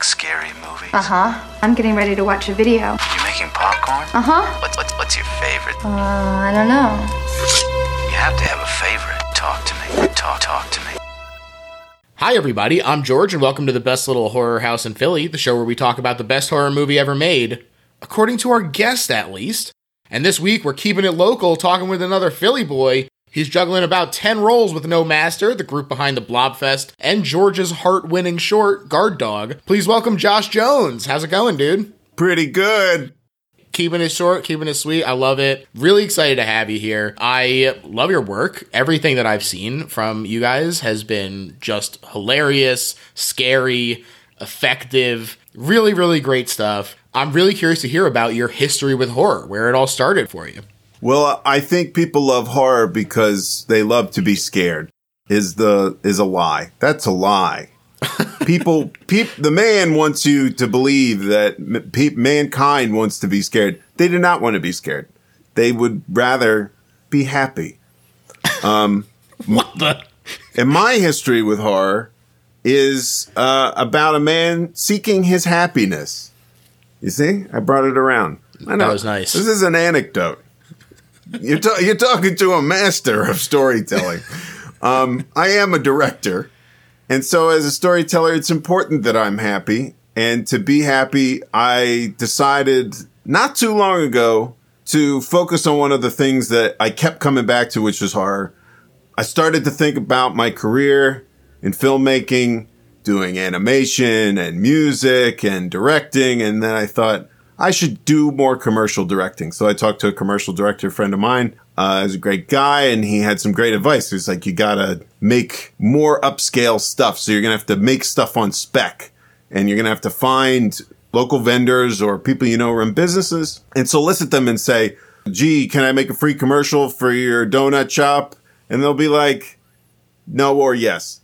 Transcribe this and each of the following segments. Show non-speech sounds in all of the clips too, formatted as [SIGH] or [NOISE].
like scary movies? Uh huh. I'm getting ready to watch a video. You making popcorn? Uh huh. What's, what's, what's your favorite? Uh, I don't know. You have to have a favorite. Talk to me. Talk, talk to me. Hi, everybody. I'm George, and welcome to the best little horror house in Philly, the show where we talk about the best horror movie ever made, according to our guest, at least. And this week, we're keeping it local, talking with another Philly boy. He's juggling about 10 roles with No Master, the group behind the Blobfest, and George's heart winning short, Guard Dog. Please welcome Josh Jones. How's it going, dude? Pretty good. keeping it short, keeping it sweet. I love it. Really excited to have you here. I love your work. Everything that I've seen from you guys has been just hilarious, scary, effective, really, really great stuff. I'm really curious to hear about your history with horror, where it all started for you. Well, I think people love horror because they love to be scared. Is the is a lie. That's a lie. [LAUGHS] people, peop, the man wants you to believe that pe- mankind wants to be scared. They do not want to be scared. They would rather be happy. [LAUGHS] What the? And my history with horror is uh, about a man seeking his happiness. You see, I brought it around. I know. That was nice. This is an anecdote. You're, ta- you're talking to a master of storytelling. um, I am a director. And so, as a storyteller, it's important that I'm happy. And to be happy, I decided not too long ago to focus on one of the things that I kept coming back to, which was horror. I started to think about my career in filmmaking, doing animation and music and directing. And then I thought I should do more commercial directing. So I talked to a commercial director friend of mine. Uh, he's a great guy and he had some great advice. He was like, you gotta make more upscale stuff. So you're gonna have to make stuff on spec and you're gonna have to find local vendors or people you know run businesses and solicit them and say, gee, can I make a free commercial for your donut shop? And they'll be like, no or yes.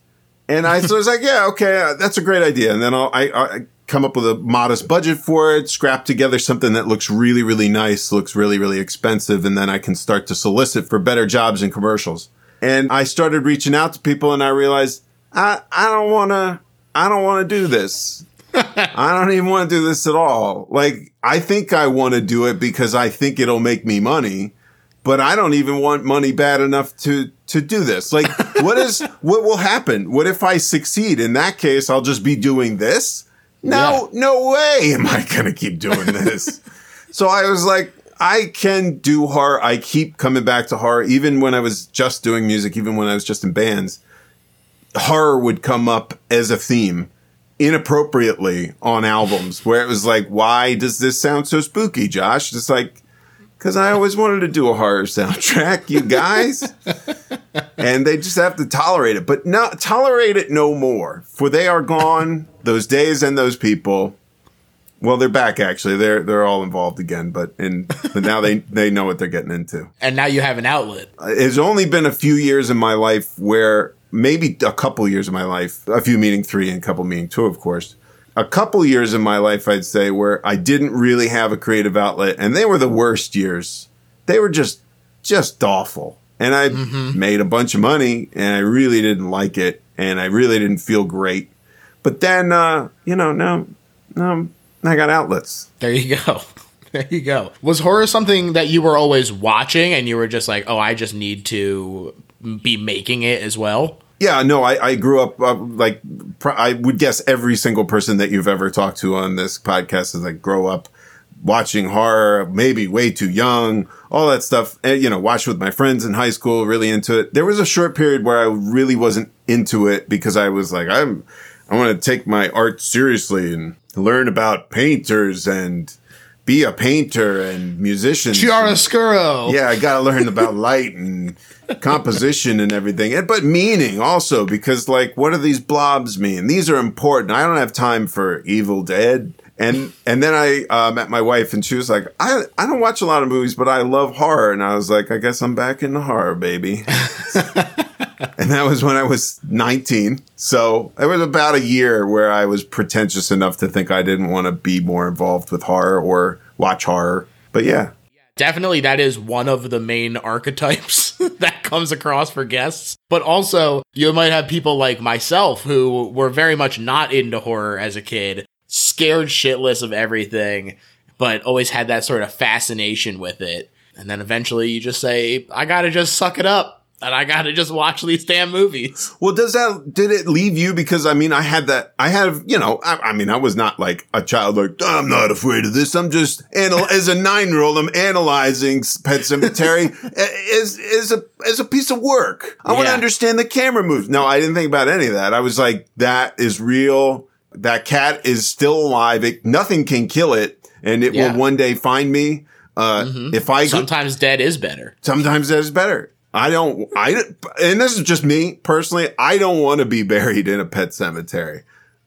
And I, so I was like, yeah, okay, uh, that's a great idea. And then I'll, I, I come up with a modest budget for it, scrap together something that looks really, really nice, looks really, really expensive. And then I can start to solicit for better jobs and commercials. And I started reaching out to people and I realized I, I don't want to, I don't want to do this. [LAUGHS] I don't even want to do this at all. Like, I think I want to do it because I think it'll make me money, but I don't even want money bad enough to, to do this. Like, what is, [LAUGHS] what will happen? What if I succeed? In that case, I'll just be doing this. No, no way am I going to keep doing this. [LAUGHS] so I was like, I can do horror. I keep coming back to horror, even when I was just doing music, even when I was just in bands. Horror would come up as a theme inappropriately on albums where it was like, why does this sound so spooky, Josh? It's like, because I always wanted to do a horror soundtrack, you guys. [LAUGHS] and they just have to tolerate it, but not tolerate it no more, for they are gone. those days and those people. Well, they're back actually. They're they're all involved again, but and but now they they know what they're getting into. And now you have an outlet. It's only been a few years in my life where maybe a couple years of my life, a few meaning three and a couple meaning two, of course. A couple years in my life, I'd say, where I didn't really have a creative outlet, and they were the worst years. They were just just awful. And I made a bunch of money, and I really didn't like it, and I really didn't feel great. But then, uh, you know, now, now I got outlets. There you go. [LAUGHS] There you go. Was horror something that you were always watching and you were just like, oh, I just need to be making it as well? Yeah, no, I, I grew up uh, like pr- I would guess every single person that you've ever talked to on this podcast is like grow up watching horror, maybe way too young, all that stuff. And, you know, watched with my friends in high school, really into it. There was a short period where I really wasn't into it because I was like, I'm, I want to take my art seriously and learn about painters and be a painter and musician. Chiaroscuro. Yeah, I got to learn about [LAUGHS] light and composition and everything, and but meaning also because like, what do these blobs mean? These are important. I don't have time for Evil Dead. And and then I uh, met my wife, and she was like, "I I don't watch a lot of movies, but I love horror." And I was like, "I guess I'm back in the horror, baby." [LAUGHS] and that was when I was 19. So it was about a year where I was pretentious enough to think I didn't want to be more involved with horror or watch horror. But yeah, Definitely, that is one of the main archetypes [LAUGHS] that comes across for guests. But also, you might have people like myself who were very much not into horror as a kid, scared shitless of everything, but always had that sort of fascination with it. And then eventually you just say, I gotta just suck it up. And I gotta just watch these damn movies. [LAUGHS] Well, does that did it leave you? Because I mean, I had that. I have, you know, I, I mean, I was not like a child. Like I'm not afraid of this. I'm just anal- [LAUGHS] as a nine year old. I'm analyzing Pet Sematary as [LAUGHS] as a as a piece of work. I want to understand the camera moves. No, I didn't think about any of that. I was like, that is real. That cat is still alive. It, nothing can kill it, and it Yeah. will one day find me. Uh, if I go- Sometimes dead is better. sometimes that is better. I don't, I, and this is just me personally. I don't want to be buried in a pet cemetery.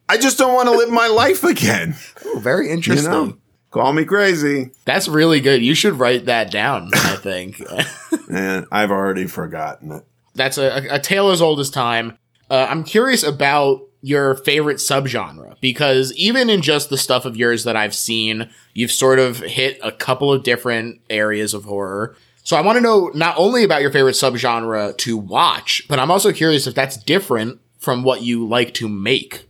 I just don't want to live my life again. Oh, very You interesting. know, call me crazy. That's really good. You should write that down, I think. [LAUGHS] And I've already forgotten it. That's a, a tale as old as time. Uh, I'm curious about your favorite subgenre because even in just the stuff of yours that I've seen, you've sort of hit a couple of different areas of horror. So I want to know not only about your favorite subgenre to watch, but I'm also curious if that's different from what you like to make.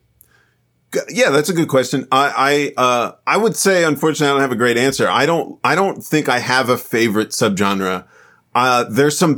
Yeah, that's a good question. I, I, uh, I would say, unfortunately, I don't have a great answer. I don't, I don't think I have a favorite subgenre. Uh, there's some,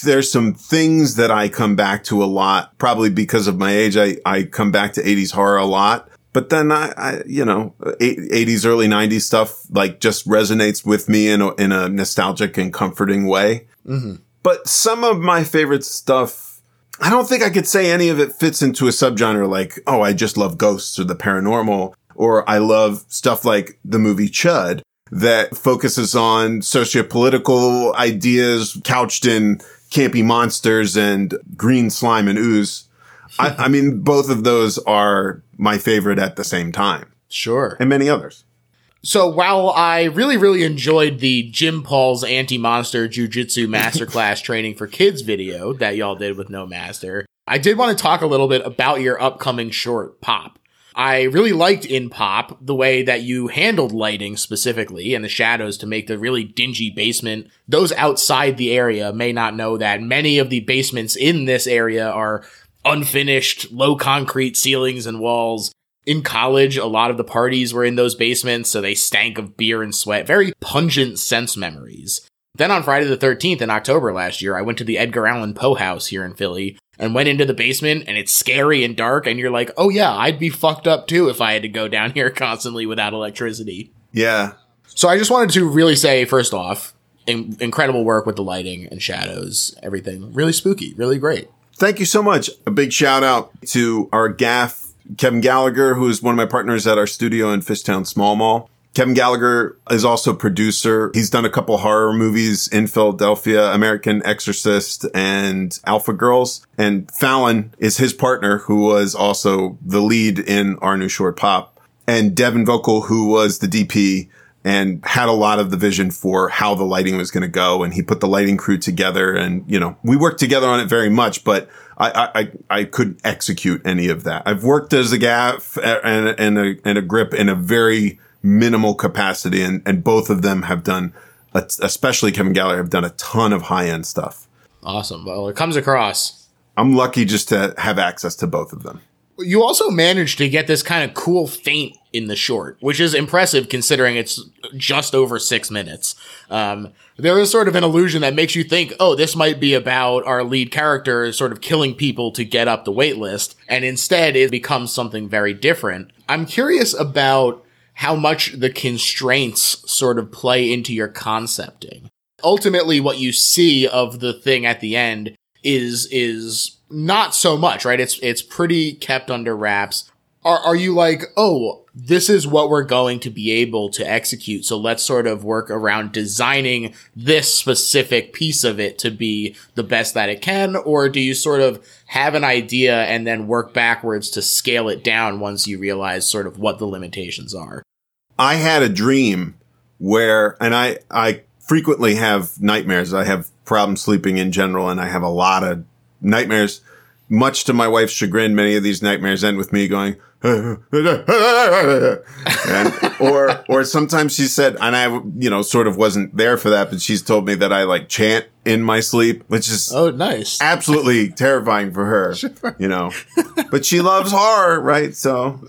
there's some things that I come back to a lot, probably because of my age. I, I come back to 80s horror a lot. But then I, I you know, 80s, early 90s stuff like just resonates with me in a, in a nostalgic and comforting way. Mm-hmm. But some of my favorite stuff, I don't think I could say any of it fits into a subgenre like, oh, I just love ghosts or the paranormal, or I love stuff like the movie Chud that focuses on sociopolitical ideas couched in campy monsters and green slime and ooze. I, I mean, both of those are my favorite at the same time, Sure. and many others. So while I really, really enjoyed the Jim Paul's anti-monster jujitsu masterclass [LAUGHS] training for kids video that y'all did with No Master, I did want to talk a little bit about your upcoming short, Pop. I really liked in Pop the way that you handled lighting specifically and the shadows to make the really dingy basement. Those outside the area may not know that many of the basements in this area are unfinished, low concrete ceilings and walls. In college, a lot of the parties were in those basements, so they stank of beer and sweat. Very pungent sense memories. Then on Friday the 13th in October last year, I went to the Edgar Allan Poe house here in Philly and went into the basement and it's scary and dark and you're like, "Oh yeah, I'd be fucked up too if I had to go down [LAUGHS] here constantly without electricity." Yeah. So I just wanted to really say first off, in- incredible work with the lighting and shadows, everything. Really spooky, really great. Thank you so much. A big shout out to our gaff, Kevin Gallagher, who is one of my partners at our studio in Fishtown Small Mall. Kevin Gallagher is also producer. He's done a couple horror movies in Philadelphia, American Exorcist and Alpha Girls. And Fallon is his partner, who was also the lead in our new short pop. And Devin Vocal, who was the DP and had a lot of the vision for how the lighting was going to go. And he put the lighting crew together and, you know, we worked together on it very much, but I, I, I- I couldn't execute any of that. I've worked as a gaff and, and a, and a grip in a very minimal capacity. And, and both of them have done, especially Kevin Gallagher, have done a ton of high end stuff. Awesome. Well, it comes across I'm lucky just to have access to both of them. you also managed to get this kind of cool feint in the short, which is impressive considering it's just over six minutes. Um, there is sort of an illusion that makes you think, oh, this might be about our lead character sort of killing people to get up the wait list. And instead it becomes something very different. I'm curious about how much the constraints sort of play into your concepting. Ultimately, what you see of the thing at the end is is not so much, right? It's it's pretty kept under wraps. Are are you like, oh, this is what we're going to be able to execute, so let's sort of work around designing this specific piece of it to be the best that it can, or do you sort of have an idea and then work backwards to scale it down once you realize sort of what the limitations are? I had a dream where, and I, I frequently have nightmares. I have problems sleeping in general, and I have a lot of nightmares. Much to my wife's chagrin, many of these nightmares end with me going, [LAUGHS] and, or, or sometimes she said, and I, you know, sort of wasn't there for that, but she's told me that I like chant in my sleep, which is Oh, nice. absolutely [LAUGHS] terrifying for her, you know. [LAUGHS] But she loves horror, right? So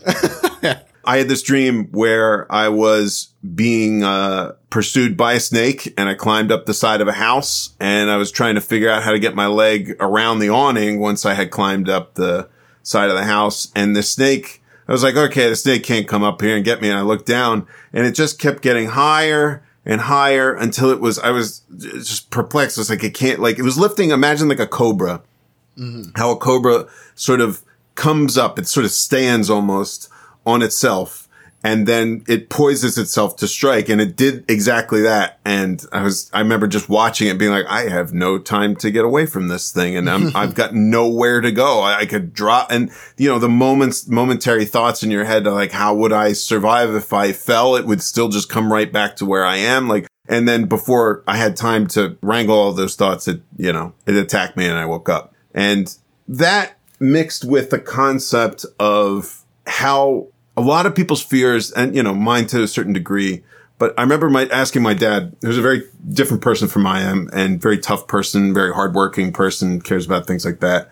I had this dream where I was being uh, pursued by a snake and I climbed up the side of a house and I was trying to figure out how to get my leg around the awning once I had climbed up the side of the house. And the snake, I was like, okay, the snake can't come up here and get me. And I looked down and it just kept getting higher and higher until it was, I was just perplexed. It was like, it can't, like, it was lifting, imagine like a cobra, how a cobra sort of comes up, it sort of stands almost on itself and then it poises itself to strike and it did exactly that. And i was i remember just watching it being like i have no time to get away from this thing and I'm, i've got [LAUGHS] nowhere to go. I, I could drop and you know the moments momentary thoughts in your head are like how would i survive if i fell? It would still just come right back to where i am. Like and then before i had time to wrangle all those thoughts it you know it attacked me and i woke up. And that mixed with the concept of how a lot of people's fears and, you know, mine to a certain degree. But I remember my asking my dad, who's a very different person from I am and very tough person, very hardworking person, cares about things like that.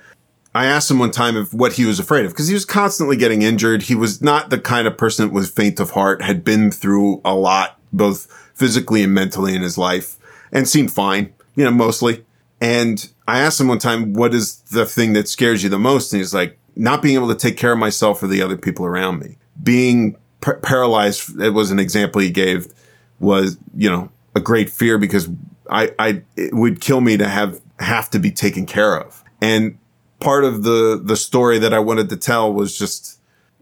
I asked him one time if what he was afraid of because he was constantly getting injured. He was not the kind of person that was faint of heart, had been through a lot, both physically and mentally in his life and seemed fine, you know, mostly. And I asked him one time, what is the thing that scares you the most? And he's like, not being able to take care of myself or the other people around me being par- paralyzed, it was an example he gave, was, you know, a great fear because I, I, it would kill me to have, have to be taken care of. And part of the, the story that I wanted to tell was just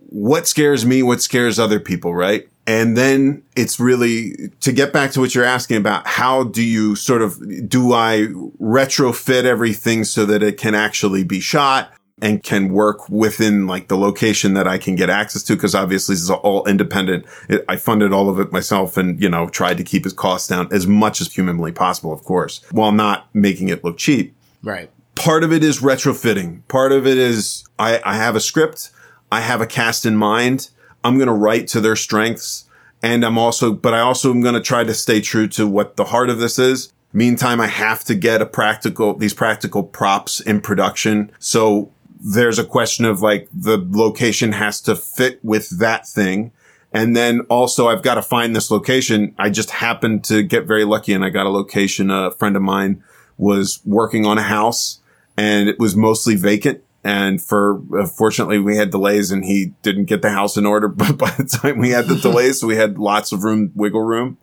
what scares me, what scares other people, right? And then it's really to get back to what you're asking about. How do you sort of, do I retrofit everything so that it can actually be shot? And can work within like the location that I can get access to. Cause obviously this is all independent. It, I funded all of it myself and, you know, tried to keep his costs down as much as humanly possible, of course, while not making it look cheap. Right. Part of it is retrofitting. Part of it is I, I have a script. I have a cast in mind. I'm going to write to their strengths. And I'm also, but I also am going to try to stay true to what the heart of this is. Meantime, I have to get a practical, these practical props in production. So there's a question of like the location has to fit with that thing. And then also I've got to find this location. I just happened to get very lucky and I got a location. A friend of mine was working on a house and it was mostly vacant. And for, uh, fortunately, we had delays and he didn't get the house in order. [LAUGHS] But by the time we had the [LAUGHS] delays, so we had lots of room, wiggle room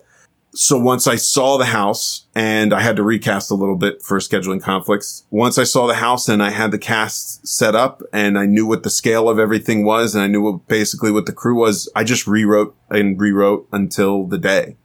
so once I saw the house and I had to recast a little bit for scheduling conflicts. Once I saw the house and I had the cast set up and I knew what the scale of everything was and I knew what basically what the crew was, I just rewrote and rewrote until the day.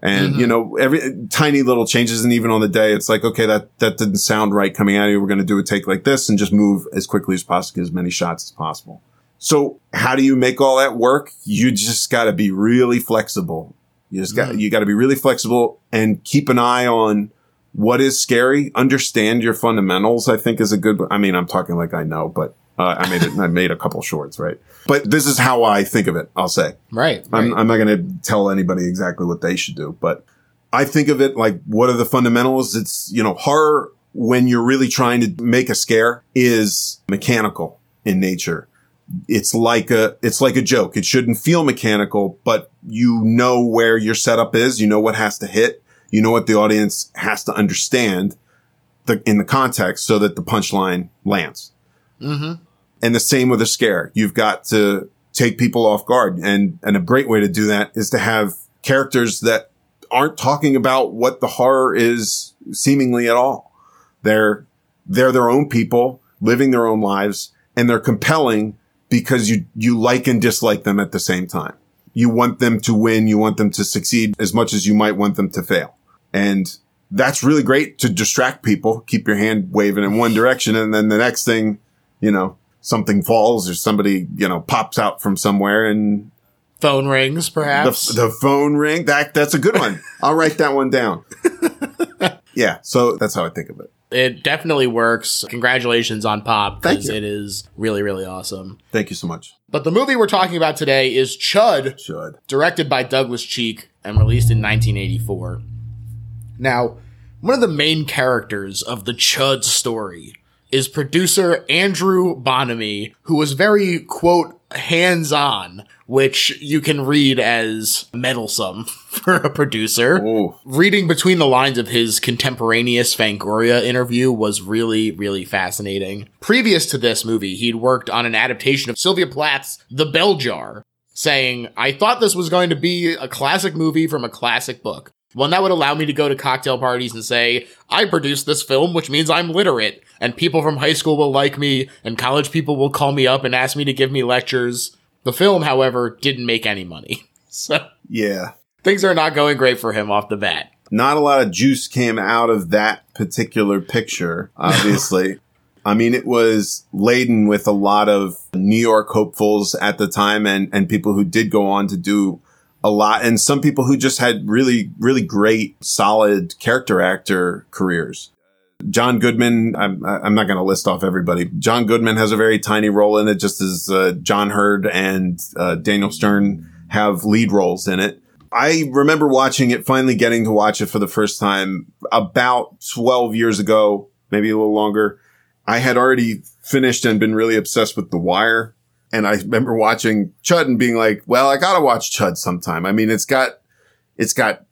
And mm-hmm. you know, every tiny little changes. And even on the day, it's like, okay, that, that didn't sound right coming out of you. We're going to do a take like this and just move as quickly as possible, as many shots as possible. So how do you make all that work? You just got to be really flexible you just got, mm. you got to be really flexible and keep an eye on what is scary. Understand your fundamentals, I think is a good, I mean, I'm talking like I know, but uh, I made it, I made a couple shorts, right? But this is how I think of it. I'll say, right. right. I'm, I'm not going to tell anybody exactly what they should do, but I think of it like, what are the fundamentals? It's, you know, horror when you're really trying to make a scare is mechanical in nature it's like a it's like a joke. It shouldn't feel mechanical, but you know where your setup is. You know what has to hit. You know what the audience has to understand the, in the context so that the punchline lands. Mm-hmm. And the same with a scare. You've got to take people off guard. And, and a great way to do that is to have characters that aren't talking about what the horror is seemingly at all. They're, they're their own people living their own lives and they're compelling because you, you like and dislike them at the same time. You want them to win. You want them to succeed as much as you might want them to fail. And that's really great to distract people. Keep your hand waving in one direction. And then the next thing, you know, something falls or somebody, you know, pops out from somewhere and phone rings, perhaps the, the phone ring. That, that's a good one. I'll write that one down. [LAUGHS] yeah. So that's how I think of it. It definitely works. Congratulations on Pop. Thank you. It is really, really awesome. Thank you so much. But the movie we're talking about today is Chud, Chud. directed by Douglas Cheek and released in 1984. Now, one of the main characters of the Chud story is producer Andrew Bonime, who was very, quote, hands on, which you can read as meddlesome [LAUGHS] for a producer. Ooh. Reading between the lines of his contemporaneous Fangoria interview was really, really fascinating. Previous to this movie, he'd worked on an adaptation of Sylvia Plath's The Bell Jar, saying, I thought this was going to be a classic movie from a classic book. One that would allow me to go to cocktail parties and say, I produced this film, which means I'm literate, and people from high school will like me, and college people will call me up and ask me to give me lectures. The film, however, didn't make any money. [LAUGHS] So Yeah. things are not going great for him off the bat. Not a lot of juice came out of that particular picture, [LAUGHS] obviously. I mean, it was laden with a lot of New York hopefuls at the time and, and people who did go on to do a lot and some people who just had really, really great, solid character actor careers. John Goodman, I'm, I'm not going to list off everybody. John Goodman has a very tiny role in it, just as uh, John Heard and uh, Daniel Stern have lead roles in it. I remember watching it, finally getting to watch it for the first time about 12 years ago, maybe a little longer. I had already finished and been really obsessed with The Wire. And I remember watching Chud and being like, well, I gotta watch Chud sometime. I mean, it's got, it's got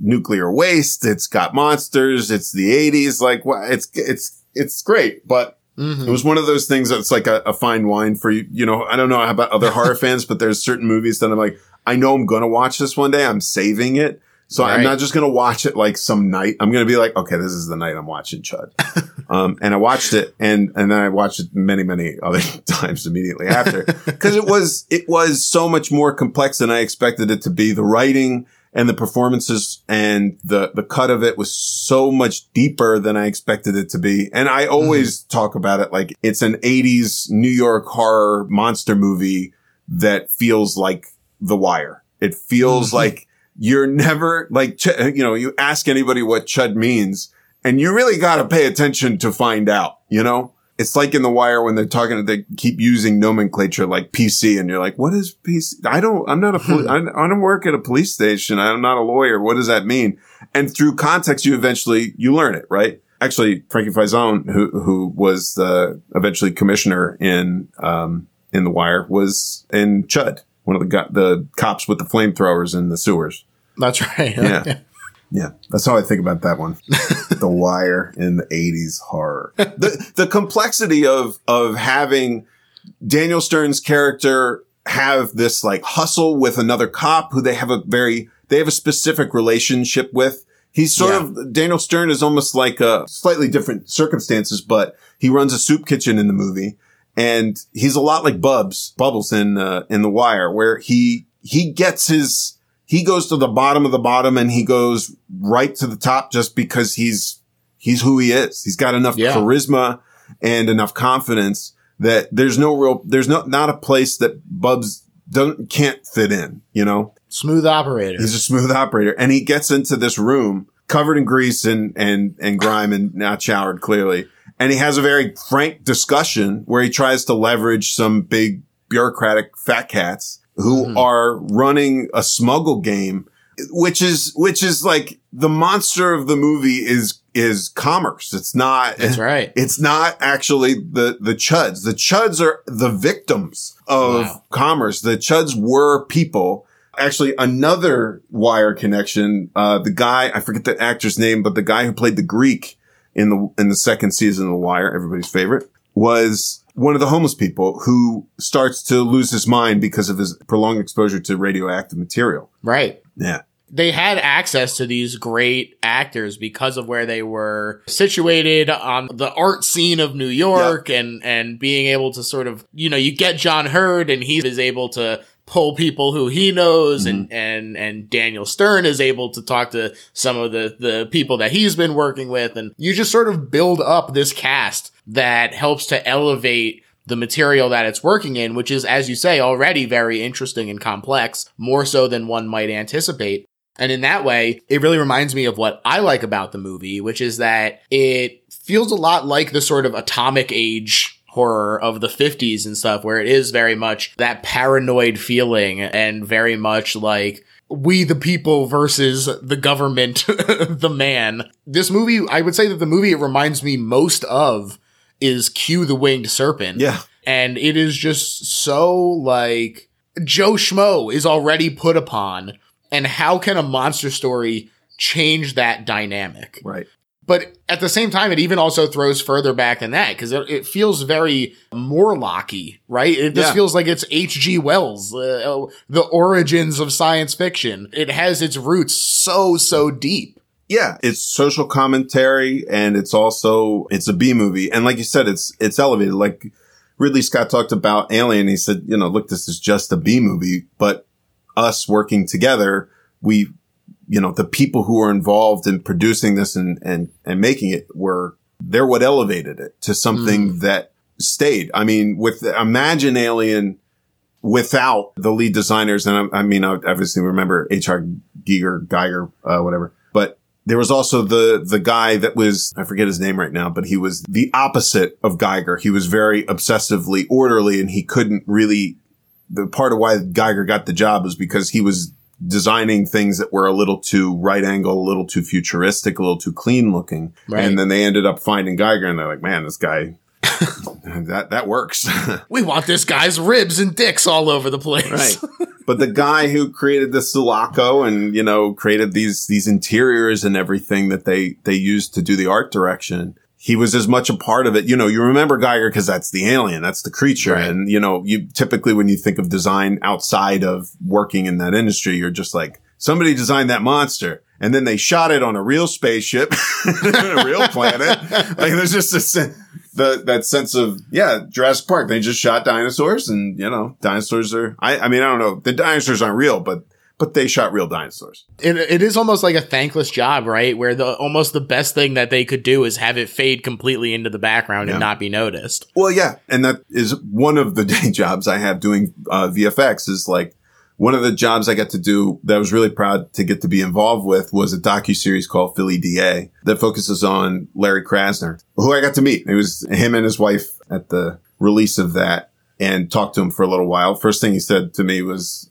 nuclear waste. It's got monsters. It's the eighties. Like, it's, it's, it's great, but mm-hmm. it was one of those things that's like a, a fine wine for you. You know, I don't know about other horror [LAUGHS] fans, but there's certain movies that I'm like, I know I'm going to watch this one day. I'm saving it. So I'm not just going to watch it like some night. I'm going to be like, okay, this is the night I'm watching Chud. [LAUGHS] um, and I watched it and, and then I watched it many, many other [LAUGHS] times immediately after [LAUGHS] because it was, it was so much more complex than I expected it to be. The writing and the performances and the, the cut of it was so much deeper than I expected it to be. And I always talk about it like it's an 80s New York horror monster movie that feels like The Wire. It feels like you're never like, ch- you know, you ask anybody what chud means and you really got to pay attention to find out, you know? It's like in The Wire when they're talking, they keep using nomenclature like PC and you're like, what is PC? I don't, I'm not a, poli- I, I don't work at a police station. I'm not a lawyer. What does that mean? And through context, you eventually, you learn it, right? Actually, Frankie Faison, who, who was the eventually commissioner in, um, in The Wire was in Chud, one of the, go- the cops with the flamethrowers in the sewers. That's right. [LAUGHS] Yeah. Yeah, that's how I think about that one. [LAUGHS] the Wire in the '80s horror. The the complexity of of having Daniel Stern's character have this like hustle with another cop who they have a very they have a specific relationship with. He's sort Yeah. of Daniel Stern is almost like a slightly different circumstances, but he runs a soup kitchen in the movie, and he's a lot like Bubs Bubbles in uh, in The Wire, where he he gets his he goes to the bottom of the bottom and he goes right to the top just because he's he's who he is. He's got enough Yeah. charisma and enough confidence that there's no real there's no not a place that Bubs don't can't fit in, you know? Smooth operator. He's a smooth operator and he gets into this room covered in grease and and and grime and not showered clearly. And he has a very frank discussion where he tries to leverage some big bureaucratic fat cats who are running a smuggle game which is which is like the monster of the movie is is commerce. It's not That's right. it's not actually the, the chuds. The chuds are the victims of Wow. commerce. The chuds were people. Actually, another wire connection. Uh, the guy, I forget the actor's name, but the guy who played the Greek in the, in the second season of The Wire, everybody's favorite, was one of the homeless people who starts to lose his mind because of his prolonged exposure to radioactive material. Right. Yeah. they had access to these great actors because of where they were situated on the art scene of New York and and being able to sort of you know you get John Heard and he is able to pull people who he knows and mm-hmm. and and Daniel Stern is able to talk to some of the the people that he's been working with and you just sort of build up this cast that helps to elevate the material that it's working in, which is, as you say, already very interesting and complex, more so than one might anticipate. And in that way, it really reminds me of what I like about the movie, which is that it feels a lot like the sort of atomic age horror of the 50s and stuff, where it is very much that paranoid feeling and very much like we the people versus the government, [LAUGHS] the man. This movie, I would say that the movie it reminds me most of is Q the Winged Serpent. Yeah. And it is just so like Joe Schmo is already put upon. And how can a monster story change that dynamic? Right. But at the same time, it even also throws further back than that because it, it feels very Morlocky, right? It just Yeah. feels like it's H.G. Wells, uh, the origins of science fiction. It has its roots so, so deep. Yeah, it's social commentary and it's also it's a B movie. And like you said, it's it's elevated. Like Ridley Scott talked about Alien. He said, you know, look, this is just a B movie, but us working together, we you know, the people who were involved in producing this and and and making it were they're what elevated it to something that stayed. I mean, with imagine Alien without the lead designers, and I, I mean, I obviously remember H.R. Giger, Geiger, uh, whatever, but there was also the the guy that was I forget his name right now, but he was the opposite of Geiger. He was very obsessively orderly, and he couldn't really. The part of why Geiger got the job was because he was designing things that were a little too right angle, a little too futuristic, a little too clean looking. Right. And then they ended up finding Geiger, and they're like, "Man, this guy." [LAUGHS] that that works. [LAUGHS] We want this guy's ribs and dicks all over the place. Right. [LAUGHS] but the guy who created the Sulaco and, you know, created these, these interiors and everything that they, they used to do the art direction, he was as much a part of it. You know, you remember Geiger because that's the alien, that's the creature. Right. And, you know, you typically when you think of design outside of working in that industry, you're just like, somebody designed that monster. And then they shot it on a real spaceship, [LAUGHS] a real planet. Like there's just a, sen- the, that sense of, yeah, Jurassic Park. They just shot dinosaurs and, you know, dinosaurs are, I, I mean, I don't know. The dinosaurs aren't real, but, but they shot real dinosaurs. It, it is almost like a thankless job, right? Where the almost the best thing that they could do is have it fade completely into the background Yeah. and not be noticed. Well, yeah. And that is one of the [LAUGHS] day jobs I have doing, uh, VFX is like, one of the jobs I got to do that I was really proud to get to be involved with was a docu-series called Philly DA that focuses on Larry Krasner, who I got to meet. It was him and his wife at the release of that and talked to him for a little while. First thing he said to me was,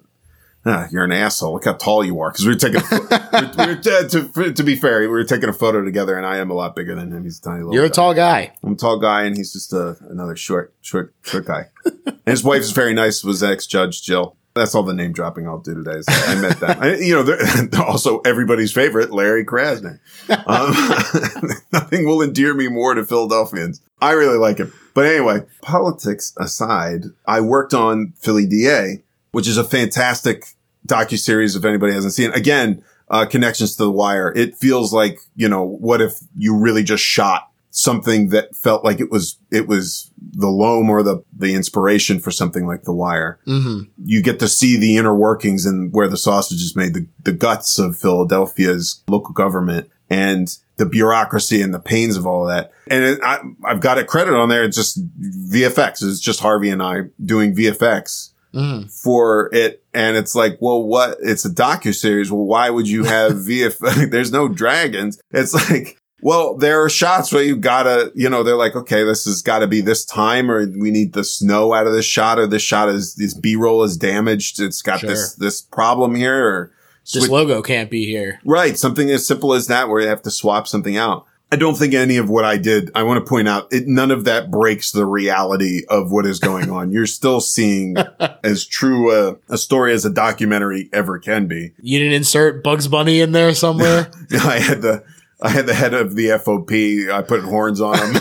ah, you're an asshole. Look how tall you are. Cause we were taking, [LAUGHS] we were, we were, to, to, to be fair, we were taking a photo together and I am a lot bigger than him. He's a tiny little You're a tall guy. I'm a tall guy and he's just a, another short, short, short guy. and his wife is very nice, was ex-judge Jill. That's all the name dropping I'll do today. So I met them. I, you know, they're [LAUGHS] also everybody's favorite, Larry Krasner. Um, [LAUGHS] nothing will endear me more to Philadelphians. I really like him. But anyway, politics aside, I worked on Philly DA, which is a fantastic docu series. if anybody hasn't seen it. Again, uh, connections to the wire. It feels like, you know, what if you really just shot something that felt like it was, it was the loam or the, the inspiration for something like the wire. Mm-hmm. You get to see the inner workings and where the sausage is made, the, the guts of Philadelphia's local government and the bureaucracy and the pains of all of that. And it, I, I've got a credit on there. It's just VFX. It's just Harvey and I doing VFX Mm-hmm. for it. And it's like, well, what? It's a docu series. Well, why would you have [LAUGHS] VF? There's no dragons. It's like, well, there are shots where you gotta, you know, they're like, okay, this has got to be this time, or we need the snow out of this shot, or this shot is this B roll is damaged. It's got this this problem here, or This switch- logo can't be here. Right. Something as simple as that where you have to swap something out. I don't think any of what I did, I want to point out, it, none of that breaks the reality of what is going on. You're still seeing [LAUGHS] as true a, a story as a documentary ever can be. You didn't insert Bugs Bunny in there somewhere? [LAUGHS] I had the, I had the head of the FOP. I put horns on him. [LAUGHS]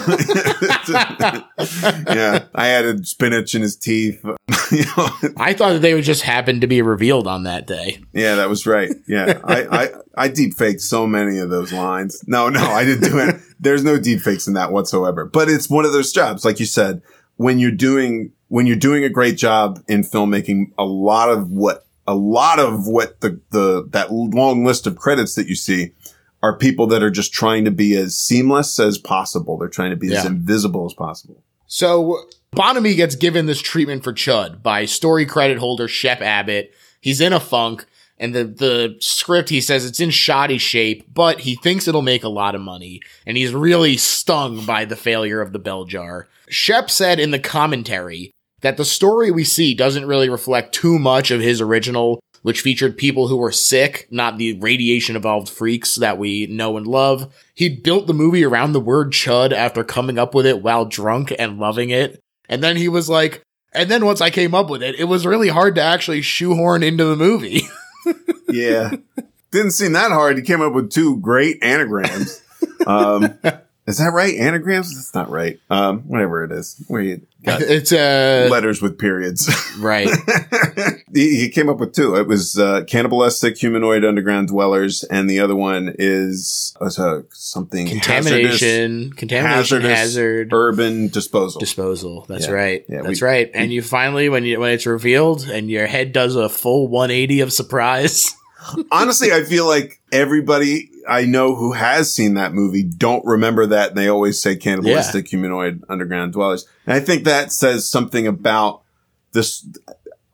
yeah. I added spinach in his teeth. [LAUGHS] you know, I thought that they would just happen to be revealed on that day. Yeah, that was right. Yeah, I, I, I deep faked so many of those lines. No, no, I didn't do it. There's no deep fakes in that whatsoever. But it's one of those jobs, like you said, when you're doing when you're doing a great job in filmmaking, a lot of what a lot of what the the that long list of credits that you see are people that are just trying to be as seamless as possible. They're trying to be as invisible as possible. So Bonime gets given this treatment for Chud by story credit holder Shep Abbott. He's in a funk, and the the script he says it's in shoddy shape, but he thinks it'll make a lot of money, and he's really stung by the failure of the bell jar. Shep said in the commentary that the story we see doesn't really reflect too much of his original, which featured people who were sick, not the radiation evolved freaks that we know and love. He built the movie around the word chud after coming up with it while drunk and loving it. And then he was like, and then once I came up with it, it was really hard to actually shoehorn into the movie. [LAUGHS] Yeah. Didn't seem that hard. He came up with two great anagrams. Um, [LAUGHS] is that right? Anagrams? That's not right. Um, whatever it is. You got [LAUGHS] it's uh letters with periods. [LAUGHS] right. he, he came up with two. It was uh, cannibalistic humanoid underground dwellers, and the other one is uh, something hazardous, Contamination, contamination hazardous hazard urban disposal. disposal. That's Yeah. right. Yeah, That's we- right. And you finally when you when it's revealed and your head does a full 180 of surprise. [LAUGHS] Honestly, I feel like everybody I know who has seen that movie don't remember that, and they always say cannibalistic humanoid underground dwellers. And I think that says something about this.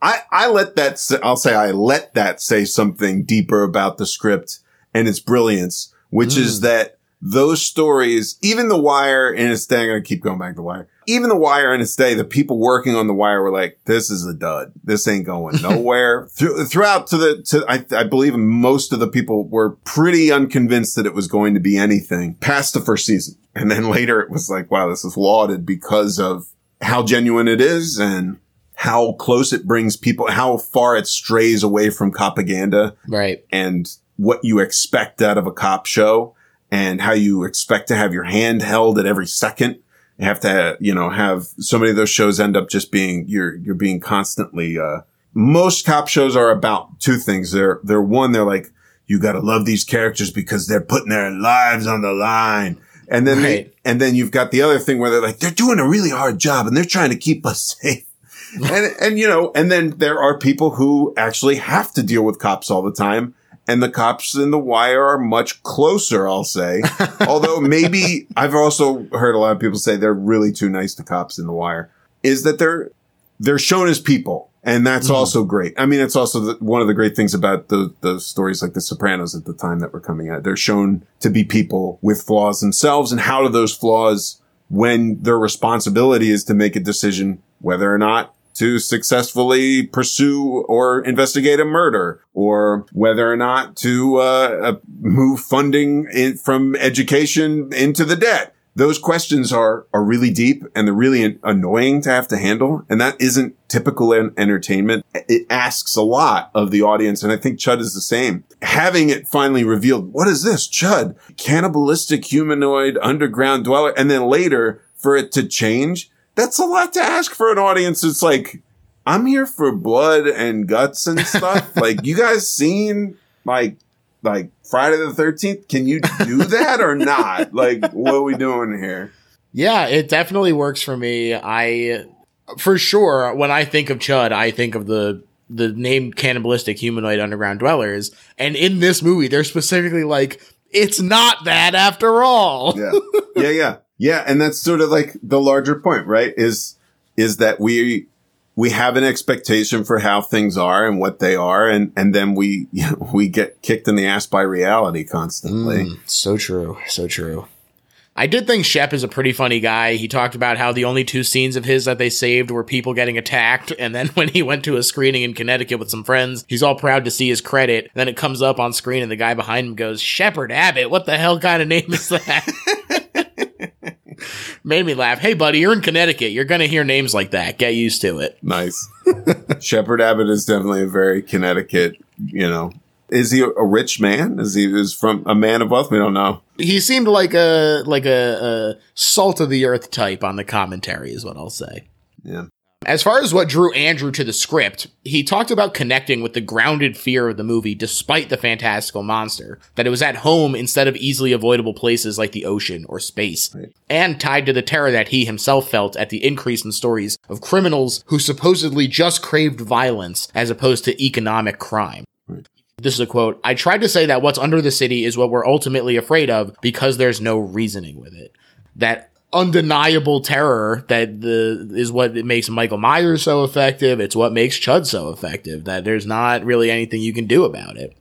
I, I let that, say, I'll say I let that say something deeper about the script and its brilliance, which is mm. that those stories, even The Wire and its day, I'm going to keep going back to The Wire. Even The Wire in its day, the people working on The Wire were like, this is a dud. This ain't going [LAUGHS] nowhere. Through, throughout to the, to, I, I believe most of the people were pretty unconvinced that it was going to be anything past the first season. And then later it was like, wow, this is lauded because of how genuine it is and how close it brings people, how far it strays away from propaganda Right. and what you expect out of a cop show and how you expect to have your hand held at every second. You have to, you know, have so many of those shows end up just being, you're, you're being constantly, uh, most cop shows are about two things. They're, they're one, they're like, you gotta love these characters because they're putting their lives on the line. And then, they, and then you've got the other thing where they're like, they're doing a really hard job and they're trying to keep us [LAUGHS] safe and and you know, and then there are people who actually have to deal with cops all the time. And the cops in the wire are much closer, I'll say. [LAUGHS] Although maybe I've also heard a lot of people say they're really too nice to cops in the wire. Is that they're they're shown as people, and that's mm-hmm. also great. I mean, it's also the, one of the great things about the the stories like The Sopranos at the time that were coming out. They're shown to be people with flaws themselves, and how do those flaws, when their responsibility is to make a decision whether or not to successfully pursue or investigate a murder, or whether or not to uh, uh, move funding in, from education into the debt. Those questions are are really deep and they're really an- annoying to have to handle, and that isn't typical in entertainment. It asks a lot of the audience, and I think Chud is the same. Having it finally revealed, what is this, Chud? Cannibalistic humanoid underground dweller, and then later for it to change that's a lot to ask for an audience. It's like, I'm here for blood and guts and stuff. [LAUGHS] like, you guys seen like, like Friday the 13th? Can you do [LAUGHS] that or not? Like, what are we doing here? Yeah, it definitely works for me. I for sure when I think of Chud, I think of the the name cannibalistic humanoid underground dwellers. And in this movie, they're specifically like, it's not that after all. Yeah. [LAUGHS] Yeah. Yeah. Yeah. And that's sort of like the larger point, right? Is, is that we, we have an expectation for how things are and what they are. And, and then we, [LAUGHS] we get kicked in the ass by reality constantly. Mm, so true. So true. I did think Shep is a pretty funny guy. He talked about how the only two scenes of his that they saved were people getting attacked. And then [LAUGHS] when he went to a screening in Connecticut with some friends, he's all proud to see his credit. And then it comes up on screen and the guy behind him goes, Shepard Abbott, what the hell kind of name is that? [LAUGHS] Made me laugh. Hey, buddy, you're in Connecticut. You're going to hear names like that. Get used to it. Nice. [LAUGHS] Shepard Abbott is definitely a very Connecticut, you know. Is he a, rich man? Is he is from a man of wealth? We don't know. He seemed like a like a, a salt of the earth type on the commentary, is what I'll say. Yeah. As far as what drew Andrew to the script, he talked about connecting with the grounded fear of the movie despite the fantastical monster, that it was at home instead of easily avoidable places like the ocean or space, Right. and tied to the terror that he himself felt at the increase in stories of criminals who supposedly just craved violence as opposed to economic crime. This is a quote. I tried to say that what's under the city is what we're ultimately afraid of because there's no reasoning with it. That undeniable terror that the is what makes Michael Myers so effective. It's what makes Chud so effective. That there's not really anything you can do about it.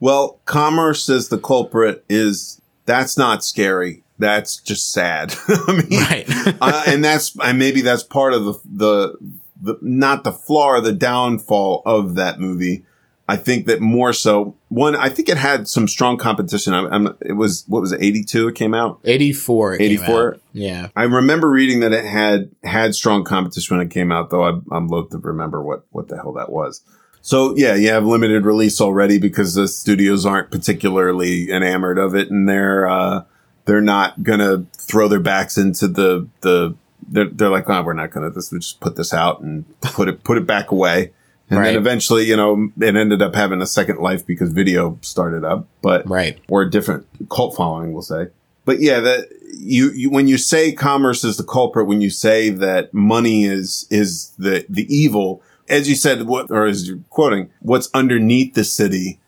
Well, commerce as the culprit is that's not scary. That's just sad. [LAUGHS] I mean, Right. [LAUGHS] uh, and that's and maybe that's part of the the the, not the flaw or the downfall of that movie. I think that more so one, I think it had some strong competition. I'm, I'm it was, what was it? 82 it came out. 84, 84. out. Yeah. I remember reading that it had had strong competition when it came out, though I'm, I'm loath to remember what what the hell that was. So yeah, you have limited release already because the studios aren't particularly enamored of it, and they're uh, they're not gonna throw their backs into the the. They're, they're like, oh, we're not gonna this. We just put this out and put it put it back away, and Right. then eventually, you know, it ended up having a second life because video started up, but Right. or a different cult following, we'll say. But yeah, that you, you when you say commerce is the culprit, when you say that money is is the the evil, as you said, what or as you're quoting, what's underneath the city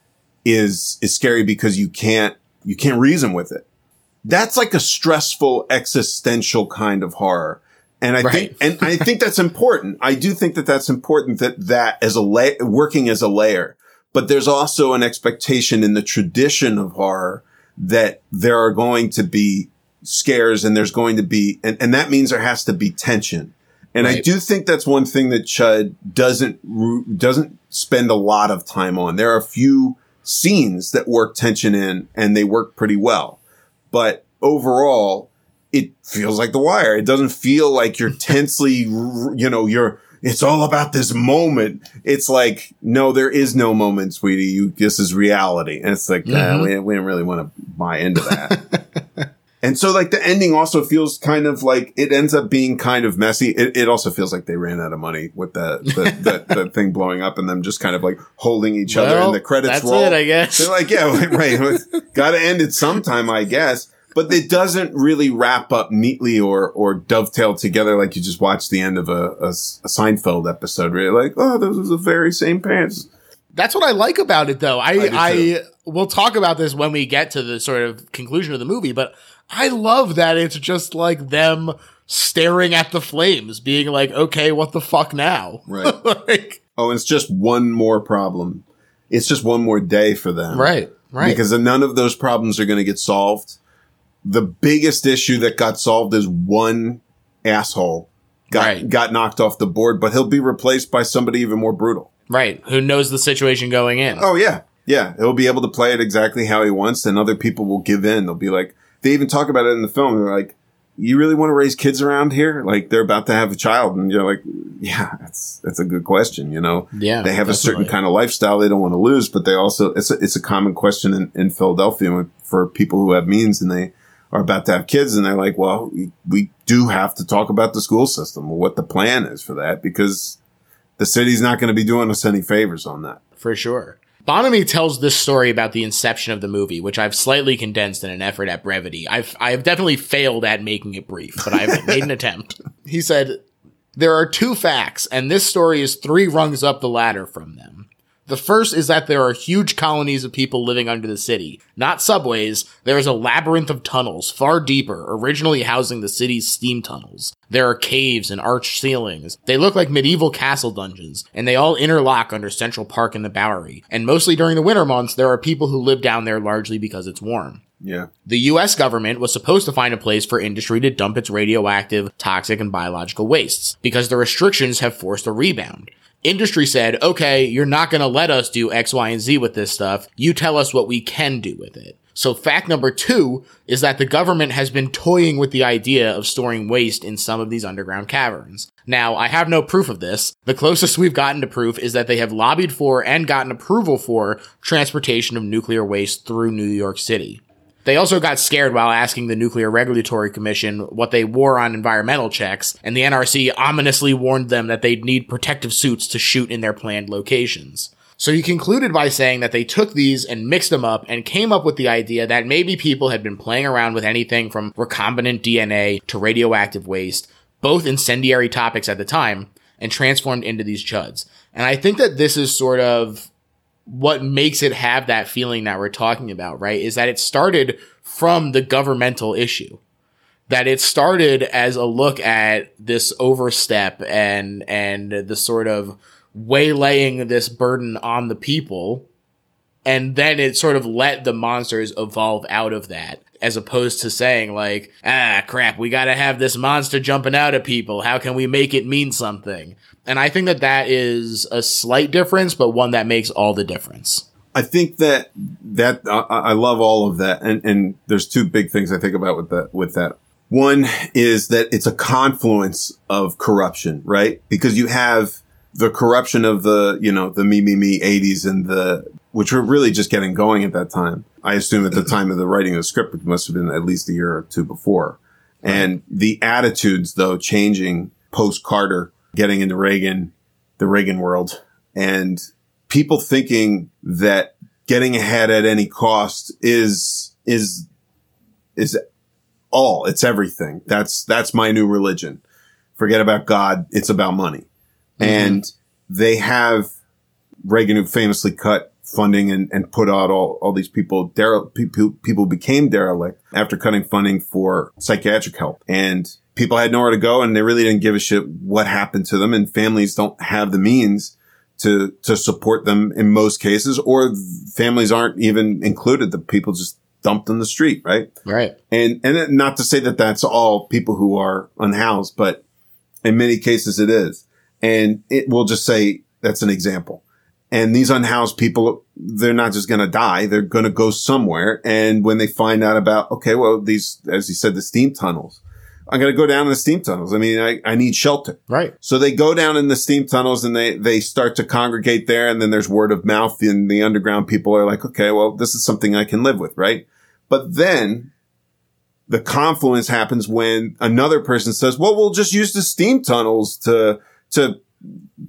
is is scary because you can't you can't reason with it. That's like a stressful existential kind of horror. And I think, and I think that's important. I do think that that's important that that as a la- working as a layer, but there's also an expectation in the tradition of horror that there are going to be scares and there's going to be, and, and that means there has to be tension. And I do think that's one thing that Chud doesn't, doesn't spend a lot of time on. There are a few scenes that work tension in and they work pretty well. But overall, it feels like The Wire. It doesn't feel like you're [LAUGHS] tensely, you know, you're, it's all about this moment. It's like, no, there is no moment, sweetie. You, this is reality. And it's like, nah, mm-hmm. we, we don't really want to buy into that. [LAUGHS] and so like the ending also feels kind of like it ends up being kind of messy. It, it also feels like they ran out of money with the, the, the, the [LAUGHS] thing blowing up and them just kind of like holding each other Well, and the credits that's roll. it, I guess. They're like, yeah, right. Got to end it sometime, I guess. But it doesn't really wrap up neatly or or dovetail together like you just watch the end of a, a, a Seinfeld episode. Where you're like, oh, those are the very same pants. That's what I like about it, though. I, do I, we'll talk about this when we get to the sort of conclusion of the movie, but I love that it's just like them staring at the flames, being like, okay, what the fuck now? Right. [LAUGHS] like, Oh, it's just one more problem. It's just one more day for them. right, right. Because none of those problems are going to get solved. The biggest issue that got solved is one asshole got Right. got knocked off the board, but he'll be replaced by somebody even more brutal. right. Who knows the situation going in? Oh yeah, yeah. He'll be able to play it exactly how he wants, and other people will give in. They'll be like, they even talk about it in the film. They're like, "You really want to raise kids around here? Like they're about to have a child," and you're like, "Yeah, that's that's a good question." You know, Yeah, they have a certain kind of lifestyle they don't want to lose, but they also it's a, it's a common question in, in Philadelphia for people who have means and they are about to have kids, and they're like, "Well, we, we do have to talk about the school system, or what the plan is for that, because." The city's not going to be doing us any favors on that. for sure. Bonime tells this story about the inception of the movie, which I've slightly condensed in an effort at brevity. I've I've definitely failed at making it brief, but I've made an attempt. [LAUGHS] He said, There are two facts, and this story is three rungs up the ladder from them. The first is that there are huge colonies of people living under the city. Not subways, there is a labyrinth of tunnels, far deeper, originally housing the city's steam tunnels. There are caves and arched ceilings. They look like medieval castle dungeons, and they all interlock under Central Park and the Bowery. And mostly during the winter months, there are people who live down there largely because it's warm. Yeah. The US government was supposed to find a place for industry to dump its radioactive, toxic, and biological wastes because the restrictions have forced a rebound. Industry said, okay, you're not going to let us do X, Y, and Z with this stuff. You tell us what we can do with it. So fact number two is that the government has been toying with the idea of storing waste in some of these underground caverns. Now, I have no proof of this. The closest we've gotten to proof is that they have lobbied for and gotten approval for transportation of nuclear waste through New York City. They also got scared while asking the Nuclear Regulatory Commission what they wore on environmental checks, and the NRC ominously warned them that they'd need protective suits to shoot in their planned locations. So he concluded by saying that they took these and mixed them up and came up with the idea that maybe people had been playing around with anything from recombinant DNA to radioactive waste, both incendiary topics at the time, and transformed into these chuds. And I think that this is sort of what makes it have that feeling that we're talking about, right? Is that it started from the governmental issue. That it started as a look at this overstep and and the sort of waylaying this burden on the people. And then it sort of let the monsters evolve out of that. As opposed to saying like, ah, crap, we got to have this monster jumping out at people. How can we make it mean something? And I think that that is a slight difference, but one that makes all the difference. I think that that I, I love all of that, and and there's two big things I think about with that with that. One is that it's a confluence of corruption, right? Because you have the corruption of the you know the me me me 80s and the which were really just getting going at that time. I assume at the mm-hmm. time of the writing of the script, it must have been at least a year or two before. And the attitudes, though, changing post Carter, getting into Reagan, the Reagan world, and people thinking that getting ahead at any cost is is is all. It's everything. That's that's my new religion. Forget about God. It's about money. Mm-hmm. And they have Reagan, who famously cut funding and, and put out all, all these people, dere- people, people became derelict after cutting funding for psychiatric help. And people had nowhere to go and they really didn't give a shit what happened to them. And families don't have the means to, to support them in most cases, or families aren't even included. The people just dumped in the street, right? Right. And, and not to say that that's all people who are unhoused, but in many cases it is. And it will just say that's an example. And these unhoused people, they're not just going to die. They're going to go somewhere. And when they find out about, okay, well, these, as you said, the steam tunnels, I'm going to go down in the steam tunnels. I mean, I, I need shelter. Right. So they go down in the steam tunnels and they, they start to congregate there. And then there's word of mouth and the underground people are like, okay, well, this is something I can live with. Right. But then the confluence happens when another person says, well, we'll just use the steam tunnels to, to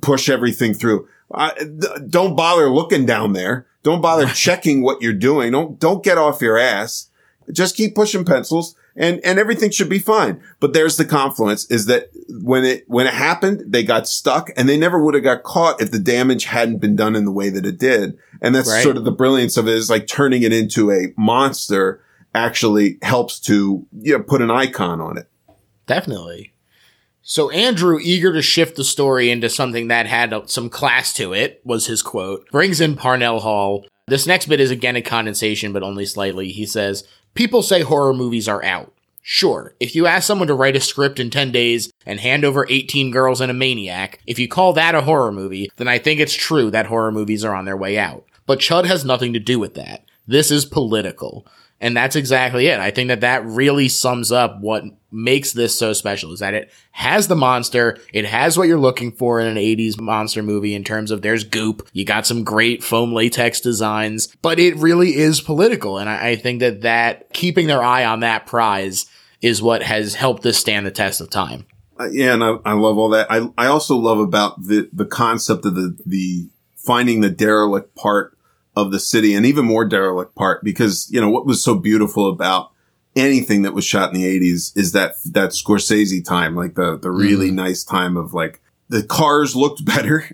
push everything through. Uh, d- don't bother looking down there. Don't bother [LAUGHS] checking what you're doing. Don't, don't get off your ass. Just keep pushing pencils and, and everything should be fine. But there's the confluence is that when it, when it happened, they got stuck and they never would have got caught if the damage hadn't been done in the way that it did. And that's Right. sort of the brilliance of it is like turning it into a monster actually helps to, you know, put an icon on it. Definitely. So Andrew, eager to shift the story into something that had some class to it, was his quote, brings in Parnell Hall. This next bit is again a condensation, but only slightly. He says, People say horror movies are out. Sure, if you ask someone to write a script in 10 days and hand over 18 girls and a maniac, if you call that a horror movie, then I think it's true that horror movies are on their way out. But Chud has nothing to do with that. This is political. And that's exactly it. I think that that really sums up what makes this so special is that it has the monster. It has what you're looking for in an 80s monster movie in terms of there's goop. You got some great foam latex designs, but it really is political. And I, I think that that keeping their eye on that prize is what has helped this stand the test of time. Uh, yeah, and I, I love all that. I I also love about the the concept of the the finding the derelict part of the city, and even more derelict part because you know what was so beautiful about anything that was shot in the eighties is that that Scorsese time, like the the really nice time of like the cars looked [LAUGHS] better,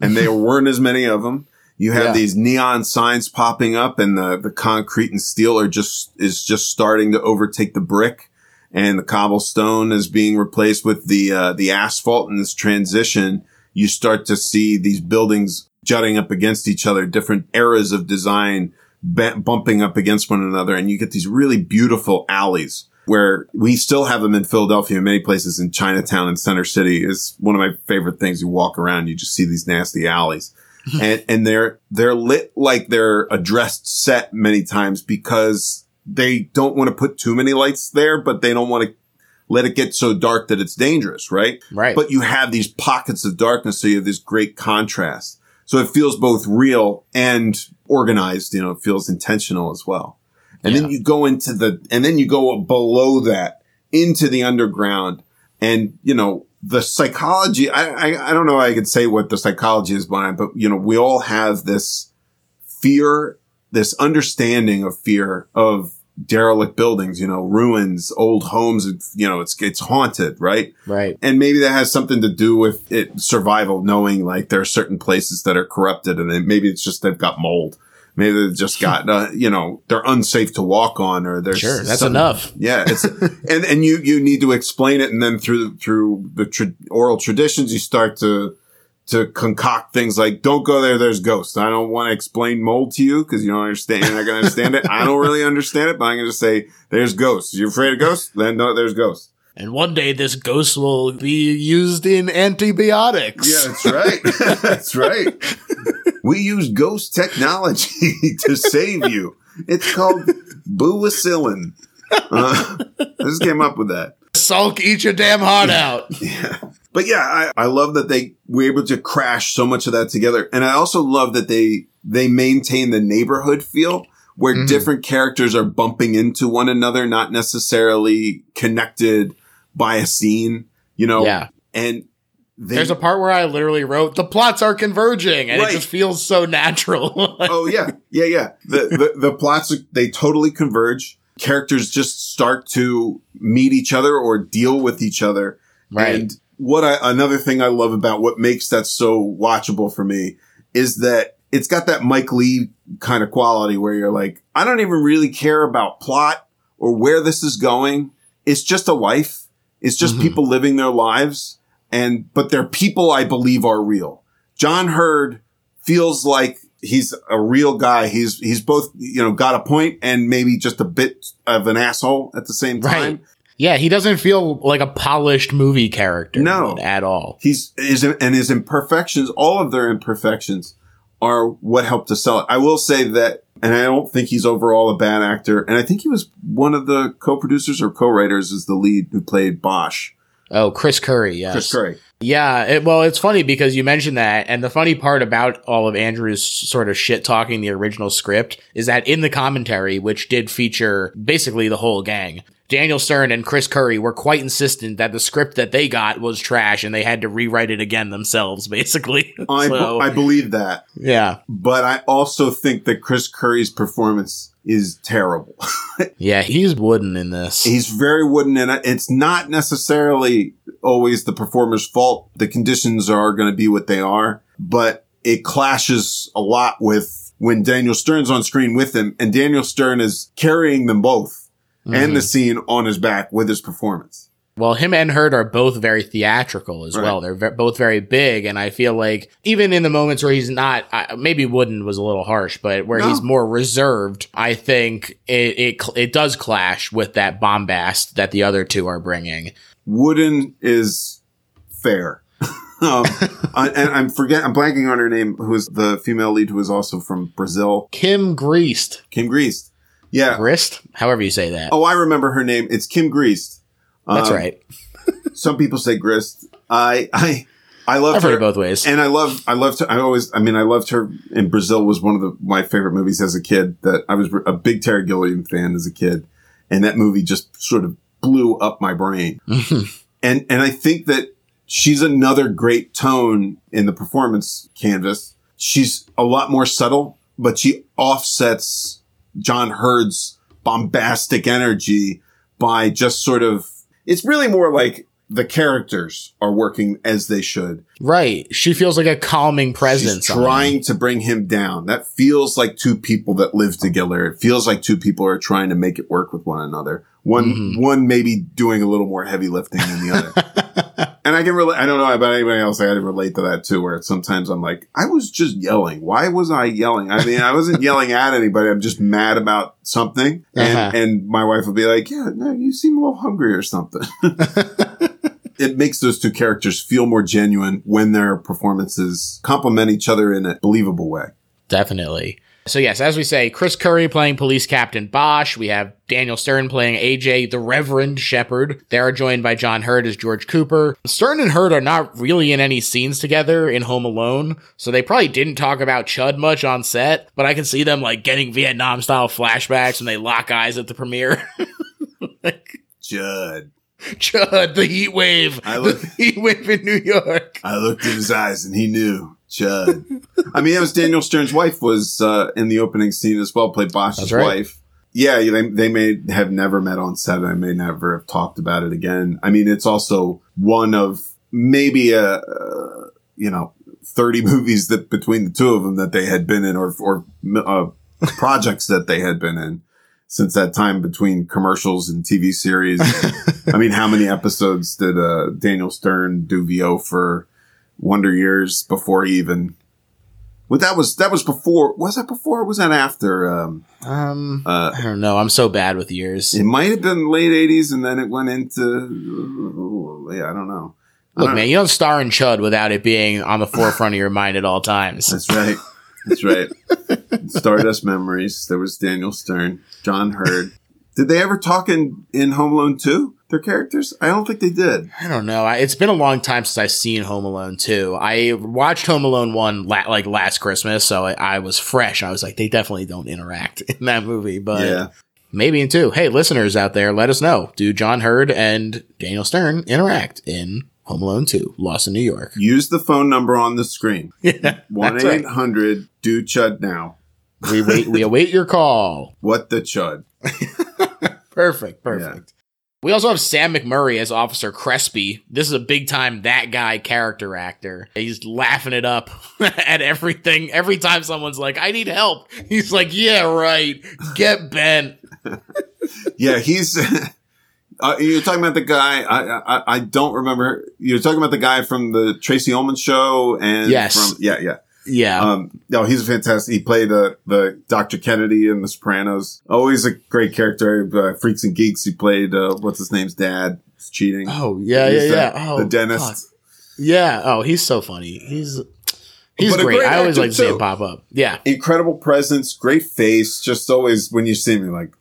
and there [LAUGHS] weren't as many of them. You have Yeah. these neon signs popping up, and the the concrete and steel are just is just starting to overtake the brick and the cobblestone is being replaced with the uh, the asphalt in this transition, you start to see these buildings jutting up against each other, different eras of design ba- bumping up against one another, and you get these really beautiful alleys. Where we still have them in Philadelphia, in many places in Chinatown and Center City is one of my favorite things. You walk around, you just see these nasty alleys, [LAUGHS] and and they're they're lit like they're a dressed set many times because they don't want to put too many lights there, but they don't want to let it get so dark that it's dangerous, right? Right. But you have these pockets of darkness, so you have this great contrast. So it feels both real and organized, you know, it feels intentional as well. And then you go into the, and then you go below that into the underground and, you know, the psychology, I, I, I don't know I could say what the psychology is behind, but, you know, we all have this fear, this understanding of fear of derelict buildings, you know, ruins, old homes, you know, it's, it's haunted, right? right. And maybe that has something to do with it survival, knowing like there are certain places that are corrupted and then maybe it's just they've got mold. Maybe they've just [LAUGHS] got, uh, you know, they're unsafe to walk on or there's Sure. That's enough. Yeah. It's, [LAUGHS] and, and you, you need to explain it. And then through, through the tra- oral traditions, you start to, to concoct things like, don't go there, there's ghosts. I don't want to explain mold to you because you don't understand, you're not going to understand it. I don't really understand it, but I'm going to say, there's ghosts. You're afraid of ghosts? Then no, there's ghosts. And one day this ghost will be used in antibiotics. Yeah, that's right. [LAUGHS] that's right. We use ghost technology [LAUGHS] to save you. It's called buacillin. Uh, [LAUGHS] I just came up with that. Salk, eat your damn heart out. But yeah, I, I love that they were able to crash so much of that together. And I also love that they, they maintain the neighborhood feel where mm-hmm. different characters are bumping into one another, not necessarily connected by a scene, you know? Yeah. And they, There's a part where I literally wrote, the plots are converging, and Right. it just feels so natural. [LAUGHS] oh yeah, yeah, yeah. The, the, the plots, they totally converge. Characters just start to meet each other or deal with each other. Right. And what I, another thing I love about what makes that so watchable for me is that it's got that Mike Leigh kind of quality where you're like, I don't even really care about plot or where this is going. It's just a life. It's just mm-hmm. people living their lives. And, but they're people I believe are real. John Heard feels like he's a real guy. He's, he's both, you know, got a point and maybe just a bit of an asshole at the same time. Right. Yeah, he doesn't feel like a polished movie character. No. At all. he's his and his imperfections, all of their imperfections are what helped to sell it. I will say that, and I don't think he's overall a bad actor. And I think he was one of the co-producers or co-writers as the lead who played Bosch. Oh, Chris Curry, yes. Chris Curry. Yeah, it, well, it's funny because you mentioned that, and the funny part about all of Andrew's sort of shit talking the original script is that in the commentary, which did feature basically the whole gang, Daniel Stern and Chris Curry were quite insistent that the script that they got was trash, and they had to rewrite it again themselves, [LAUGHS] basically. I, so, I believe that, yeah, but I also think that Chris Curry's performance is terrible. [LAUGHS] yeah, he's wooden in this. He's very wooden and it's not necessarily always the performer's fault. The conditions are going to be what they are, but it clashes a lot with when Daniel Stern's on screen with him and Daniel Stern is carrying them both and the scene on his back with his performance. Well, him and Heard are both very theatrical as Right. well. They're ve- both very big, and I feel like even in the moments where he's not, uh, maybe Wooden was a little harsh, but where No. he's more reserved, I think it it it does clash with that bombast that the other two are bringing. Wooden is fair. [LAUGHS] um, [LAUGHS] I- and I'm forget I'm blanking on her name, who's the female lead who is also from Brazil, Kim Greased, Kim Greast. Yeah. Grist, however you say that. Oh, I remember her name. It's Kim. That's um, right. [LAUGHS] Some people say Grist. I I I love her. I've her heard it both ways. and I love I loved her. I always I mean I loved her in Brazil was one of the my favorite movies as a kid. That I was a big Terry Gilliam fan as a kid, and that movie just sort of blew up my brain. [LAUGHS] and and I think that she's another great tone in the performance canvas. She's a lot more subtle, but she offsets John Heard's bombastic energy by just sort of it's really more like the characters are working as they should. right. She feels like a calming presence. She's him. trying to bring him down. That feels like two people that live together. It feels like two people are trying to make it work with one another. One, Mm-hmm. one maybe doing a little more heavy lifting than the other. [LAUGHS] [LAUGHS] and I can relate. I don't know about anybody else. I had to relate to that too, where sometimes I'm like, I was just yelling. Why was I yelling? I mean, I wasn't [LAUGHS] yelling at anybody. I'm just mad about something. And, Uh-huh. and my wife would be like, yeah, no, you seem a little hungry or something. [LAUGHS] it makes those two characters feel more genuine when their performances complement each other in a believable way. Definitely. So yes, as we say, Chris Curry playing Police Captain Bosch. We have Daniel Stern playing AJ, the Reverend Shepard. They are joined by John Heard as George Cooper. Stern and Heard are not really in any scenes together in Home Alone, so they probably didn't talk about Chud much on set. But I can see them like getting Vietnam style flashbacks when they lock eyes at the premiere. [LAUGHS] like, Judd. Chud, the heat wave, I look- the heat wave in New York. I looked in his eyes and he knew. Judd. I mean, that was Daniel Stern's wife was uh, in the opening scene as well, played Bosch's right. wife. Yeah, they, they may have never met on set. I may never have talked about it again. I mean, it's also one of maybe a, uh, you know, 30 [LAUGHS] movies that between the two of them that they had been in or, or uh, projects that they had been in since that time between commercials and TV series. [LAUGHS] I mean, how many episodes did uh, Daniel Stern do VO for Wonder Years before even. Well, that was that was before. Was that before? or Was that after? Um, Um, Uh, I don't know. I'm so bad with years. it might have been late '80s, and then it went into. Yeah, I don't know. Look, don't- man, you don't star in Chud without it being on the forefront of your mind at all times. That's right. That's right. [LAUGHS] Stardust Memories. There was Daniel Stern, John Heard. Did they ever talk in in Home Alone 2? Their characters? I don't think they did. I don't know. I, it's been a long time since I've seen Home Alone 2. I watched Home Alone 1 la- like last Christmas, so I, I was fresh. I was like, they definitely don't interact [LAUGHS] in that movie, but yeah. maybe in 2. Hey, listeners out there, let us know. Do John Heard and Daniel Stern interact in Home Alone 2, Lost in New York? Use the phone number on the screen. [LAUGHS] Yeah, 1 800 do chud now. We wait. We await your call. What the chud? [LAUGHS] Perfect. Perfect. We also have Sam McMurray as Officer Crespi. This is a big time that guy character actor. He's laughing it up [LAUGHS] at everything. Every time someone's like, I need help, he's like, Yeah, right. Get bent. [LAUGHS] Yeah, he's. Uh, you're talking about the guy. I, I I don't remember. You're talking about the guy from the Tracey Ullman show, and Yes. from yeah, yeah. Yeah. Um, no, he's a fantastic. He played uh, the Dr. Kennedy in The Sopranos. Always a great character. Uh, Freaks and Geeks. He played uh, what's his name's dad. He's cheating. oh, yeah, yeah, the- yeah. Oh, the dentist. fuck. Yeah. Oh, he's so funny. He's he's great. great I always like to see him pop up. Yeah. Incredible presence, great face. Just always when you see him, you're like,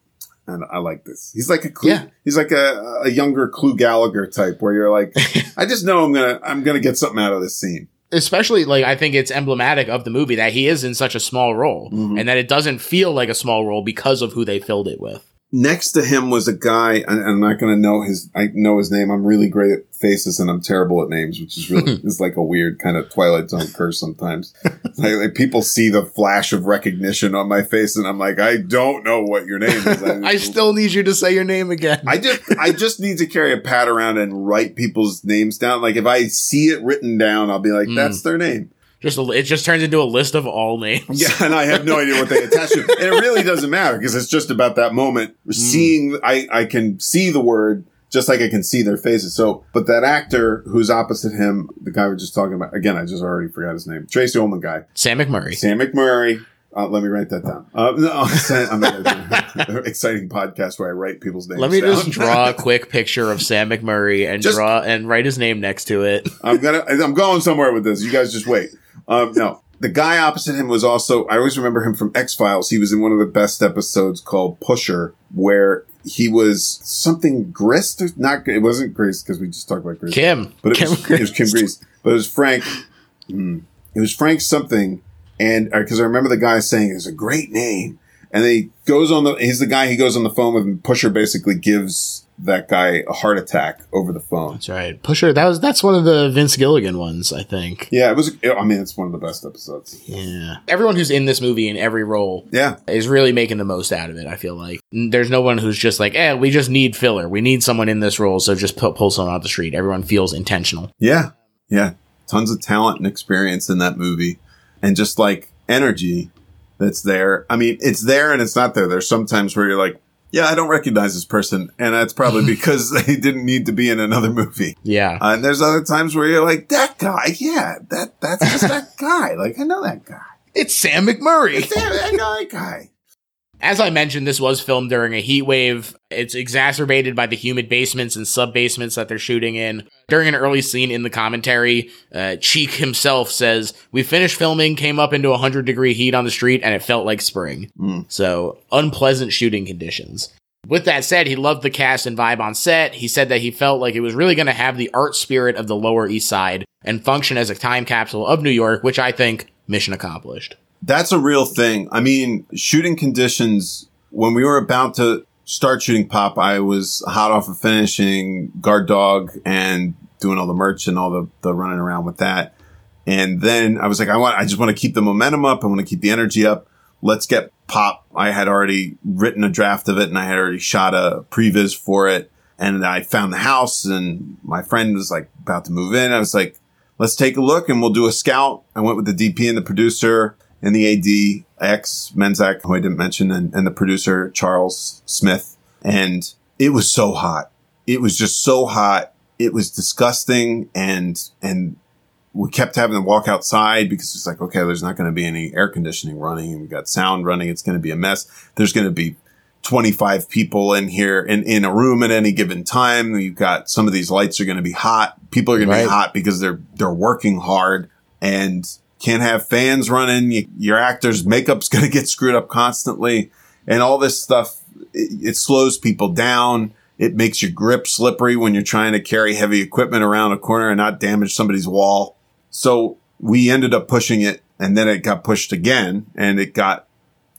and I like this. He's like a Clu, Yeah. he's like a, a younger Clu Gulager type, where you're like, [LAUGHS] I just know I'm gonna I'm gonna get something out of this scene. Especially like I think it's emblematic of the movie that he is in such a small role Mhm. and that it doesn't feel like a small role because of who they filled it with. Next to him was a guy, and I'm not going to know his. I know his name. I'm really great at faces, and I'm terrible at names, which is really [LAUGHS] is like a weird kind of Twilight Zone curse sometimes. [LAUGHS] like, like people see the flash of recognition on my face, and I'm like, I don't know what your name is. [LAUGHS] I still need you to say your name again. I just, I just need to carry a pad around and write people's names down. Like if I see it written down, I'll be like, Mm. that's their name. Just a, it just turns into a list of all names. Yeah, and I have no idea what they attach to. And it really doesn't matter because it's just about that moment. Seeing, I, I can see the word just like I can see their faces. So, but that actor who's opposite him, the guy we're just talking about, again, I just already forgot his name. Tracey Ullman guy. Sam McMurray. Sam McMurray. Uh, let me write that down. Uh, no, [LAUGHS] I'm not [LAUGHS] exciting podcast where I write people's names. Let me down. just draw a [LAUGHS] quick picture of Sam McMurray and Just- draw and write his name next to it. I'm gonna. I'm going somewhere with this. You guys just wait. Um, no, the guy opposite him was also. I always remember him from X Files. He was in one of the best episodes called Pusher, where he was something grist. Or not. It wasn't Grace because we just talked about Grace. Kim. but it Kim was, it was Kim. Grease. But it was Frank. hmm, it was Frank something, and because I remember the guy saying it's a great name, and then he goes on the. He's the guy. He goes on the phone with, and Pusher basically gives that guy a heart attack over the phone. That's right. Pusher. That was that's one of the Vince Gilligan ones, I think. Yeah, it was. I mean, it's one of the best episodes. Yeah. Everyone who's in this movie in every role Yeah, is really making the most out of it. I feel like there's no one who's just like, eh, we just need filler. We need someone in this role, so just pu- pull someone out the street. Everyone feels intentional. yeah, yeah. Tons of talent and experience in that movie, and just like energy that's there. I mean, it's there and it's not there. There's sometimes where you're like, yeah, I don't recognize this person, and that's probably [LAUGHS] because [LAUGHS] they didn't need to be in another movie. Yeah. Uh, and there's other times where you're like, that guy, yeah, that that's just that [LAUGHS] guy. Like I know that guy. It's Sam McMurray. Damn, I know that guy. As I mentioned, this was filmed during a heat wave. It's exacerbated by the humid basements and sub basements that they're shooting in. During an early scene in the commentary, uh, Cheek himself says, We finished filming, came up into 100 degree heat on the street, and it felt like spring. Mm. So, unpleasant shooting conditions. With that said, he loved the cast and vibe on set. He said that he felt like it was really going to have the art spirit of the Lower East Side and function as a time capsule of New York, which I think mission accomplished. That's a real thing. I mean, shooting conditions, when we were about to start shooting Pop, I was hot off of finishing Guard Dog and doing all the merch and all the, the running around with that. And then I was like, I want, I just want to keep the momentum up. I want to keep the energy up. Let's get Pop. I had already written a draft of it and I had already shot a previs for it. And I found the house and my friend was like about to move in. I was like, let's take a look and we'll do a scout. I went with the DP and the producer and the AD, ex Menzak, who I didn't mention, and, and the producer, Charles Smith. And it was so hot. It was just so hot. It was disgusting. And, and we kept having to walk outside because it's like, okay, there's not going to be any air conditioning running we got sound running. It's going to be a mess. There's going to be 25 people in here in, in a room at any given time. You've got some of these lights are going to be hot. People are going to be hot because they're, they're working hard and can't have fans running. You, your actor's makeup's [LAUGHS] going to get screwed up constantly and all this stuff. It, it slows people down. It makes your grip slippery when you're trying to carry heavy equipment around a corner and not damage somebody's wall. So we ended up pushing it and then it got pushed again and it got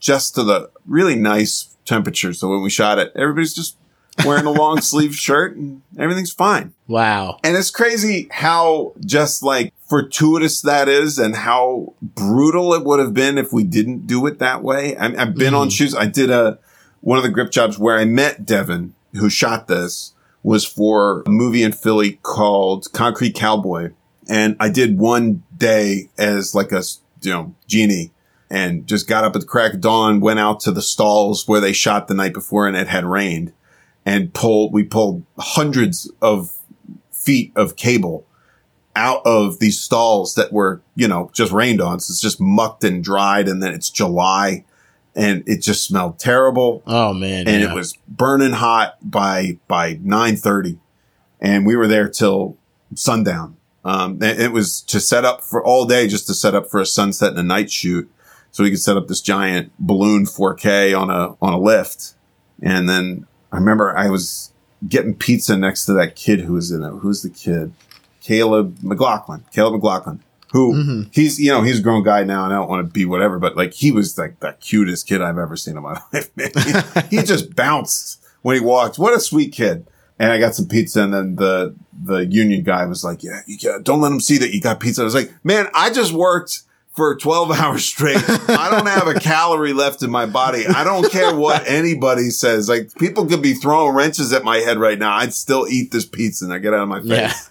just to the really nice temperature. So when we shot it, everybody's just wearing a long [LAUGHS] sleeve shirt and everything's fine. Wow. And it's crazy how just like fortuitous that is and how brutal it would have been if we didn't do it that way. I, I've been on mm. shoots. I did a, one of the grip jobs where I met Devin who shot this was for a movie in Philly called Concrete Cowboy. And I did one day as like a, you know, genie and just got up at the crack of dawn, went out to the stalls where they shot the night before and it had rained and pulled, we pulled hundreds of feet of cable out of these stalls that were, you know, just rained on. So it's just mucked and dried. And then it's July and it just smelled terrible Oh man. and yeah. it was burning hot by by 9:30 and we were there till sundown um and it was to set up for all day just to set up for a sunset and a night shoot so we could set up this giant balloon 4k on a on a lift and then i remember i was getting pizza next to that kid who was in it who's the kid caleb mclaughlin caleb mclaughlin who mm-hmm. he's you know he's a grown guy now and I don't want to be whatever, but like he was like the cutest kid I've ever seen in my [LAUGHS] life. Man. He, he [LAUGHS] just bounced when he walked. What a sweet kid. And I got some pizza, and then the the union guy was like, "Yeah, you got, don't let him see that you got pizza." I was like, "Man, I just worked." For 12 [LAUGHS] hours straight. I don't have a calorie left in my body. I don't care what anybody says. Like people could be throwing wrenches at my head right now. I'd still eat this pizza and I get out of my face.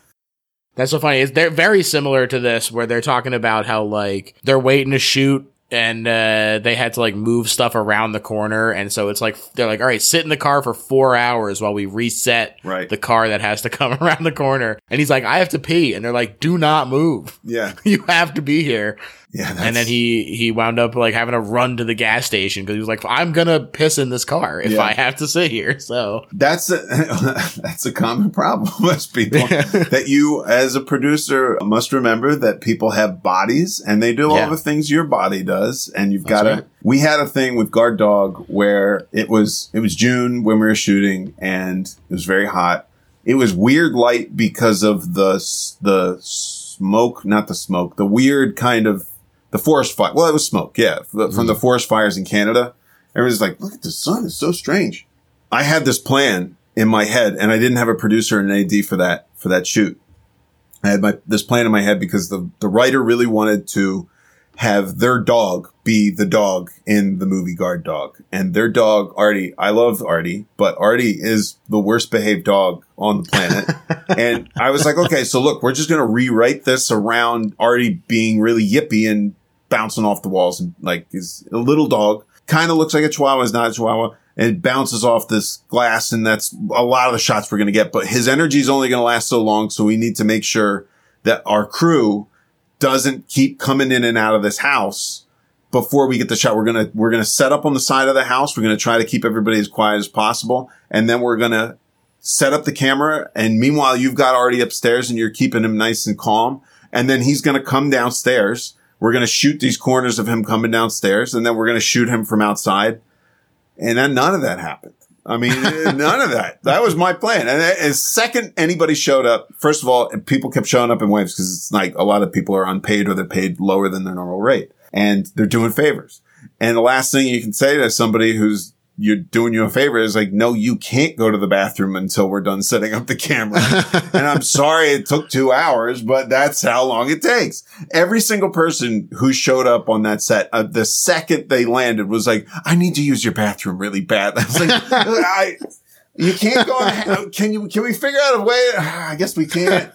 That's so funny. It's, they're very similar to this, where they're talking about how like they're waiting to shoot and uh, they had to like move stuff around the corner, and so it's like they're like, all right, sit in the car for four hours while we reset Right. the car that has to [LAUGHS] come around the corner. And he's like, I have to pee, and they're like, do not move. Yeah. [LAUGHS] You have to be here. Yeah. and then he he wound up like having to run to the gas station because he was like, I'm gonna piss in this car if Yeah. I have to sit here. So That's a [LAUGHS] that's a common problem [LAUGHS] with people that you as a producer must remember that people have bodies and they do Yeah. all the things your body does and you've got to right. we had a thing with guard dog where it was it was June when we were shooting and it was very hot it was weird light because of the the smoke not the smoke the weird kind of the forest fire well it was smoke yeah from the mm-hmm. forest fires in Canada everyone's like look at the sun it's so strange I had this plan in my head and I didn't have a producer and an AD for that, for that shoot. I had my, this plan in my head because the, the writer really wanted to have their dog be the dog in the movie Guard Dog. And their dog, Artie, I love Artie, but Artie is the worst behaved dog on the planet. [LAUGHS] and I was like, okay, so look, we're just going to rewrite this around Artie being really yippy and bouncing off the walls and like is a little dog. Kind of looks like a chihuahua, is not a chihuahua. And it bounces off this glass, and that's a lot of the shots we're going to get. But his energy is only going to last so long, so we need to make sure that our crew doesn't keep coming in and out of this house before we get the shot. We're gonna we're gonna set up on the side of the house. We're gonna try to keep everybody as quiet as possible, and then we're gonna set up the camera. And meanwhile, you've got Artie upstairs, and you're keeping him nice and calm. And then he's gonna come downstairs. We're gonna shoot these corners of him coming downstairs, and then we're gonna shoot him from outside. And then none of that happened. I mean, [LAUGHS] none of that. That was my plan. And as second anybody showed up, first of all, people kept showing up in waves because it's like a lot of people are unpaid or they're paid lower than their normal rate and they're doing favors. And the last thing you can say to somebody who's you're doing you a favor It's like, no, you can't go to the bathroom until we're done setting up the camera. [LAUGHS] and I'm sorry it took two hours, but that's how long it takes. Every single person who showed up on that set, uh, the second they landed was like, I need to use your bathroom really bad. [LAUGHS] I was like, [LAUGHS] I, you can't go. Can you? Can we figure out a way? [SIGHS] I guess we can't.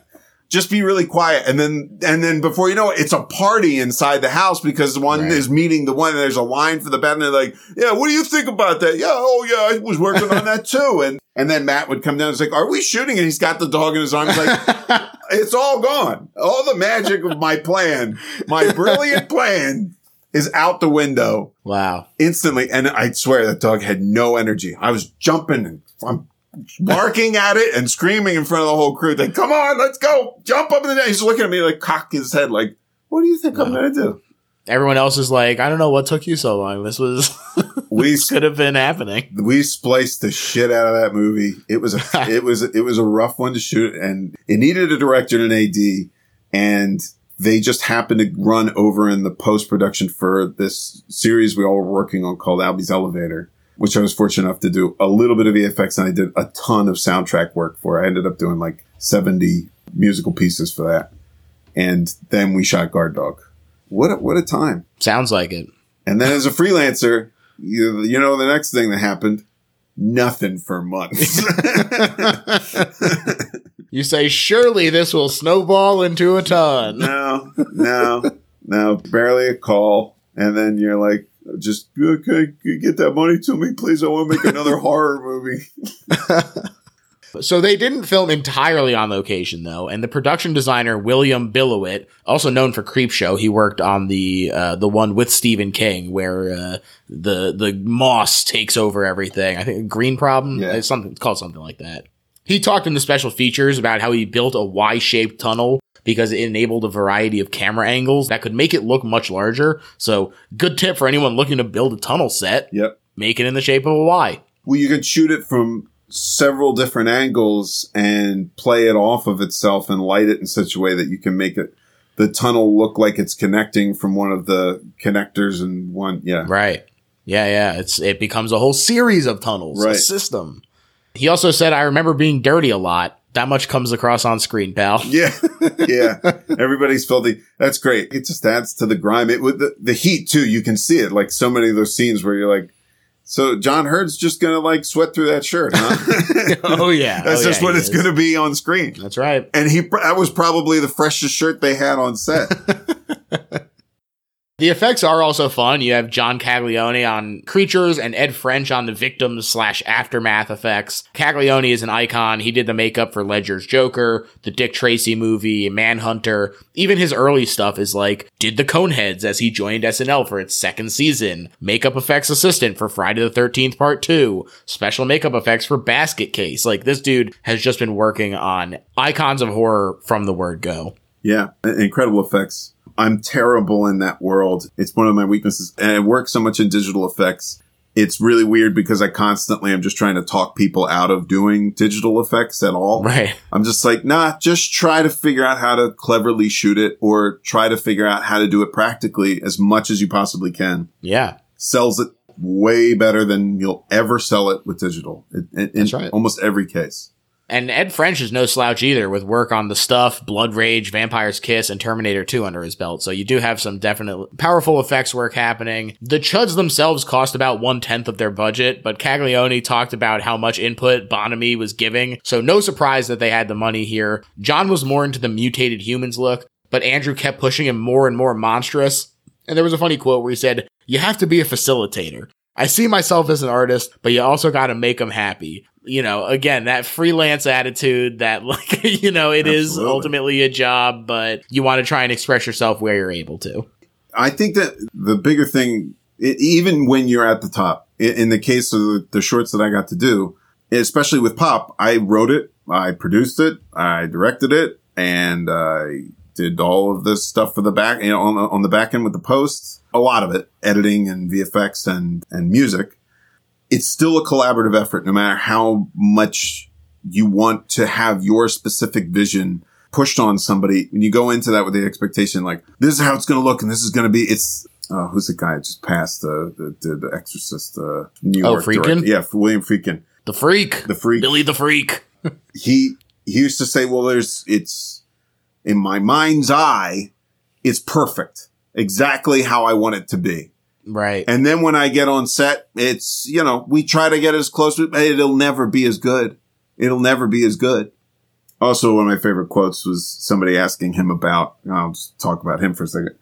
Just be really quiet, and then and then before you know it, it's a party inside the house because one Right. is meeting the one. And there's a line for the bed, and they're like, "Yeah, what do you think about that? Yeah, oh yeah, I was working on that too." And and then Matt would come down and say, "Are we shooting?" And he's got the dog in his arms, like [LAUGHS] it's all gone. All the magic of my plan, my brilliant plan, is out the window Wow. instantly. And I swear that dog had no energy. I was jumping and I'm barking at it and screaming in front of the whole crew. Like, come on, let's go. Jump up in the net. He's looking at me like cock his head like, what do you think I'm going to do? Everyone else is like, I don't know what took you so long. This was [LAUGHS] We could have been happening. we spliced the shit out of that movie. It was a, [LAUGHS] it was it was a rough one to shoot, and it needed a director and an AD, and they just happened to run over in the post production for this series we all were working on called Albie's Elevator, which I was fortunate enough to do a little bit of VFX, and I did a ton of soundtrack work for. I ended up doing like seventy musical pieces for that, and then we shot Guard Dog. What a, what a time! Sounds like it. And then as a freelancer, you, you know, the next thing that happened, nothing for months. [LAUGHS] [LAUGHS] You say, surely this will snowball into a ton. no, no, no, barely a call. And then you're like, just, okay, get that money to me, please. I want to make [LAUGHS] another horror movie. [LAUGHS] So they didn't film entirely on location though, and the production designer William Bilowit, also known for Creepshow, he worked on the uh, the one with Stephen King where uh, the the moss takes over everything. I think Green Problem, Yeah. it's something it's called something like that. He talked in the special features about how he built a Y-shaped tunnel because it enabled a variety of camera angles that could make it look much larger. So, good tip for anyone looking to build a tunnel set: Yep. make it in the shape of a Y. Well, you could shoot it from several different angles and play it off of itself and light it in such a way that you can make it the tunnel look like it's connecting from one of the connectors and one yeah Right. Yeah, yeah. It's it becomes a whole series of tunnels, a Right. system. He also said, "I remember being dirty a lot. That much comes across on screen, pal." [LAUGHS] Yeah, yeah. Everybody's filthy. That's great. It just adds to the grime. It with the, the heat too. You can see it. Like so many of those scenes where you're like, so John Heard's just gonna like sweat through that shirt, huh? [LAUGHS] [LAUGHS] oh yeah, That's Oh, just yeah, what it's is. gonna be on screen. That's right. And he that was probably the freshest shirt they had on set. The effects are also fun. You have John Caglione on creatures and Ed French on the victims slash aftermath effects. Caglione is an icon. He did the makeup for Ledger's Joker, the Dick Tracy movie, Manhunter. Even his early stuff is like, did the Coneheads as he joined SNL for its second season, makeup effects assistant for Friday the 13th part 2, special makeup effects for Basket Case. Like this dude has just been working on icons of horror from the word go. Yeah, incredible effects. I'm terrible in that world. It's one of my weaknesses. And I work so much in digital effects. It's really weird because I constantly am just trying to talk people out of doing digital effects at all. Right. I'm just like, nah, just try to figure out how to cleverly shoot it or try to figure out how to do it practically as much as you possibly can. Yeah. Sells it way better than you'll ever sell it with digital in, in right. almost every case. And Ed French is no slouch either with work on The Stuff, Blood Rage, Vampire's Kiss, and Terminator 2 under his belt. So you do have some definite powerful effects work happening. The Chuds themselves cost about one tenth of their budget, but Caglione talked about how much input Bonime was giving. So no surprise that they had the money here. John was more into the mutated humans look, but Andrew kept pushing him more and more monstrous. And there was a funny quote where he said, You have to be a facilitator. I see myself as an artist, but you also got to make them happy. You know, again, that freelance attitude that [LAUGHS] like, you know, it is Absolutely. ultimately a job, but you want to try and express yourself where you're able to. I think that the bigger thing, i even when you're at the top, i- in the case of the, the shorts that I got to do, especially with Pop, I wrote it, I produced it, I directed it, and I did all of this stuff for the back, you know, on the, on the back end with the posts, a lot of it, editing and VFX and, and music. It's still a collaborative effort, no matter how much you want to have your specific vision pushed on somebody. When you go into that with the expectation, like, this is how it's going to look and this is going to be, it's, uh, who's the guy that just passed, uh, the, the, the Exorcist, uh, New Oh, York. Friedkin? director. Yeah, William Friedkin. The freak. The freak. Billy the freak. [LAUGHS] He, he used to say, well, there's, it's, in my mind's eye, it's perfect. Exactly how I want it to be. Right. And then when I get on set, it's, you know, we try to get as close to it'll never be as good. It'll never be as good. Also, one of my favorite quotes was somebody asking him about, I'll just talk about him for a second.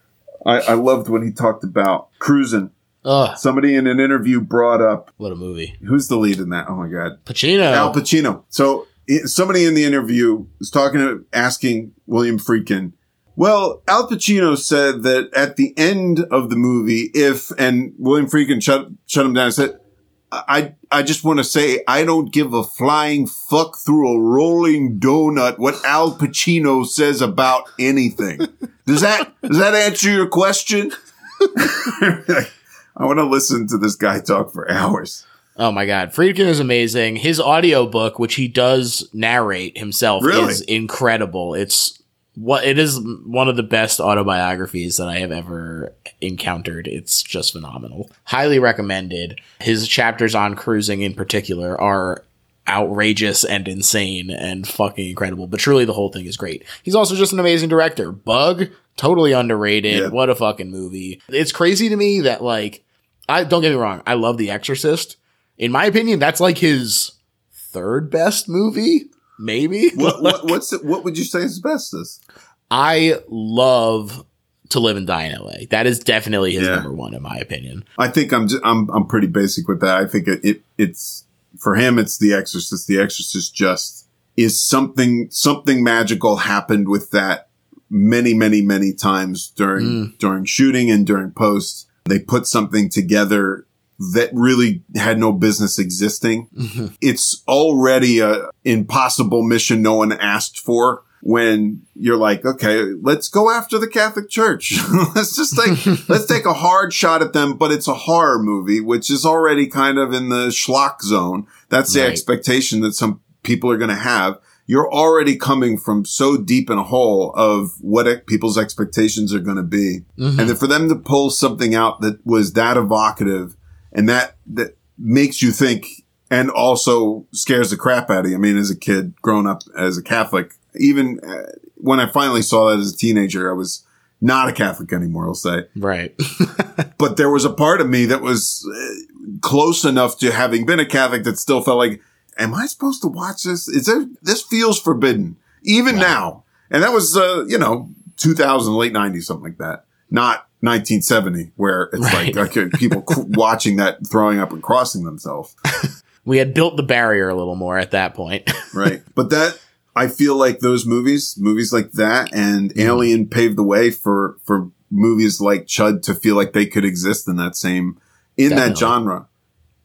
I, I loved when he talked about cruising. Ugh, Somebody in an interview brought up, what a movie. who's the lead in that? Oh my God. Pacino. Al Pacino. So somebody in the interview was talking to asking William Friedkin. Well, Al Pacino said that at the end of the movie, if and William Friedkin shut shut him down and said, "I I just want to say I don't give a flying fuck through a rolling donut what Al Pacino says about anything." [LAUGHS] Does that does that answer your question? [LAUGHS] I want to listen to this guy talk for hours. Oh my god, Friedkin is amazing. His audiobook, which he does narrate himself, Really? is incredible. It's what it is one of the best autobiographies that I have ever encountered. It's just phenomenal. Highly recommended. His chapters on cruising in particular are outrageous and insane and fucking incredible. But truly the whole thing is great. He's also just an amazing director. Bug, totally underrated. Yeah. What a fucking movie. It's crazy to me that like I don't get me wrong, I love The Exorcist. In my opinion, that's like his third best movie, maybe. [LAUGHS] What, what what's it, what would you say is bestest? I love To Live and Die in LA. That is definitely his Yeah. number one, in my opinion. I think I'm j- I'm I'm pretty basic with that. I think it, it it's for him. It's The Exorcist. The Exorcist just is something something magical happened with that many many many times during hmm. during shooting and during post. They put something together that really had no business existing. Mm-hmm. It's already a impossible mission no one asked for. When you're like, okay, let's go after the Catholic Church. [LAUGHS] let's just take, [LAUGHS] let's take a hard shot at them, but it's a horror movie, which is already kind of in the schlock zone. That's the Right. expectation that some people are going to have. You're already coming from so deep in a hole of what people's expectations are going to be. Mm-hmm. And then for them to pull something out that was that evocative and that, that makes you think and also scares the crap out of you. I mean, as a kid growing up as a Catholic, even uh, when I finally saw that as a teenager, I was not a Catholic anymore, I'll say. Right. [LAUGHS] But there was a part of me that was uh, close enough to having been a Catholic that still felt like, am I supposed to watch this? Is there, this feels forbidden even now. And that was, uh, you know, 2000, late 90s, something like that. Not 1970 where it's Right. like people [LAUGHS] watching that, throwing up and crossing themselves. [LAUGHS] we had built the barrier a little more at that point. [LAUGHS] right? But that I feel like those movies, movies like that, and Mm-hmm. Alien paved the way for for movies like Chud to feel like they could exist in that same in that genre.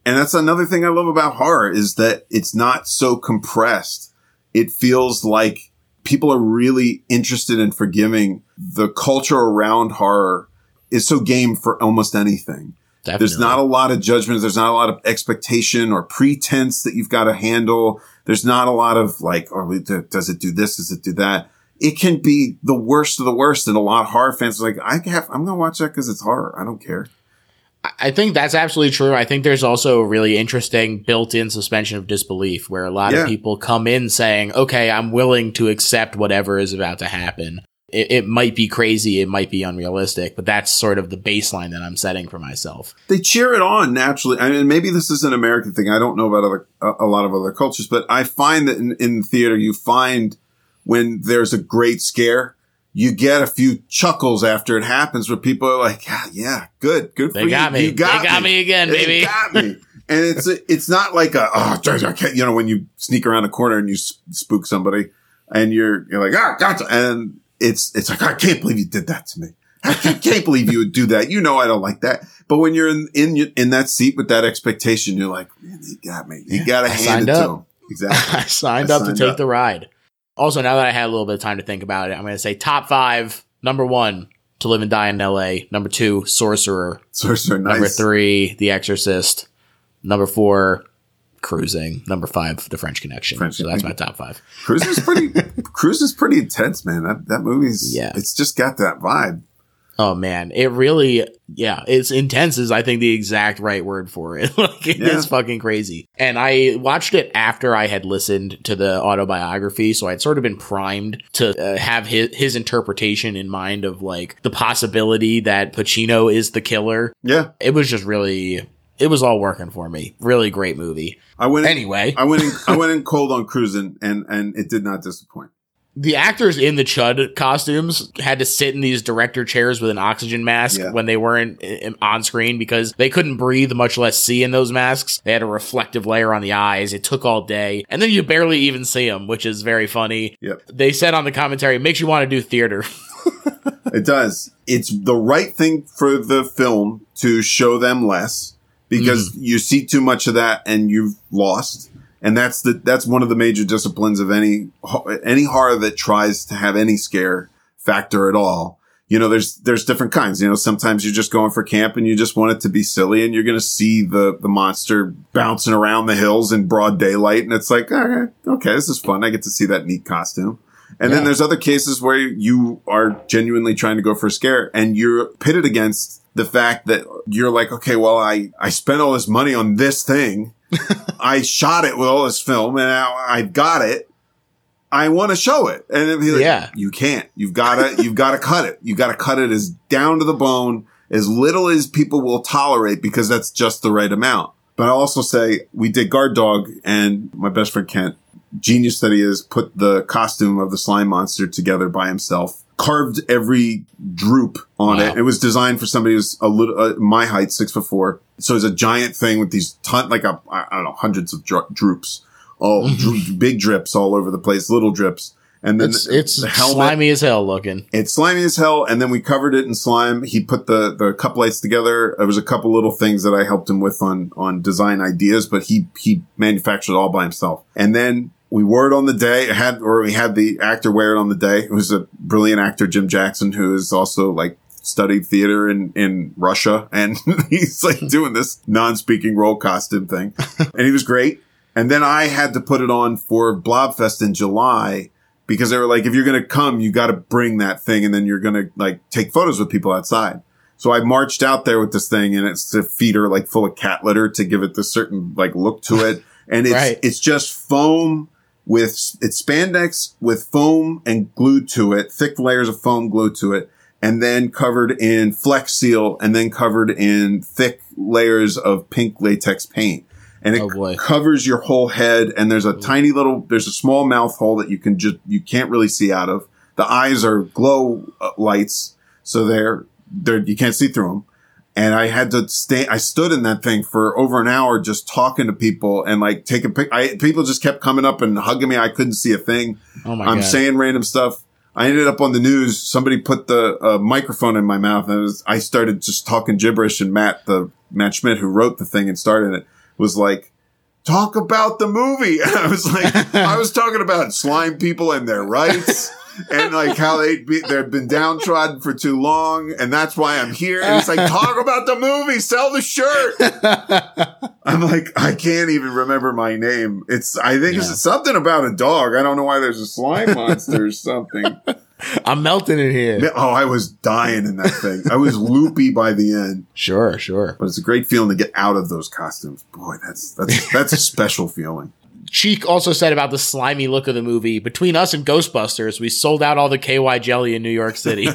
And that's another thing I love about horror is that it's not so compressed. It feels like people are really interested in forgiving. The culture around horror is so game for almost anything. Definitely. There's not a lot of judgment. There's not a lot of expectation or pretense that you've got to handle. There's not a lot of like, oh, does it do this? Does it do that? It can be the worst of the worst. And a lot of horror fans are like, I have, I'm going to watch that because it's horror. I don't care. I think that's absolutely true. I think there's also a really interesting built-in suspension of disbelief where a lot Yeah. of people come in saying, "Okay, I'm willing to accept whatever is about to happen." It, it might be crazy, it might be unrealistic, but that's sort of the baseline that I'm setting for myself. They cheer it on naturally. I mean, maybe this is an American thing. I don't know about other, a, a lot of other cultures, but I find that in, in theater, you find when there's a great scare, you get a few chuckles after it happens where people are like, yeah, yeah, good, good They for got you. me. You got They got me again, They baby." got me. [LAUGHS] And it's it's not like a oh George, I can't, you know when you sneak around a corner and you spook somebody and you're you're like ah gotcha and it's it's like I can't believe you did that to me I can't, believe you would do that you know I don't like that but when you're in in in that seat with that expectation you're like man they got me you gotta I hand it up. to them exactly [LAUGHS] I signed I up to signed take up. the ride. Also, now that I had a little bit of time to think about it, I'm going to say top five. Number one, To Live and Die in L.A. Number two, Sorcerer. Sorcerer nice Number three, The Exorcist. Number four, Cruising. Number five, The French Connection. French so that's my top five. Cruise is pretty [LAUGHS] Cruise is pretty intense man that that movie's Yeah. it's just got that vibe Oh man, it really, yeah, it's intense is I think the exact right word for it. [LAUGHS] like it is Yeah. fucking crazy. And I watched it after I had listened to the autobiography, so I'd sort of been primed to uh, have his his interpretation in mind of like the possibility that Pacino is the killer. yeah It was just really, it was all working for me. Really great movie. I went in- Anyway, I went in, I went in [LAUGHS] cold on cruising and, and it did not disappoint. The actors in the Chud costumes had to sit in these director chairs with an oxygen mask Yeah. when they weren't on screen because they couldn't breathe, much less see in those masks. They had a reflective layer on the eyes. It took all day. And then you barely even see them, which is very funny. Yep. They said on the commentary, it makes you want to do theater. [LAUGHS] It does. It's the right thing for the film to show them less because mm-hmm. you see too much of that and you've lost. And that's the that's one of the major disciplines of any any horror that tries to have any scare factor at all. You know, there's there's different kinds. You know, sometimes you're just going for camp and you just want it to be silly, and you're going to see the the monster bouncing around the hills in broad daylight, and it's like, okay, okay, this is fun. I get to see that neat costume. And then there's other cases where you are genuinely trying to go for a scare and you're pitted against the fact that you're like, okay, well, I, I spent all this money on this thing. [LAUGHS] I shot it with all this film and now I've got it. I want to show it. And it'd like, Yeah. you can't. You've got to, you've got to cut it. You've got to cut it as down to the bone, as little as people will tolerate because that's just the right amount. But I'll also say we did guard dog and my best friend Kent, genius that he is, put the costume of the slime monster together by himself, carved every droop on Wow. it. It was designed for somebody who's a little, uh, my height, six foot four. So it's a giant thing with these ton, like a, I don't know, hundreds of dro- droops, all dro- big drips all over the place, little drips. And then It's it's the helmet- slimy as hell looking. it's slimy as hell, and then we covered it in slime. He put the the cup lights together. There was a couple little things that I helped him with on on design ideas, but he he manufactured it all by himself. And then we wore it on the day. It had or we had the actor wear it on the day. It was a brilliant actor, Jim Jackson, who is also like studied theater in in Russia, and [LAUGHS] he's like doing this non-speaking role costume thing, [LAUGHS] and he was great. And then I had to put it on for Blobfest in July because they were like, if you're going to come, you got to bring that thing and then you're going to like take photos with people outside. So I marched out there with this thing and it's the feet are like full of cat litter to give it this certain like look to it. And it's, Right. it's just foam with, it's spandex with foam and glued to it, thick layers of foam glued to it. And then covered in Flex Seal and then covered in thick layers of pink latex paint. And it Oh, covers your whole head and there's a tiny little there's a small mouth hole that you can just you can't really see out of the eyes are glow uh, lights so they're they're you can't see through them and i had to stay i stood in that thing for over an hour just talking to people and like taking pic I, people just kept coming up and hugging me i couldn't see a thing Oh my i'm god. saying random stuff I ended up on the news. Somebody put the uh, microphone in my mouth, and was, I started just talking gibberish. And Matt, the Matt Schmidt, who wrote the thing and started it, was like, "Talk about the movie." And [LAUGHS] I was like, [LAUGHS] I was talking about slime people and their rights, and like how they be, they've been downtrodden for too long, and that's why I'm here. And it's like, talk about the movie, sell the shirt. [LAUGHS] I'm like, I can't even remember my name. It's, I think Yeah. it's something about a dog. I don't know why there's a slime [LAUGHS] monster or something. I'm melting in here. Oh, I was dying in that thing. I was loopy by the end, Sure, sure. but it's a great feeling to get out of those costumes. Boy, that's, that's, that's a special feeling. Cheek also said about the slimy look of the movie. Between us and Ghostbusters, we sold out all the KY jelly in New York City.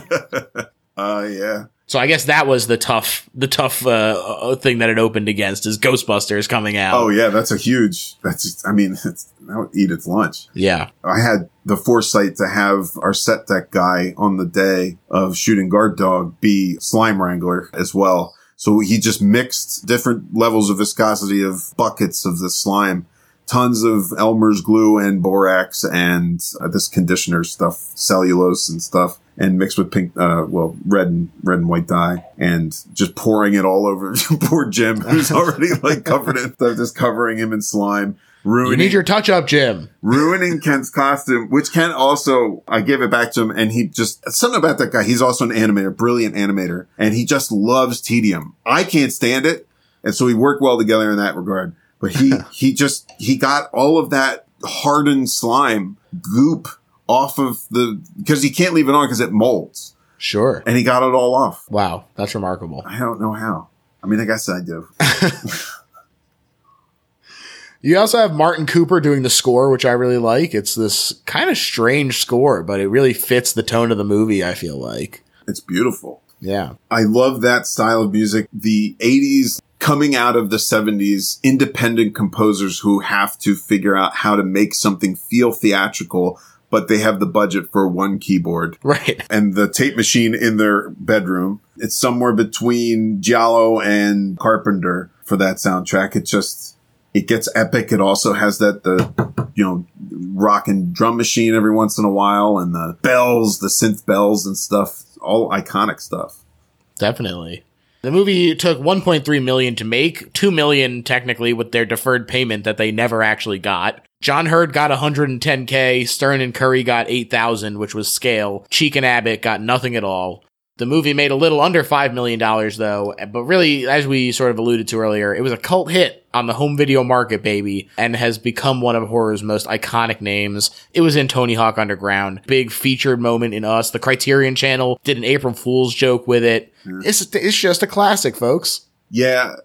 Uh, [LAUGHS] yeah. so I guess that was the tough, the tough uh, uh, thing that it opened against is Ghostbusters coming out. Oh, yeah. That's a huge, that's, I mean, [LAUGHS] it's, that would eat its lunch. yeah. I had the foresight to have our set deck guy on the day of shooting guard dog be slime wrangler as well. So he just mixed different levels of viscosity of buckets of the slime, tons of Elmer's glue and borax and uh, this conditioner stuff, cellulose and stuff. And mixed with pink, uh, well, red and red and white dye, and just pouring it all over [LAUGHS] poor Jim, who's already like covered in stuff, just covering him in slime, ruining You need your touch up, Jim. ruining Kent's costume, which Ken also, I gave it back to him and he just, something about that guy. He's also an animator, brilliant animator, and he just loves tedium. I can't stand it. And so we work well together in that regard. But he, he just, he got all of that hardened slime goop off of the, because he can't leave it on because it molds. Sure. And he got it all off. Wow, that's remarkable. I don't know how. I mean, I guess I do. [LAUGHS] You also have Martin Cooper doing the score, which I really like. It's this kind of strange score, but it really fits the tone of the movie, I feel like. It's beautiful. Yeah. I love that style of music. The 80s coming out of the 70s, independent composers who have to figure out how to make something feel theatrical, but they have the budget for one keyboard Right. [LAUGHS] and the tape machine in their bedroom. It's somewhere between Giallo and Carpenter for that soundtrack. It just it gets epic. It also has that the you know rock and drum machine every once in a while and the bells, the synth bells and stuff. All iconic stuff. Definitely. The movie took 1.3 million to make, 2 million technically with their deferred payment that they never actually got. John Heard got 110k, Stern and Curry got 8,000, which was scale. Cheek and Abbott got nothing at all. The movie made a little under $5 million though, but really, as we sort of alluded to earlier, it was a cult hit on the home video market, baby, and has become one of horror's most iconic names. It was in Tony Hawk Underground. Big featured moment in Us. The Criterion Channel did an April Fool's joke with it. It's, it's just a classic, folks. Yeah,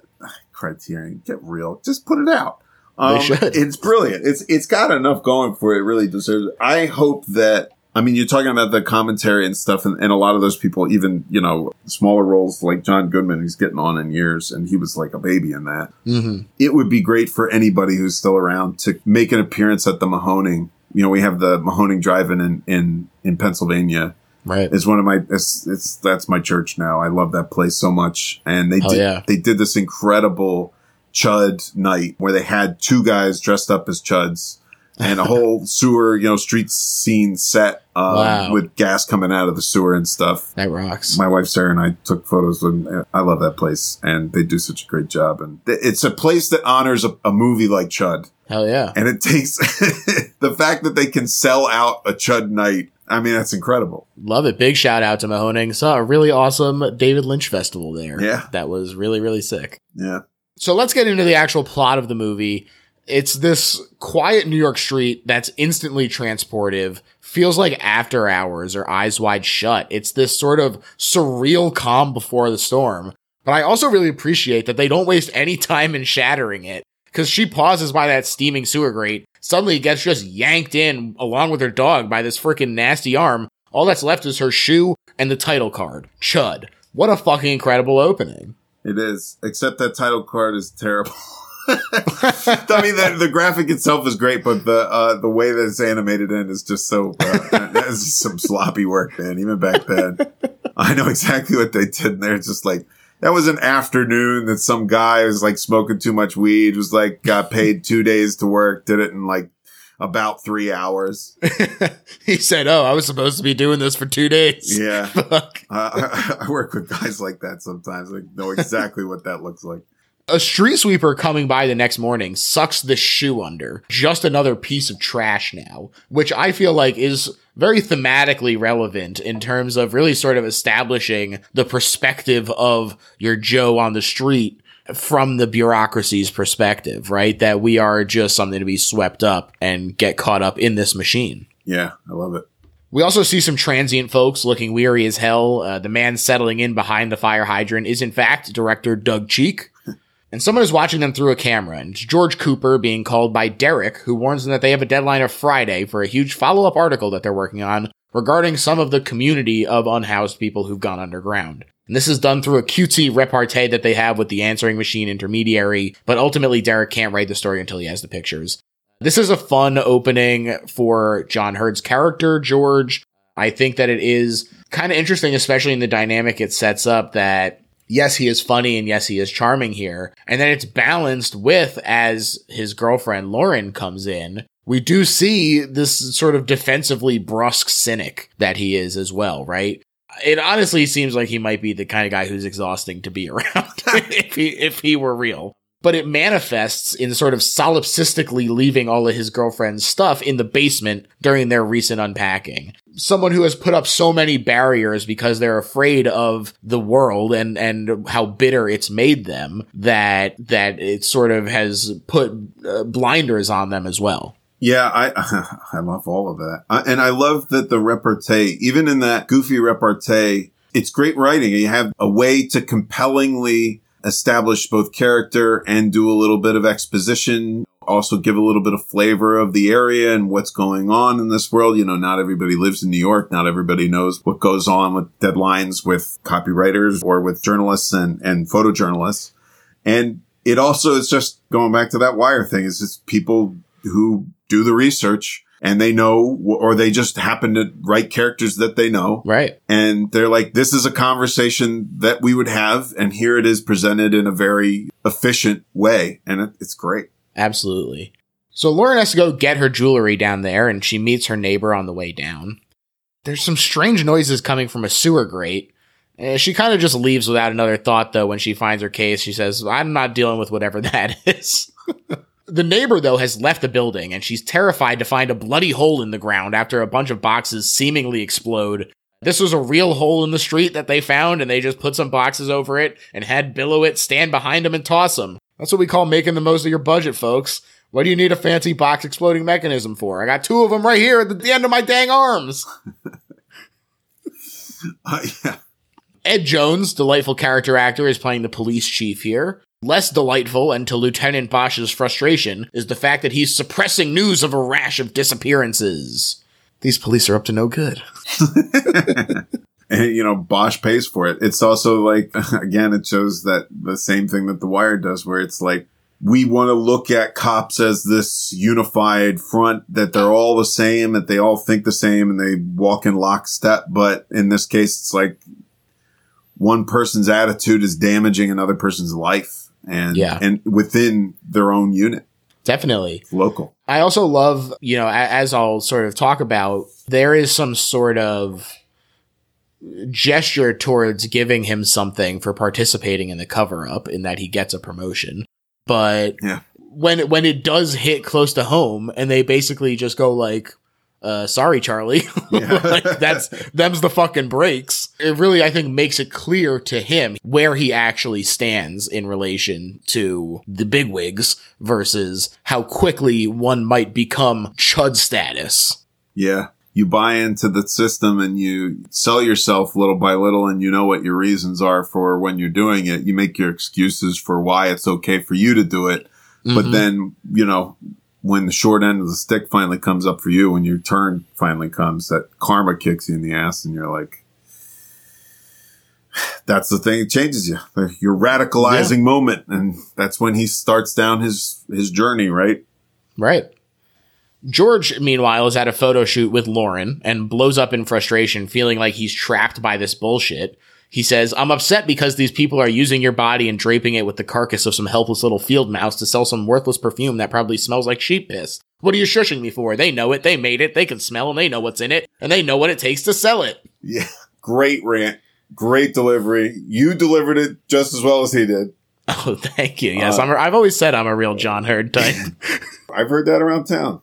Criterion, get real. Just put it out. Um. It's brilliant. It's it's got enough going for it. it. Really deserves. It. I hope that. I mean, you're talking about the commentary and stuff, and, and a lot of those people, even you know, smaller roles like John Goodman, he's getting on in years, and he was like a baby in that. Mm-hmm. It would be great for anybody who's still around to make an appearance at the Mahoning. You know, we have the Mahoning Drive-in in in, in Pennsylvania Right. is one of my it's, it's that's my church now. I love that place so much. And they Hell did yeah. they did this incredible chud night where they had two guys dressed up as chuds and a whole sewer, you know, street scene set um, Wow. with gas coming out of the sewer and stuff. That rocks. My wife Sarah and I took photos and I love that place and they do such a great job and it's a place that honors a, a movie like Chud Hell yeah. and it takes [LAUGHS] the fact that they can sell out a Chud night. I mean, that's incredible. Love it. Big shout out to Mahoning. Saw a really awesome David Lynch festival there. Yeah. That was really, really sick. Yeah. So let's get into the actual plot of the movie. It's this quiet New York street that's instantly transportive, feels like after hours or eyes wide shut. It's this sort of surreal calm before the storm. But I also really appreciate that they don't waste any time in shattering it. Cause she pauses by that steaming sewer grate, suddenly gets just yanked in along with her dog by this freaking nasty arm. All that's left is her shoe and the title card. Chud. What a fucking incredible opening. It is, except that title card is terrible. [LAUGHS] I mean, the, the graphic itself is great, but the uh, the way that it's animated in is just so uh, that's just some sloppy work, man. Even back then, I know exactly what they did. And they're just like that was an afternoon that some guy was like smoking too much weed, was like got paid two days to work, did it in like about three hours. [LAUGHS] he said, Oh, I was supposed to be doing this for two days. Yeah, [LAUGHS] Fuck. uh, I, I work with guys like that sometimes. I know exactly what that looks like. A street sweeper coming by the next morning sucks the shoe under. Just another piece of trash now, which I feel like is very thematically relevant in terms of really sort of establishing the perspective of your Joe on the street from the bureaucracy's perspective, right? That we are just something to be swept up and get caught up in this machine. Yeah, I love it. We also see some transient folks looking weary as hell. Uh, the man settling in behind the fire hydrant is, in fact, director Doug Cheek. And someone is watching them through a camera, and it's George Cooper being called by Derek, who warns them that they have a deadline of Friday for a huge follow up article that they're working on regarding some of the community of unhoused people who've gone underground. And this is done through a cutesy repartee that they have with the answering machine intermediary, but ultimately Derek can't write the story until he has the pictures. This is a fun opening for John Heard's character, George. I think that it is kind of interesting, especially in the dynamic it sets up that yes, he is funny and yes, he is charming here. And then it's balanced with as his girlfriend Lauren comes in. We do see this sort of defensively brusque cynic that he is as well, right? It honestly seems like he might be the kind of guy who's exhausting to be [LAUGHS] around if he if he were real but it manifests in sort of solipsistically leaving all of his girlfriend's stuff in the basement during their recent unpacking. Someone who has put up so many barriers because they're afraid of the world and, and how bitter it's made them that, that it sort of has put uh, blinders on them as well. Yeah, I [LAUGHS] I love all of that, and I love that the repartee, even in that goofy repartee, it's great writing. You have a way to compellingly establish both character and do a little bit of exposition. Also give a little bit of flavor of the area and what's going on in this world. You know, not everybody lives in New York. Not everybody knows what goes on with deadlines with copywriters or with journalists and, and photojournalists. And it also is just going back to that wire thing is just people who do the research and they know, or they just happen to write characters that they know. Right. And they're like, this is a conversation that we would have. And here it is presented in a very efficient way. And it, it's great. Absolutely. So Lauren has to go get her jewelry down there and she meets her neighbor on the way down. There's some strange noises coming from a sewer grate. Uh, she kind of just leaves without another thought, though, when she finds her case. She says, I'm not dealing with whatever [LAUGHS] that is. [LAUGHS] the neighbor, though, has left the building and she's terrified to find a bloody hole in the ground after a bunch of boxes seemingly explode. This was a real hole in the street that they found, and they just put some boxes over it and had Bilowit stand behind them and toss them. That's what we call making the most of your budget, folks. What do you need a fancy box exploding mechanism for? I got two of them right here at the end of my dang arms. [LAUGHS] Uh, yeah. Ed Jones, delightful character actor, is playing the police chief here. Less delightful, and to Lieutenant Bosch's frustration, is the fact that he's suppressing news of a rash of disappearances. These police are up to no good. [LAUGHS] and [LAUGHS] you know Bosch pays for it. It's also like [LAUGHS] again, it shows that the same thing that The Wire does, where it's like we want to look at cops as this unified front that they're all the same, that they all think the same, and they walk in lockstep. But in this case, it's like one person's attitude is damaging another person's life, and Yeah. and within their own unit, Definitely. local. I also love, you know, as I'll sort of talk about, there is some sort of gesture towards giving him something for participating in the cover up in that he gets a promotion. But Yeah. when when it does hit close to home and they basically just go like uh sorry Charlie [LAUGHS] like that's them's the fucking breaks it really i think makes it clear to him where he actually stands in relation to the bigwigs versus how quickly one might become chud status Yeah. You buy into the system and you sell yourself little by little and you know what your reasons are for when you're doing it. You make your excuses for why it's okay for you to do it. But Mhm. then, you know, when the short end of the stick finally comes up for you, when your turn finally comes, that karma kicks you in the ass and you're like, [SIGHS] that's the thing. It changes you. Your radicalizing moment. And that's when he starts down his, his journey, right? Right. George, meanwhile, is at a photo shoot with Lauren and blows up in frustration, feeling like he's trapped by this bullshit. He says, I'm upset because these people are using your body and draping it with the carcass of some helpless little field mouse to sell some worthless perfume that probably smells like sheep piss. What are you shushing me for? They know it, they made it, they can smell and they know what's in it, and they know what it takes to sell it. Yeah. [LAUGHS] Great rant. Great delivery. You delivered it just as well as he did. [LAUGHS] Oh, thank you. Yes, Uh, I'm a, I've always said I'm a real John Heard type. [LAUGHS] I've heard that around town.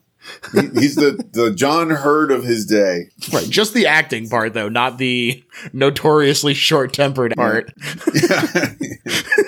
He, he's the, the John Heard of his day. right. Just the acting part, though, not the notoriously short tempered part. Yeah.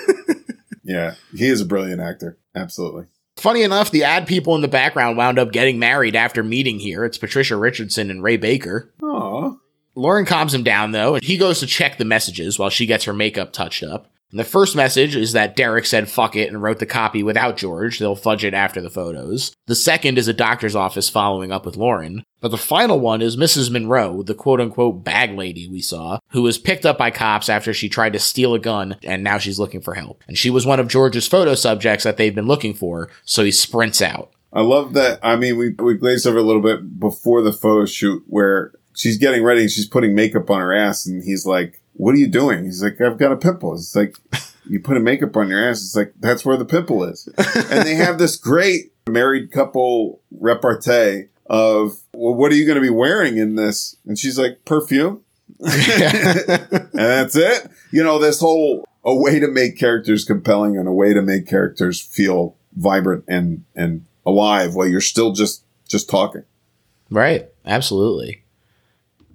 [LAUGHS] yeah. He is a brilliant actor. Absolutely. Funny enough, the ad people in the background wound up getting married after meeting here. It's Patricia Richardson and Ray Baker. Aw. Lauren calms him down though, and he goes to check the messages while she gets her makeup touched up. The first message is that Derek said fuck it and wrote the copy without George. They'll fudge it after the photos. The second is a doctor's office following up with Lauren. But the final one is Mrs. Monroe, the quote unquote bag lady we saw, who was picked up by cops after she tried to steal a gun and now she's looking for help. And she was one of George's photo subjects that they've been looking for, so he sprints out. I love that. I mean, we, we glazed over a little bit before the photo shoot where she's getting ready and she's putting makeup on her ass and he's like, what are you doing? He's like, I've got a pimple. It's like, you put a makeup on your ass. It's like, that's where the pimple is. [LAUGHS] and they have this great married couple repartee of, well, what are you going to be wearing in this? And she's like, perfume. [LAUGHS] and that's it. You know, this whole, a way to make characters compelling and a way to make characters feel vibrant and, and alive while you're still just, just talking. Right. Absolutely.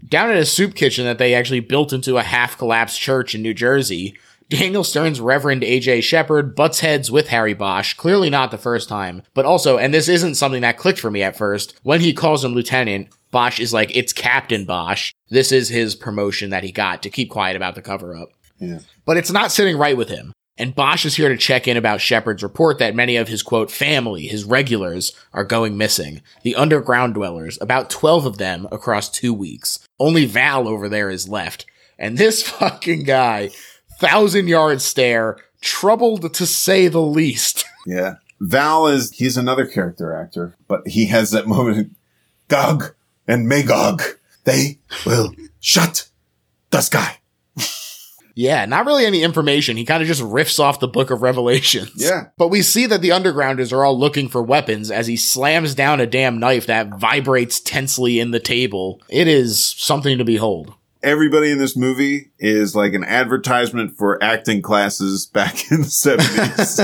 Down at a soup kitchen that they actually built into a half collapsed church in New Jersey, Daniel Stern's Reverend AJ Shepard butts heads with Harry Bosch, clearly not the first time, but also, and this isn't something that clicked for me at first, when he calls him Lieutenant, Bosch is like, it's Captain Bosch. This is his promotion that he got to keep quiet about the cover up. Yeah. But it's not sitting right with him. And Bosch is here to check in about Shepard's report that many of his quote family, his regulars, are going missing. The underground dwellers, about 12 of them across two weeks. Only Val over there is left. And this [LAUGHS] fucking guy, thousand yard stare, troubled to say the least. [LAUGHS] Yeah. Val is, he's another character actor, but he has that moment Gog and Magog. They will shut the sky. Yeah, not really any information. He kind of just riffs off the book of Revelations. Yeah. But we see that the undergrounders are all looking for weapons as he slams down a damn knife that vibrates tensely in the table. It is something to behold. Everybody in this movie is like an advertisement for acting classes back in the 70s.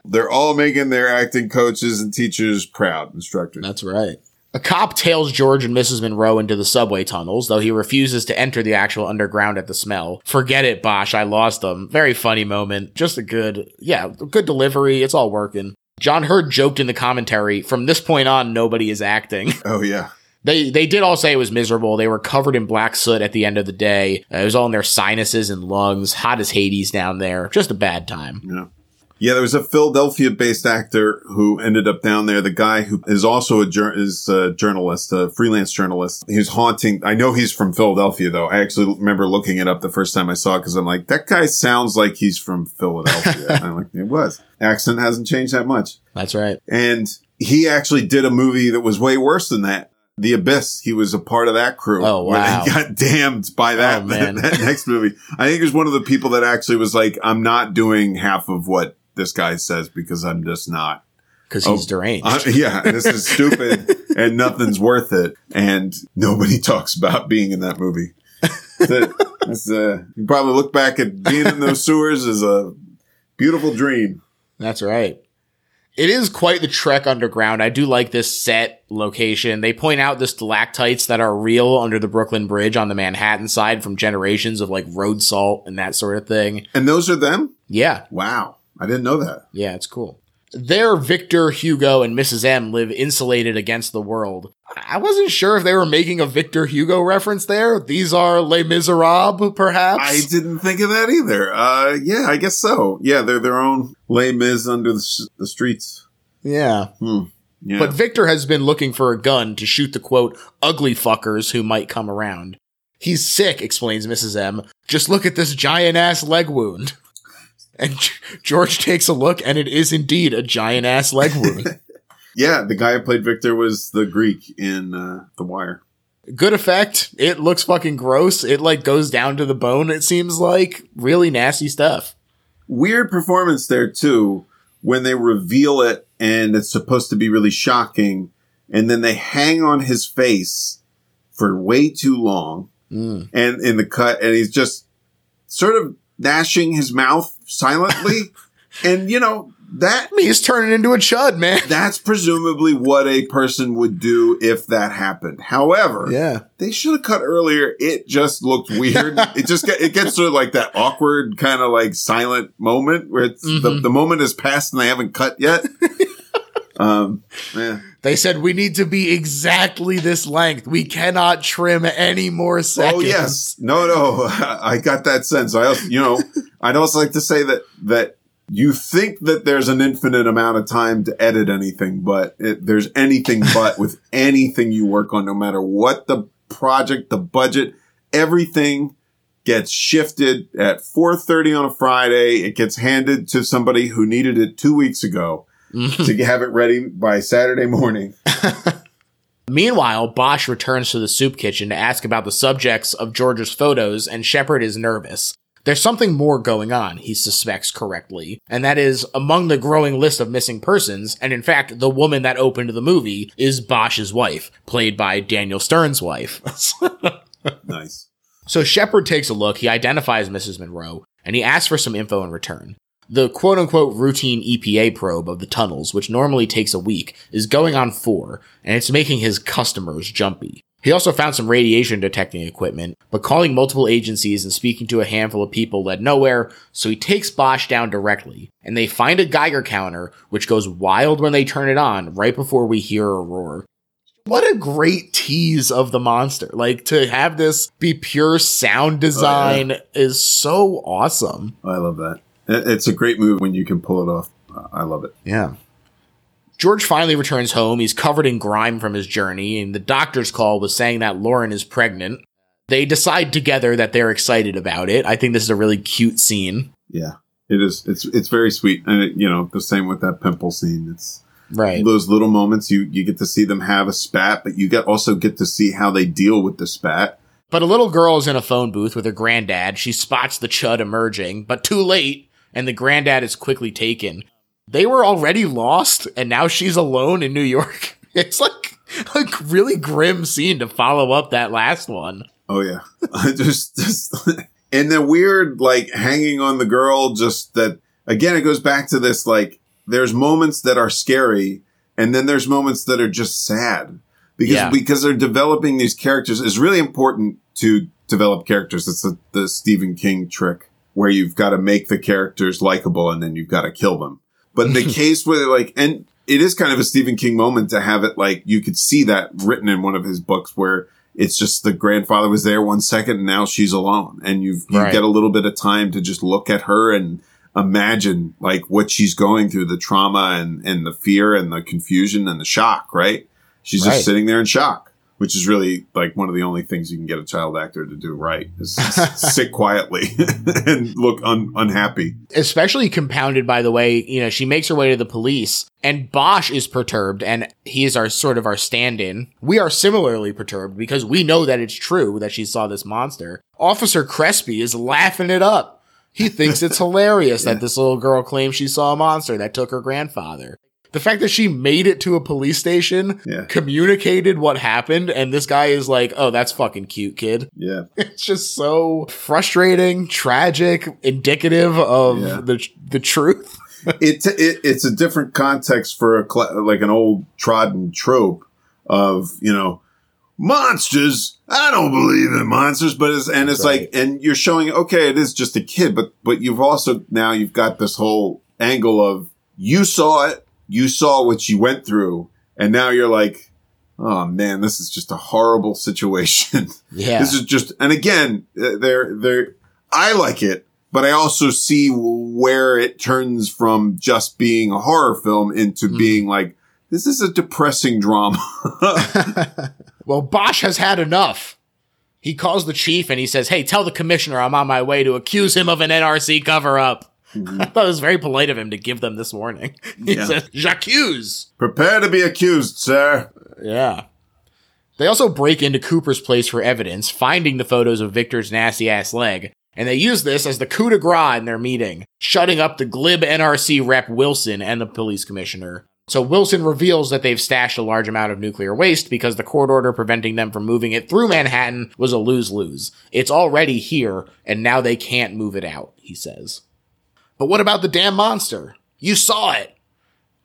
[LAUGHS] They're all making their acting coaches and teachers proud, instructors. That's right. A cop tails George and Mrs. Monroe into the subway tunnels, though he refuses to enter the actual underground at the smell. Forget it, Bosch, I lost them. Very funny moment. Just a good, yeah, good delivery. It's all working. John Heard joked in the commentary, from this point on, nobody is acting. [LAUGHS] Oh, yeah. They they did all say it was miserable. They were covered in black soot at the end of the day. Uh, it was all in their sinuses and lungs, hot as Hades down there. Just a bad time. Yeah. Yeah, there was a Philadelphia based actor who ended up down there. The guy who is also a, jur- is a journalist, a freelance journalist. He's haunting. I know he's from Philadelphia though. I actually remember looking it up the first time I saw it because I'm like, that guy sounds like he's from Philadelphia. [LAUGHS] I'm like, it was. Accent hasn't changed that much. That's right. And he actually did a movie that was way worse than that. The Abyss. He was a part of that crew. Oh, wow. they got damned by oh, that, Oh, [LAUGHS] man. that next movie. I think he was one of the people that actually was like, I'm not doing half of what this guy says because I'm just not. Because Oh, he's deranged. Uh, yeah, this is stupid [LAUGHS] and nothing's worth it. And nobody [LAUGHS] talks about being in that movie. That's, uh, you probably look back at being in those sewers as a beautiful dream. That's right. It is quite the trek underground. I do like this set location. They point out the stalactites that are real under the Brooklyn Bridge on the Manhattan side from generations of like road salt and that sort of thing. And those are them? Yeah, Wow. I didn't know that. yeah, it's cool. There, Victor, Hugo, and Mrs. M live insulated against the world. I wasn't sure if they were making a Victor Hugo reference there. These are Les Miserables, perhaps? I didn't think of that either. Uh, yeah, I guess so. Yeah, they're their own Les Mis under the, the streets. yeah. Yeah. But Victor has been looking for a gun to shoot the quote, ugly fuckers who might come around. He's sick, explains Mrs. M. Just look at this giant ass leg wound. [LAUGHS] And George takes a look, and it is indeed a giant ass leg wound. [LAUGHS] yeah, the guy who played Victor was the Greek in uh, The Wire. Good effect. It looks fucking gross. It like goes down to the bone, it seems like. Really nasty stuff. Weird performance there, too, when they reveal it and it's supposed to be really shocking. And then they hang on his face for way too long. Mm. And in the cut, and he's just sort of gnashing his mouth silently. [LAUGHS] and, you know, that I mean, he's turning into a chud, man. That's presumably what a person would do if that happened. However, Yeah. they should have cut earlier. It just looked weird. [LAUGHS] it just get, it gets sort of like that awkward kind of like silent moment where it's the, Mhm. the moment has passed and they haven't cut yet. [LAUGHS] um, yeah. They said we need to be exactly this length. We cannot trim any more seconds. Oh yes, no, no. [LAUGHS] I got that sense. I, also, you know, [LAUGHS] I'd also like to say that that you think that there's an infinite amount of time to edit anything, but it, there's anything [LAUGHS] but with anything you work on, no matter what the project, the budget, everything gets shifted at 4:30 on a Friday. It gets handed to somebody who needed it two weeks ago [LAUGHS] to have it ready by Saturday morning. [LAUGHS] Meanwhile, Bosch returns to the soup kitchen to ask about the subjects of George's photos, and Shepard is nervous. There's something more going on, he suspects correctly, and that is among the growing list of missing persons, and in fact, the woman that opened the movie is Bosch's wife, played by Daniel Stern's wife. [LAUGHS] Nice. So Shepard takes a look, he identifies Mrs. Monroe, and he asks for some info in return. The quote unquote routine EPA probe of the tunnels, which normally takes a week, is going on four, and it's making his customers jumpy. He also found some radiation detecting equipment, but calling multiple agencies and speaking to a handful of people led nowhere, so he takes Bosch down directly, and they find a Geiger counter, which goes wild when they turn it on, right before we hear a roar. What a great tease of the monster. Like to have this be pure sound oh, design is so awesome. I love that. It- It's a great move when you can pull it off. I love it. Yeah. George finally returns home. He's covered in grime from his journey, and the doctor's call was saying that Lauren is pregnant. They decide together that they're excited about it. I think this is a really cute scene. Yeah, it is. It's it's very sweet, and it, you know the same with that pimple scene. It's Right. those little moments you you get to see them have a spat, but you get also get to see how they deal with the spat. But a little girl is in a phone booth with her granddad. She spots the chud emerging, but too late, and the granddad is quickly taken. They were already lost, and now she's alone in New York. [LAUGHS] It's like a really grim scene to follow up that last one. Oh yeah, [LAUGHS] just just [LAUGHS] and the weird like hanging on the girl. Just that again, it goes back to this like there's moments that are scary, and then there's moments that are just sad because Yeah. because they're developing these characters. It's really important to develop characters. It's the, the Stephen King trick where you've got to make the characters likable and then you've got to kill them. But the [LAUGHS] case where like and it is kind of a Stephen King moment to have it like you could see that written in one of his books where it's just the grandfather was there one second and now she's alone and you've you Right. get a little bit of time to just look at her and imagine like what she's going through the trauma and and the fear and the confusion and the shock right she's just Right. sitting there in shock which is really like one of the only things you can get a child actor to do right is [LAUGHS] sit quietly [LAUGHS] and look un- unhappy Especially compounded by the way, you know, she makes her way to the police, and Bosch is perturbed, and he is our sort of our stand in. We are similarly perturbed because we know that it's true that she saw this monster. Officer Crespi is laughing it up. He thinks it's [LAUGHS] hilarious that this little girl claims she saw a monster that took her grandfather. The fact that she made it to a police station, Yeah. communicated what happened, and this guy is like, oh, that's fucking cute, kid. [LAUGHS] yeah It's just so frustrating, tragic, indicative of Yeah. the the truth. [LAUGHS] it, it it's a different context for a cla like an old trodden trope of you know monsters. I don't believe in monsters, but it's and it's Right. like and you're showing okay, it is just a kid, but but you've also now you've got this whole angle of you saw it, you saw what you went through, and now you're like, oh man, this is just a horrible [LAUGHS] situation. Yeah. This is just, and again, uh, they're, they're, I like it, but I also see where it turns from just being a horror film into Hmm. being like, this is a depressing drama. [LAUGHS] [LAUGHS] well, Bosch has had enough. He calls the chief and he says, Hey, tell the commissioner I'm on my way to accuse him of an NRC cover up. Mm-hmm. [LAUGHS] I thought it was very polite of him to give them this warning. [LAUGHS] He Yeah. says, J'accuse. Prepare to be accused, sir. Yeah. They also break into Cooper's place for evidence, finding the photos of Victor's nasty ass leg, and they use this as the coup de grace in their meeting, shutting up the glib NRC rep Wilson and the police commissioner. So Wilson reveals that they've stashed a large amount of nuclear waste because the court order preventing them from moving it through Manhattan was a lose-lose. It's already here, and now they can't move it out, he says. But what about the damn monster? You saw it.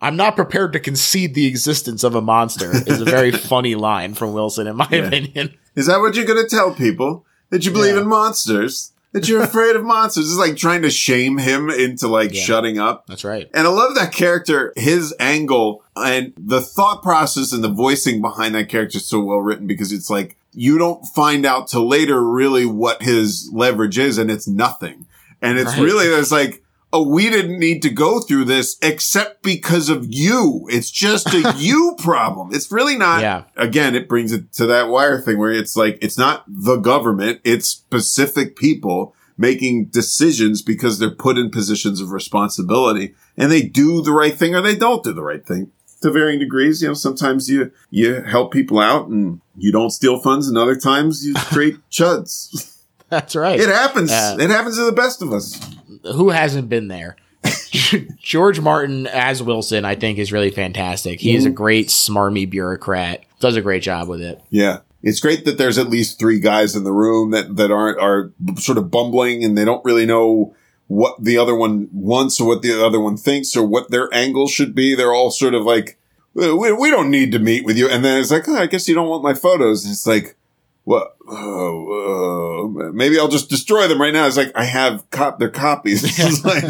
I'm not prepared to concede the existence of a monster is a very [LAUGHS] funny line from Wilson, in my opinion. Is that what you're going to tell people? That you believe Yeah. in monsters? That you're afraid of monsters? It's like trying to shame him into like Yeah. shutting up. That's right. And I love that character, his angle and the thought process and the voicing behind that character is so well written because it's like you don't find out till later really what his leverage is and it's nothing. And it's Right. really, it's like, oh, we didn't need to go through this except because of you. It's just a [LAUGHS] you problem. It's really not. Yeah. Again, it brings it to that wire thing where it's like, it's not the government, it's specific people making decisions because they're put in positions of responsibility and they do the right thing or they don't do the right thing to varying degrees. You know, sometimes you, you help people out and you don't steal funds and other times you [LAUGHS] create chuds. That's right. It happens. Uh, it happens to the best of us. Who hasn't been there? [LAUGHS] George Martin as Wilson, I think, is really fantastic. He is a great, smarmy bureaucrat. Does a great job with it. Yeah. It's great that there's at least three guys in the room that, that aren't, are sort of bumbling and they don't really know what the other one wants or what the other one thinks or what their angle should be. They're all sort of like, we, we don't need to meet with you. And then it's like, oh, I guess you don't want my photos. And it's like, what? Oh, uh, maybe I'll just destroy them right now. It's like, I have cop, their copies. [LAUGHS] It's [LAUGHS] like,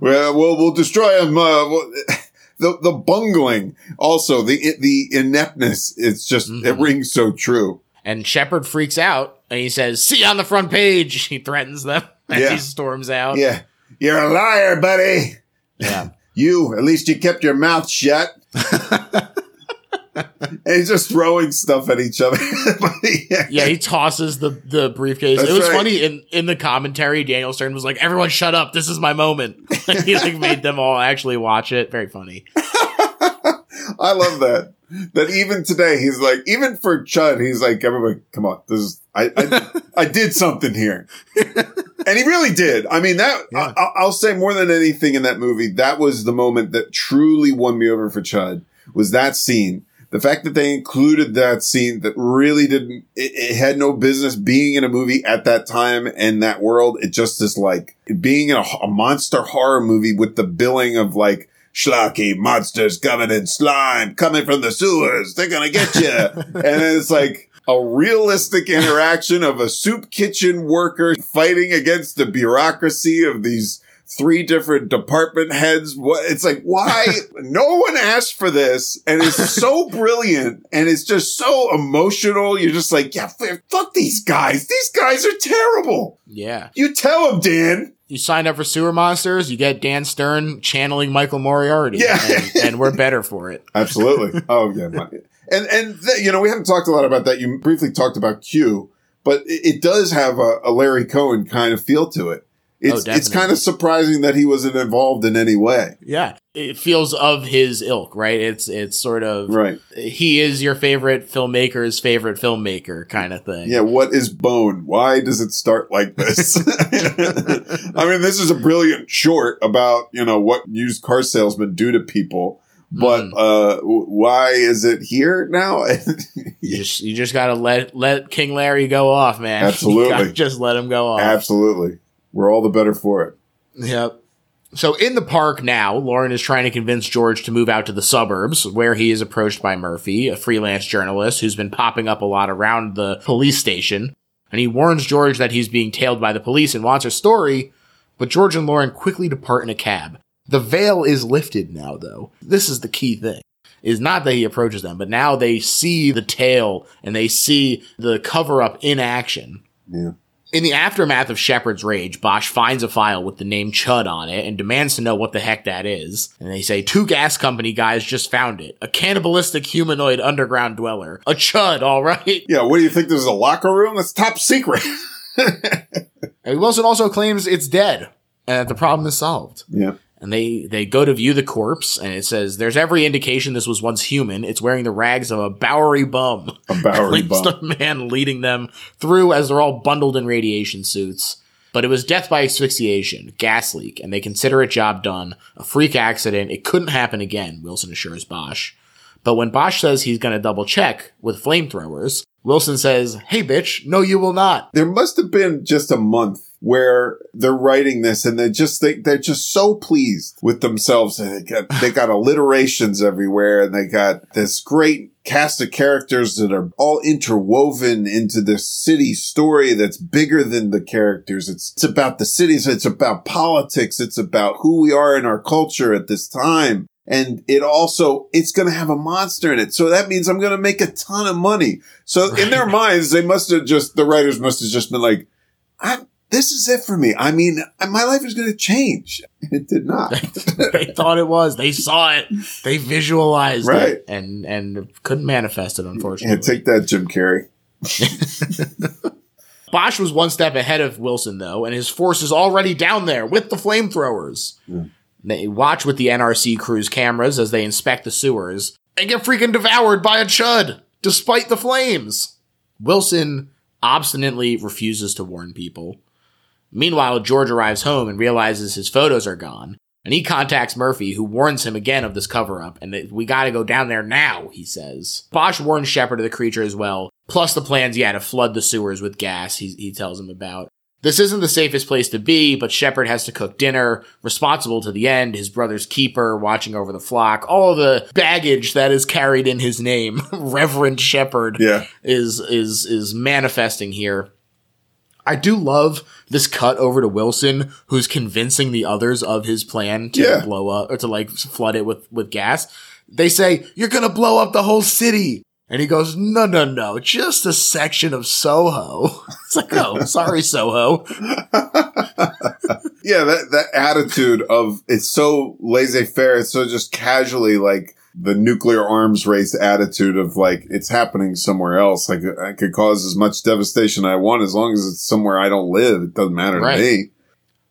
well, we'll, we'll destroy them. Uh, we'll- the, the bungling. Also, the, the ineptness. It's just, it rings so true. And Shepard freaks out and he says, See you on the front page. [LAUGHS] He threatens them as Yeah. he storms out. Yeah. You're a liar, buddy. Yeah. You, at least you kept your mouth shut. [LAUGHS] and he's just throwing stuff at each other. yeah. [LAUGHS] Yeah, he tosses the, the briefcase. That's it was right. funny in, in the commentary. Daniel Stern was like, "Everyone, shut up! This is my moment." [LAUGHS] he like made them all actually watch it. Very funny. I love that. That even today, he's like, even for Chud, he's like, everybody, come on, this is, I, I, I did something here. And he really did. I mean, that, Yeah. I, I'll say more than anything in that movie, that was the moment that truly won me over for Chud, was that scene. The fact that they included that scene that really didn't, it, it had no business being in a movie at that time and that world. It just is like being in a, a monster horror movie with the billing of like, schlocky monsters coming in slime, coming from the sewers. They're going to get you. [LAUGHS] and it's like a realistic interaction of a soup kitchen worker fighting against the bureaucracy of these three different department heads. What it's like, why [LAUGHS] no one asked for this? And it's so [LAUGHS] brilliant and it's just so emotional. You're just like, yeah, fuck these guys. These guys are terrible. Yeah. You tell them, Dan. You sign up for Sewer Monsters, you get Dan Stern channeling Michael Moriarty. Yeah. And, and we're better for it. [LAUGHS] Absolutely. Oh yeah. And and th- you know we haven't talked a lot about that. You briefly talked about Q, but it, it does have a, a Larry Cohen kind of feel to it. It's it's kind of surprising that he wasn't involved in any way. Yeah. It feels of his ilk, right? It's it's sort of Right. he is your favorite filmmaker's favorite filmmaker kind of thing. Yeah. What is Bone? Why does it start like this? [LAUGHS] I mean, this is a brilliant short about you know what used car salesmen do to people. But Mm. uh, why is it here now? [LAUGHS] You just you just gotta let let King Larry go off, man. [LAUGHS] Absolutely. just let him go off. Absolutely, we're all the better for it. Yep. So in the park now, Lauren is trying to convince George to move out to the suburbs, where he is approached by Murphy, a freelance journalist who's been popping up a lot around the police station. And he warns George that he's being tailed by the police and wants a story, but George and Lauren quickly depart in a cab. The veil is lifted now, though. This is the key thing. Is not that he approaches them, but now they see the tail and they see the cover up in action. Yeah. In the aftermath of Shepard's rage, Bosch finds a file with the name Chud on it and demands to know what the heck that is. And they say two gas company guys just found it. A cannibalistic humanoid underground dweller. A Chud, alright? Yeah, what do you think? This is a locker room? That's top secret. [LAUGHS] And Wilson also claims it's dead and that the problem is solved. yeah. And they, they go to view the corpse and it says, there's every indication this was once human. It's wearing the rags of a Bowery bum. A Bowery [LAUGHS] bum. the man leading them through as they're all bundled in radiation suits. But it was death by asphyxiation, gas leak, and they consider it job done. A freak accident. It couldn't happen again, Wilson assures Bosch. But when Bosch says he's gonna double check with flamethrowers, Wilson says, Hey bitch, no you will not. There must have been just a month where they're writing this and they just they, they're just so pleased with themselves. And they got they got alliterations everywhere and they got this great cast of characters that are all interwoven into this city story that's bigger than the characters. It's, it's about the cities. It's about politics. It's about who we are in our culture at this time. And it also it's going to have a monster in it. So that means i'm going to make a ton of money. So in their minds they must have just the writers must have just been like I, this is it for me. I mean, my life is going to change. [LAUGHS] It did not. [LAUGHS] they thought it was. They saw it. They visualized Right. it and and couldn't manifest it, yeah, unfortunately. take that, Jim Carrey. [LAUGHS] Bosch was one step ahead of Wilson, though, and his force is already down there with the flamethrowers. Mm. They watch with the NRC crew's cameras as they inspect the sewers and get freaking devoured by a chud, despite the flames. Wilson obstinately refuses to warn people. Meanwhile, George arrives home and realizes his photos are gone. And he contacts Murphy, who warns him again of this cover up, and that we gotta go down there now, he says. Bosch warns Shepard of the creature as well, plus the plans, yeah, to flood the sewers with gas, he, he tells him about. This isn't the safest place to be, but Shepard has to cook dinner, responsible to the end, his brother's keeper, watching over the flock, all the baggage that is carried in his name, [LAUGHS] Reverend Shepard Yeah. is is is manifesting here. I do love this cut over to Wilson, who's convincing the others of his plan to Yeah. blow up or to like flood it with with gas. They say you're gonna blow up the whole city, and he goes, "No, no, no, just a section of Soho." [LAUGHS] It's like, oh, sorry, Soho. [LAUGHS] Yeah, that, that attitude of it's so laissez faire. It's so just casually like the nuclear arms race attitude of like it's happening somewhere else. Like I could cause as much devastation I want as long as it's somewhere I don't live. It doesn't matter Right. to me.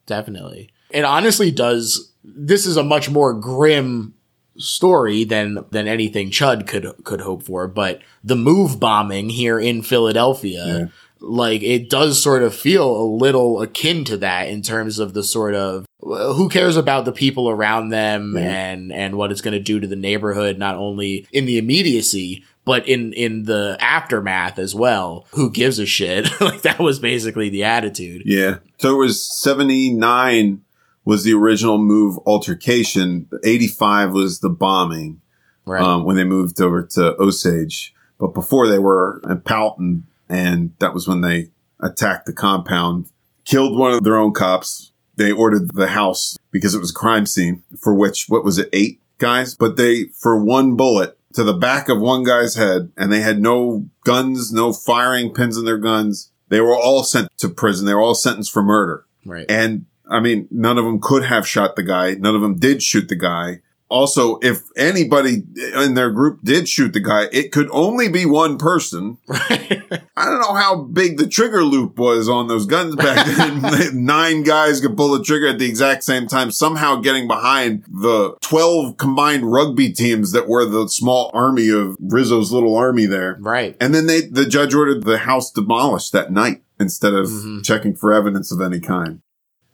Definitely. It honestly does. This is a much more grim story than than anything Chud could could hope for. But the move bombing here in Philadelphia, like it does sort of feel a little akin to that in terms of the sort of who cares about the people around them and and what it's going to do to the neighborhood, not only in the immediacy. But in, in the aftermath as well, who gives a shit? [LAUGHS] like that was basically the attitude. Yeah. So it was 79 was the original move altercation. 85 was the bombing Right. um, when they moved over to Osage. But before they were in Powelton, and that was when they attacked the compound, killed one of their own cops. They ordered the house because it was a crime scene for which, what was it, eight guys? But they, for one bullet to the back of one guy's head, and they had no guns, no firing pins in their guns. They were all sent to prison. They were all sentenced for murder. right. And I mean, none of them could have shot the guy. None of them did shoot the guy. Also, if anybody in their group did shoot the guy, it could only be one person. [LAUGHS] I don't know how big the trigger loop was on those guns back [LAUGHS] then. [LAUGHS] Nine guys could pull the trigger at the exact same time, somehow getting behind the 12 combined rugby teams that were the small army of Rizzo's little army there. right. And then they, the judge ordered the house demolished that night instead of Mhm. checking for evidence of any kind.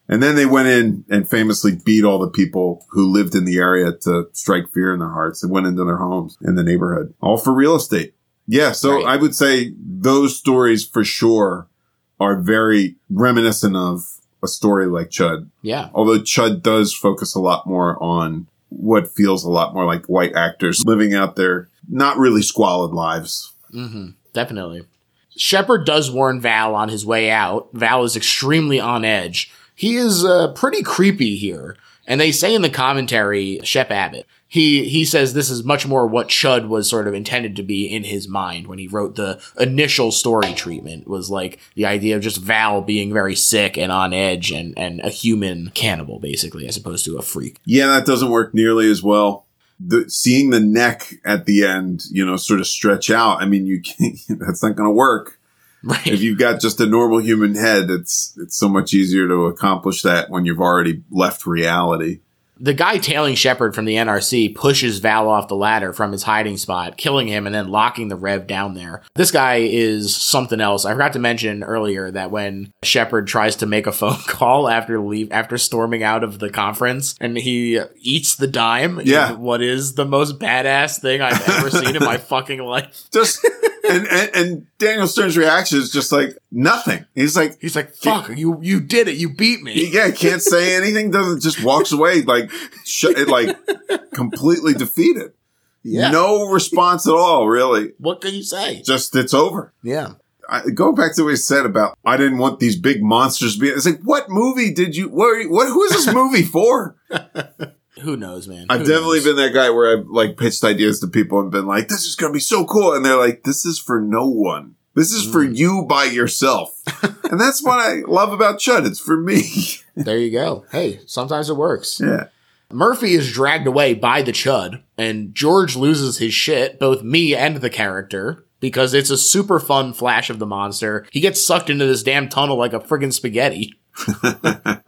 And then they went in and famously beat all the people who lived in the area to strike fear in their hearts. They went into their homes in the neighborhood, all for real estate. Yeah. So Right. I would say those stories for sure are very reminiscent of a story like Chud. Yeah. Although Chud does focus a lot more on what feels a lot more like white actors living out their not really squalid lives. hmm Definitely. Shepard does warn Val on his way out. Val is extremely on edge. He is uh, pretty creepy here. And they say in the commentary, Shep Abbott, he, he says this is much more what Chud was sort of intended to be in his mind when he wrote the initial story treatment was like the idea of just Val being very sick and on edge and, and a human cannibal, basically, as opposed to a freak. Yeah, that doesn't work nearly as well. The, seeing the neck at the end, you know, sort of stretch out. I mean, you can't, [LAUGHS] that's not going to work. [LAUGHS] Right. If you've got just a normal human head, it's, it's so much easier to accomplish that when you've already left reality. The guy tailing Shepard from the NRC pushes Val off the ladder from his hiding spot, killing him and then locking the Rev down there. This guy is something else. I forgot to mention earlier that when Shepard tries to make a [LAUGHS] phone call after leave after storming out of the conference and he eats the dime, Yeah. what is the most badass thing I've ever seen in my [LAUGHS] fucking life. Just, and, and, and Daniel Stern's reaction is just like nothing. He's like, He's like, "Fuck, you you did it. You beat me." yeah, can't say anything. Doesn't just walks away like, sh- like [LAUGHS] completely defeated. Yeah. No response at all, really. What can you say? Just it's over. Yeah. I, going back to what he said about I didn't want these big monsters to be. It's like, what movie did you? What? What? Who is this movie for? [LAUGHS] Who knows, man? I've definitely knows? been that guy where I've like pitched ideas to people and been like, "This is gonna be so cool," and they're like, "This is for no one. This is for hmm. you by yourself." and that's what I love about Chud. It's for me. [LAUGHS] There you go. Hey, sometimes it works. yeah. Murphy is dragged away by the Chud, and George loses his shit, both me and the character, because it's a super fun flash of the monster. He gets sucked into this damn tunnel like a friggin' spaghetti. [LAUGHS]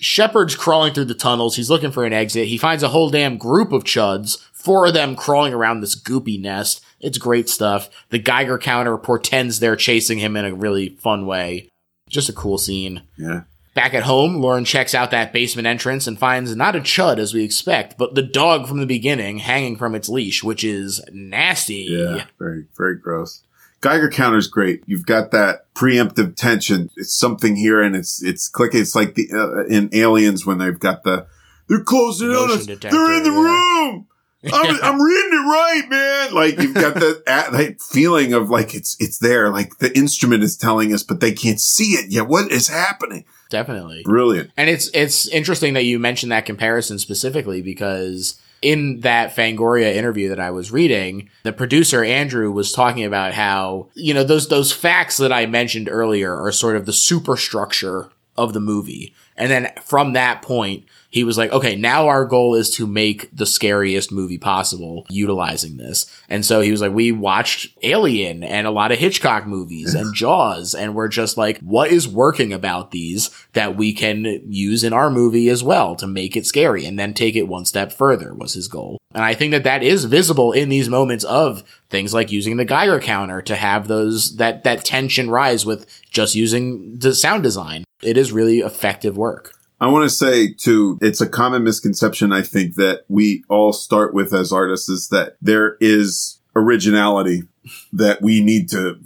Shepard's crawling through the tunnels. He's looking for an exit. He finds a whole damn group of chuds, four of them crawling around this goopy nest. It's great stuff. The Geiger counter portends they're chasing him in a really fun way. Just a cool scene. Yeah. Back at home, Lauren checks out that basement entrance and finds not a chud as we expect, but the dog from the beginning hanging from its leash, which is nasty. Yeah. Very, very gross. Geiger counter's great. You've got that preemptive tension. It's something here, and it's it's clicking. It's like the uh, in Aliens when they've got the they're closing on us. detector, They're in the yeah. room. [LAUGHS] I'm, I'm reading it right, man. Like you've got that, that feeling of like it's it's there. Like the instrument is telling us, but they can't see it yet. What is happening? Definitely. Brilliant. And it's it's interesting that you mentioned that comparison specifically because in that Fangoria interview that I was reading, the producer Andrew was talking about how, you know, those those facts that I mentioned earlier are sort of the superstructure of the movie. And then from that point, he was like, okay, now our goal is to make the scariest movie possible utilizing this. And so he was like, we watched Alien and a lot of Hitchcock movies and [LAUGHS] Jaws. And we're just like, what is working about these that we can use in our movie as well to make it scary and then take it one step further was his goal. And I think that that is visible in these moments of things like using the Geiger counter to have those, that, that tension rise with just using the sound design. It is really effective work. I want to say too, it's a common misconception I think that we all start with as artists is that there is originality that we need to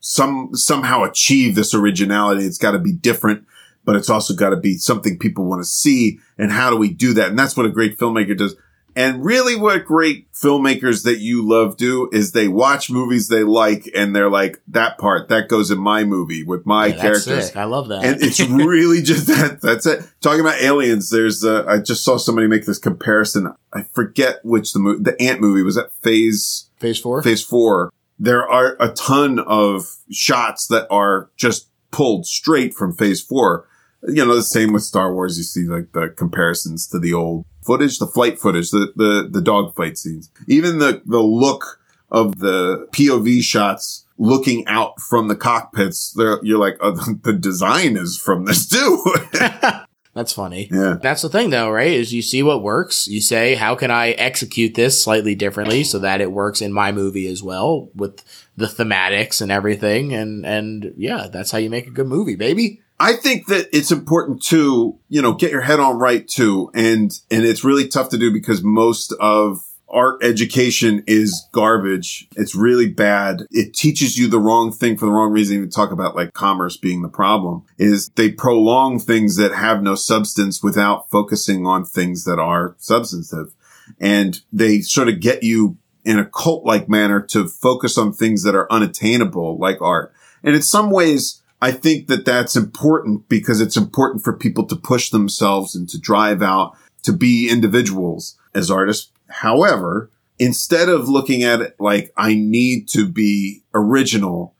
some somehow achieve this originality. It's got to be different, but it's also got to be something people want to see. And how do we do that? And that's what a great filmmaker does. And really what great filmmakers that you love do is they watch movies they like and they're like, that part, that goes in my movie with my Yeah, that's characters. sick. I love that. And it's really [LAUGHS] just that. That's it. Talking about aliens, there's. Uh, I just saw somebody make this comparison. I forget which the movie, the Ant movie was that Phase Phase four. Phase Four. There are a ton of shots that are just pulled straight from Phase Four. You know, the same with Star Wars. You see like the comparisons to the old footage, the flight footage, the the the dogfight scenes, even the the look of the POV shots looking out from the cockpits. You're like, oh, [LAUGHS] the design is from this too. [LAUGHS] That's funny. Yeah. That's the thing though, right? Is you see what works. You say, how can I execute this slightly differently so that it works in my movie as well with the thematics and everything. And, and yeah, that's how you make a good movie, baby. I think that it's important to, you know, get your head on right too. And, and it's really tough to do because most of art education is garbage. It's really bad. It teaches you the wrong thing for the wrong reason. Even talk about like commerce being the problem is they prolong things that have no substance without focusing on things that are substantive. And they sort of get you in a cult like manner to focus on things that are unattainable like art. And in some ways, I think that that's important because it's important for people to push themselves and to drive out to be individuals as artists. However, instead of looking at it like I need to be original,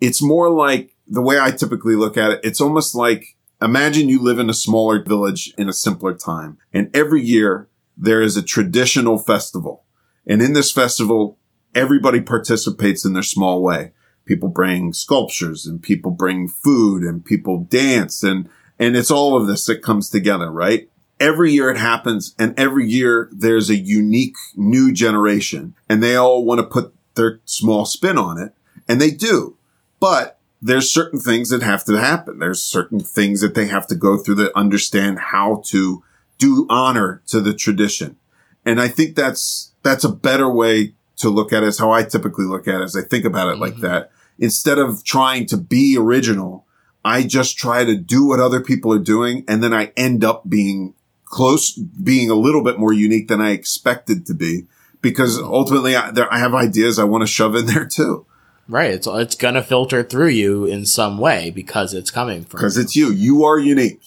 it's more like the way I typically look at it. It's almost like imagine you live in a smaller village in a simpler time and every year there is a traditional festival. And in this festival, everybody participates in their small way. People bring sculptures and people bring food and people dance and, and it's all of this that comes together, right? Every year it happens and every year there's a unique new generation and they all want to put their small spin on it and they do. But there's certain things that have to happen. There's certain things that they have to go through to understand how to do honor to the tradition. And I think that's, that's a better way to look at it is how I typically look at it as I think about it like mm-hmm. that. Instead of trying to be original, I just try to do what other people are doing. And then I end up being close, being a little bit more unique than I expected to be because ultimately I, there, I have ideas I want to shove in there too. Right. It's, it's going to filter through you in some way because it's coming from Because it's you. You are unique.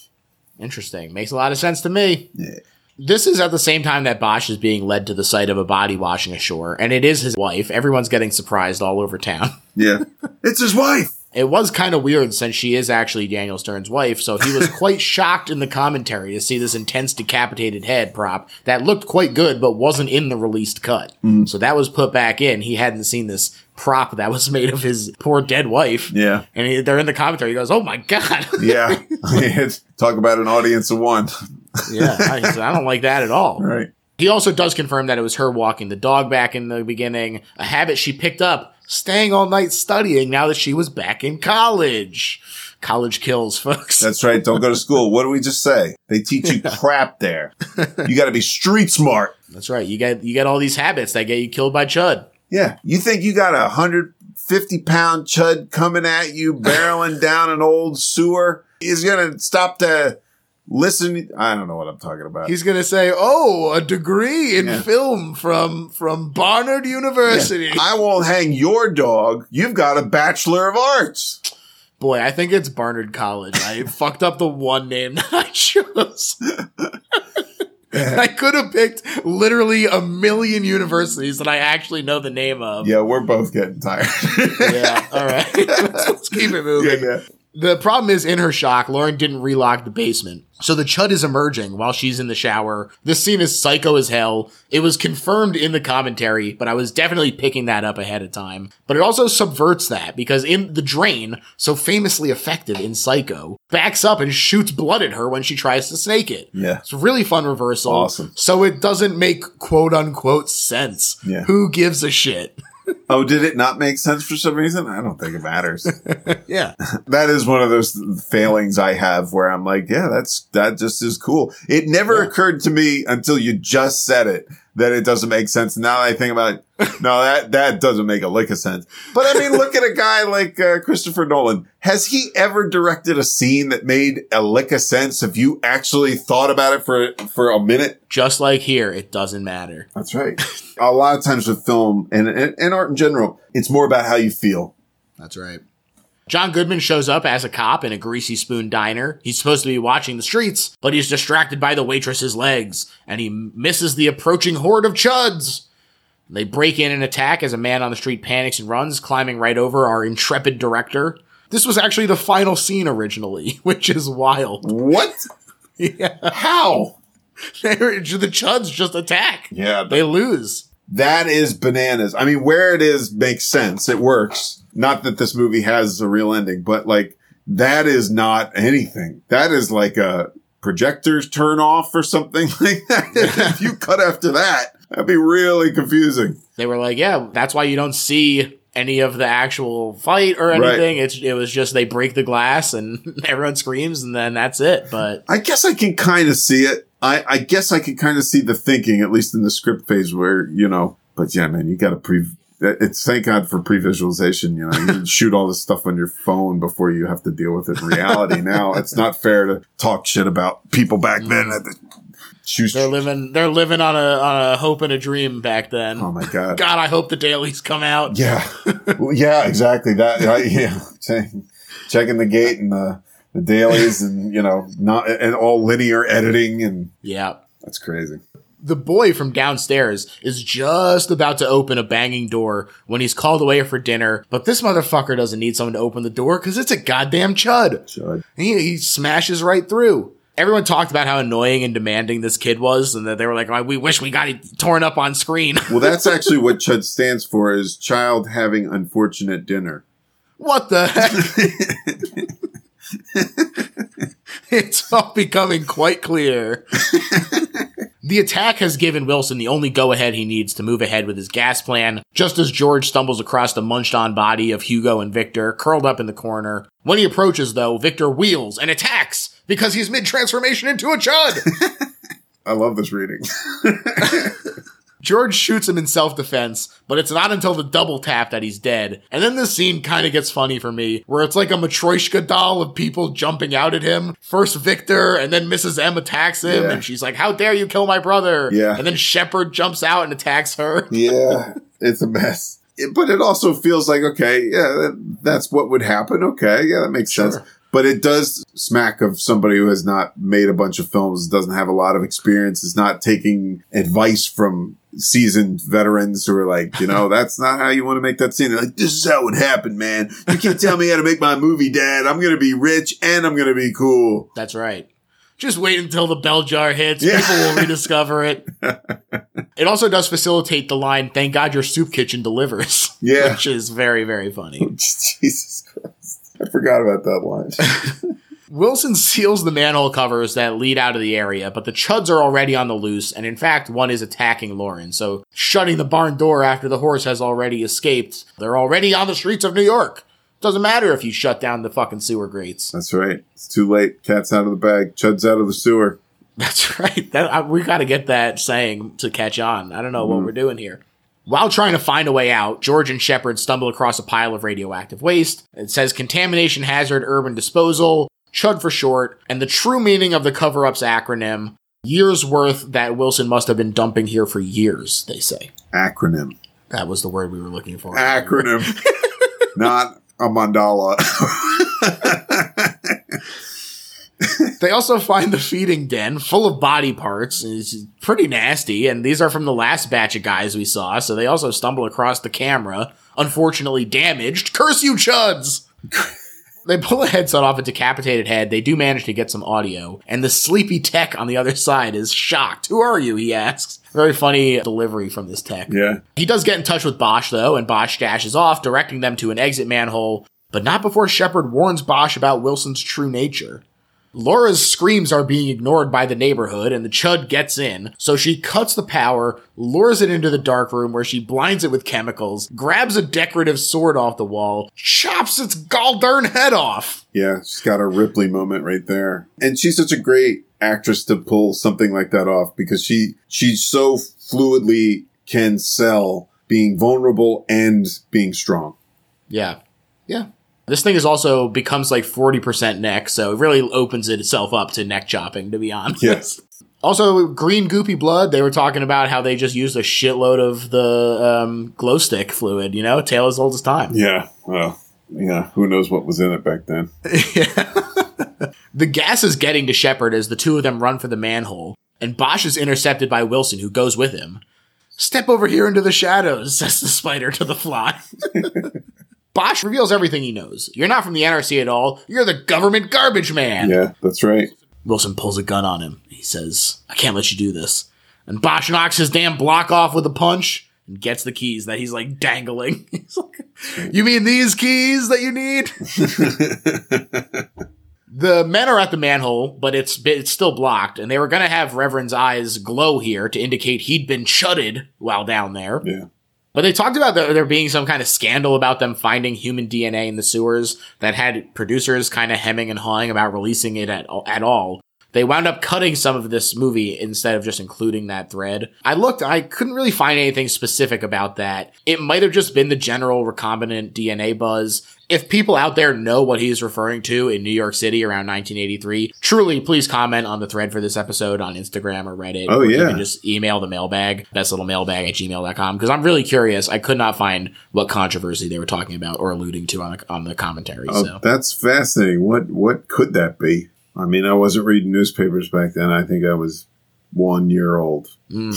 Interesting. Makes a lot of sense to me. Yeah. This is at the same time that Bosch is being led to the site of a body washing ashore, and it is his wife. Everyone's getting surprised all over town. [LAUGHS] Yeah. it's his wife. It was kind of weird since she is actually Daniel Stern's wife, so he was [LAUGHS] quite shocked in the commentary to see this intense decapitated head prop that looked quite good but wasn't in the released cut. Mm. So that was put back in. He hadn't seen this prop that was made of his poor dead wife. Yeah. And he, they're in the commentary. He goes, "Oh my god." Yeah. [LAUGHS] Talk about an audience of one. Yeah. I, said, I don't like that at all. Right. He also does confirm that it was her walking the dog back in the beginning, a habit she picked up staying all night studying now that she was back in college. College kills, folks. That's right. Don't go to school. What do we just say? They teach you [LAUGHS] crap there. You got to be street smart. That's right. You get you get all these habits that get you killed by chud. Yeah. You think you got a hundred fifty pound chud coming at you, barreling down an old sewer? He's gonna stop to listen. I don't know what I'm talking about. He's gonna say, "Oh, a degree in Yeah. film from from Barnard University." I won't hang your dog. You've got a bachelor of arts. Boy, I think it's Barnard College. I [LAUGHS] fucked up the one name [LAUGHS] that I chose. I could have picked literally a million universities that I actually know the name of. Yeah, we're both getting tired. Yeah, all right. let's, [LAUGHS] let's keep it moving. yeah, yeah. The problem is, in her shock, Lauren didn't relock the basement. So the chud is emerging while she's in the shower. This scene is psycho as hell. It was confirmed in the commentary, but I was definitely picking that up ahead of time. But it also subverts that because in the drain, so famously effective in Psycho, backs up and shoots blood at her when she tries to snake it. Yeah. It's a really fun reversal. Awesome. So it doesn't make quote unquote sense. Yeah. Who gives a shit? [LAUGHS] Oh, did it not make sense for some reason? I don't think it matters. [LAUGHS] yeah. that is one of those failings I have where I'm like, yeah, that's that just is cool. It never Yeah. occurred to me until you just said it that it doesn't make sense. Now that I think about it, no, that that doesn't make a lick of sense. But I mean, look at a guy like uh, Christopher Nolan. Has he ever directed a scene that made a lick of sense? If you actually thought about it for for a minute, Just like here, it doesn't matter. that's right. a lot of times with film and, and and art in general, it's more about how you feel. That's right. John Goodman shows up as a cop in a greasy spoon diner. He's supposed to be watching the streets, but he's distracted by the waitress's legs, and he misses the approaching horde of chuds. They break in and attack as a man on the street panics and runs, climbing right over our intrepid director. This was actually the final scene originally, [LAUGHS] which is wild. What? [LAUGHS] Yeah. How? The chuds just attack. Yeah, They lose. That is bananas. I mean, where it is makes sense. It works. Not that this movie has a real ending, but like that is not anything. That is like a projectors turn off or something [LAUGHS] like that. [LAUGHS] if you cut after that, that'd be really confusing. they were like, yeah, that's why you don't see any of the actual fight or Right. anything. It's it was just they break the glass and [LAUGHS] everyone screams and then that's it. But I guess I can kind of see it. I, I guess I can kind of see the thinking, at least in the script phase where, you know, but yeah, man, you got to pre, it's thank God for pre-visualization. You know, you [LAUGHS] shoot all this stuff on your phone before you have to deal with it in reality. now it's not fair to talk shit about people back then. Mm. The, shoot, they're living they're living on a on a hope and a dream back then. oh my God. God, I hope the dailies come out. Yeah. Well, yeah, exactly. That, right, [LAUGHS] yeah. Checking the gate and the, the dailies and, you know, not, and all linear editing and Yeah. that's crazy. The boy from downstairs is just about to open a banging door when he's called away for dinner, but this motherfucker doesn't need someone to open the door because it's a goddamn chud. Should. He, he smashes right through. Everyone talked about how annoying and demanding this kid was, and that they were like, oh, "We wish we got it torn up on screen." [LAUGHS] Well, that's actually what CHUD stands for is child having unfortunate dinner. what the heck? [LAUGHS] [LAUGHS] it's all becoming quite clear. The attack has given Wilson the only go ahead he needs to move ahead with his gas plan, just as George stumbles across the munched on body of Hugo and Victor, curled up in the corner. When he approaches, though, Victor wheels and attacks because he's mid transformation into a chud. [LAUGHS] I love this reading. [LAUGHS] George shoots him in self defense, but it's not until the double tap that he's dead. And then this scene kind of gets funny for me, where it's like a Matryoshka doll of people jumping out at him. First Victor, and then Mrs. M attacks him, Yeah. and she's like, How dare you kill my brother? Yeah. And then Shepard jumps out and attacks her. [LAUGHS] yeah, it's a mess. It- but it also feels like, okay, yeah, that, that's what would happen. Okay, yeah, that makes sense. But it does smack of somebody who has not made a bunch of films, doesn't have a lot of experience, is not taking advice from seasoned veterans who are like, you know, [LAUGHS] that's not how you want to make that scene. They're like, this is how it happened, man. You can't tell me how to make my movie, dad. I'm going to be rich and I'm going to be cool. That's right. Just wait until the bell jar hits. Yeah. People will [LAUGHS] rediscover it. it also does facilitate the line, Thank God your soup kitchen delivers. [LAUGHS] Yeah. Which is very, very funny. Jesus Christ. I forgot about that line. Wilson [LAUGHS] seals the manhole covers that lead out of the area, but the chuds are already on the loose, and in fact, one is attacking Lauren. So, shutting the barn door after the horse has already escaped, they're already on the streets of New York. Doesn't matter if you shut down the fucking sewer grates. That's right. It's too late. Cat's out of the bag. Chud's out of the sewer. [LAUGHS] That's right. That, I, we got to get that saying to catch on. I don't know what mm-hmm. we're doing here. While trying to find a way out, George and Shepard stumble across a pile of radioactive waste. It says contamination hazard urban disposal, CHUD for short, and the true meaning of the cover up's acronym years worth that Wilson must have been dumping here for years, they say. Acronym. That was the word we were looking for. Acronym. [LAUGHS] Not a mandala. They also find the feeding den full of body parts. It's pretty nasty, and these are from the last batch of guys we saw, so they also stumble across the camera, unfortunately damaged. Curse you, chuds! [LAUGHS] They pull a headset off a decapitated head. They do manage to get some audio, and the sleepy tech on the other side is shocked. Who are you? He asks. Very funny delivery from this tech. Yeah. He does get in touch with Bosch, though, and Bosch dashes off, directing them to an exit manhole, but not before Shepard warns Bosch about Wilson's true nature. Laura's screams are being ignored by the neighborhood, and the Chud gets in, so she cuts the power, lures it into the dark room where she blinds it with chemicals, grabs a decorative sword off the wall, chops its galldarn head off. Yeah, she's got a Ripley moment right there. And she's such a great actress to pull something like that off because she she so fluidly can sell being vulnerable and being strong. Yeah. Yeah. This thing is also becomes like 40% neck, so it really opens itself up to neck chopping, to be honest. Yes. [LAUGHS] Also, green goopy blood. They were talking about how they just used a shitload of the um, glow stick fluid. You know, tale as old as time. Yeah. Well, yeah. Who knows what was in it back then? [LAUGHS] Yeah. the gas is getting to Shepard as the two of them run for the manhole, and Bosch is intercepted by Wilson, who goes with him. Step over here into the shadows, [LAUGHS] says the spider to the fly. Bosch reveals everything he knows. You're not from the NRC at all. You're the government garbage man. Yeah, that's right. Wilson pulls a gun on him. He says, I can't let you do this. And Bosch knocks his damn block off with a punch and gets the keys that he's like dangling. [LAUGHS] He's like, you mean these keys that you need? [LAUGHS] the men are at the manhole, but it's it's still blocked, and they were gonna have Reverend's eyes glow here to indicate he'd been chudded while down there. Yeah. But they talked about there, being some kind of scandal about them finding human DNA in the sewers that had producers kind of hemming and hawing about releasing it at, at all. They wound up cutting some of this movie instead of just including that thread. I looked, I couldn't really find anything specific about that. It might have just been the general recombinant DNA buzz. If people out there know what he's referring to in New York City around 1983, truly please comment on the thread for this episode on Instagram or Reddit. Oh, yeah. just email the mailbag, bestlittlemaiLbag at gmail.com, because I'm really curious. I could not find what controversy they were talking about or alluding to on the, on the commentary. Oh, so. that's fascinating. What what could that be? I mean, I wasn't reading newspapers back then. I think I was one year old. Hmm.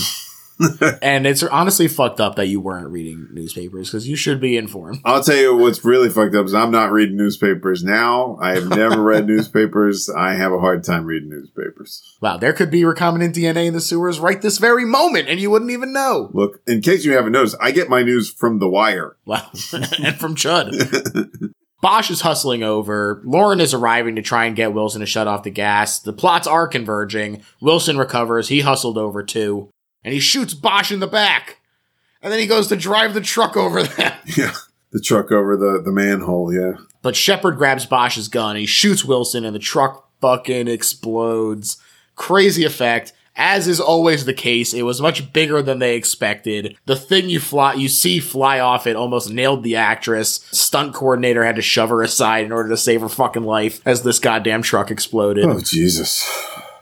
[LAUGHS] And it's honestly fucked up that you weren't reading newspapers because you should be informed. I'll tell you what's really fucked up is I'm not reading newspapers now. I have never read [LAUGHS] newspapers. I have a hard time reading newspapers. Wow, there could be recombinant DNA in the sewers right this very moment, and you wouldn't even know. Look, in case you haven't noticed, I get my news from The Wire. Wow, [LAUGHS] and from Chud. Bosch is hustling over. Lauren is arriving to try and get Wilson to shut off the gas. The plots are converging. Wilson recovers. He hustled over too. And he shoots Bosch in the back. And then he goes to drive the truck over them. [LAUGHS] Yeah. The truck over the, the manhole, yeah. But Shepard grabs Bosch's gun. He shoots Wilson, and the truck fucking explodes. Crazy effect. As is always the case, it was much bigger than they expected. The thing you fly, you see fly off it almost nailed the actress. Stunt coordinator had to shove her aside in order to save her fucking life as this goddamn truck exploded. Oh, Jesus.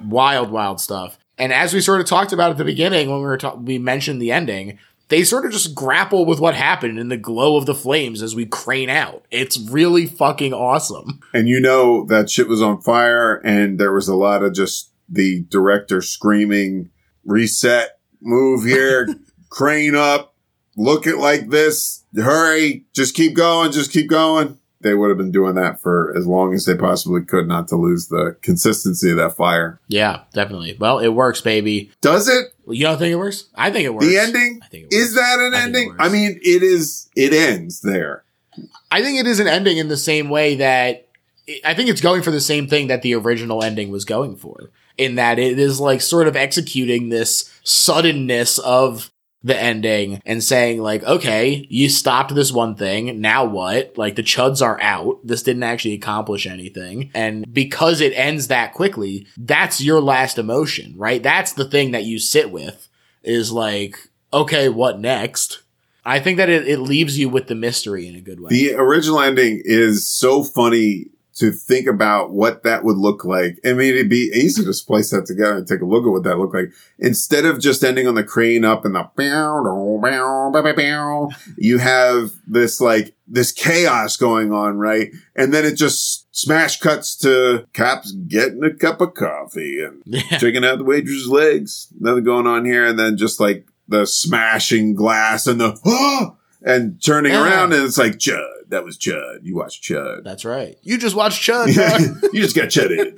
Wild, wild stuff. And as we sort of talked about at the beginning when we were ta- we mentioned the ending, they sort of just grapple with what happened in the glow of the flames as we crane out. It's really fucking awesome. And you know that shit was on fire, and there was a lot of just the director screaming, reset, move here, [LAUGHS] crane up, look it like this, hurry, just keep going, just keep going. They would have been doing that for as long as they possibly could not to lose the consistency of that fire. Yeah, definitely. Well, it works, baby. Does it? You don't think it works? I think it works. The ending? I think it Is works. Is that an I ending? I mean, it is, it ends there. I think it is an ending in the same way that I think it's going for the same thing that the original ending was going for. In that it is like sort of executing this suddenness of the ending and saying like, okay, you stopped this one thing. Now what? Like the chuds are out. This didn't actually accomplish anything. And because it ends that quickly, that's your last emotion, right? That's the thing that you sit with is like, okay, what next? I think that it, it leaves you with the mystery in a good way. The original ending is so funny to think about what that would look like. I mean, it'd be easy to splice that together and take a look at what that looked like. Instead of just ending on the crane up and the bow, bow, bow, bow, you have this like, this chaos going on, right? And then it just smash cuts to cops getting a cup of coffee and [LAUGHS] Yeah. checking out the waitress's legs. Nothing going on here. And then just like the smashing glass and the, oh, [GASPS] and turning Yeah. around and it's like Chud. That was Chud. You watched Chud. That's right. You just watched Chud. [LAUGHS] you just got Chudded.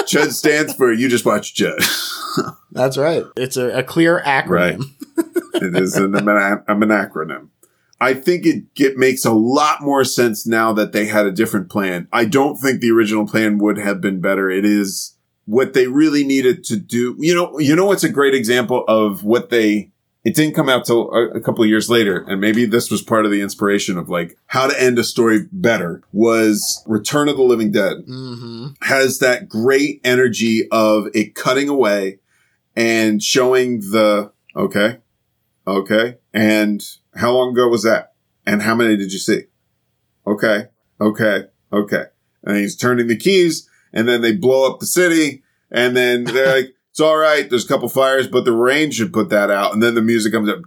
Chud stands for you just watched Chud. [LAUGHS] That's right. It's a, a clear acronym. Right. it is an, an, an acronym. I think it get, makes a lot more sense now that they had a different plan. I don't think the original plan would have been better. It is what they really needed to do. You know, you know what's a great example of what they it didn't come out till a, a couple of years later and maybe this was part of the inspiration of like how to end a story better was Return of the Living Dead Mm-hmm. has that great energy of it cutting away and showing the okay, okay, and how long ago was that? And how many did you see? Okay, okay, okay. And he's turning the keys, and then they blow up the city, and then they're like, "It's all right. There's a couple fires, but the rain should put that out." And then the music comes up,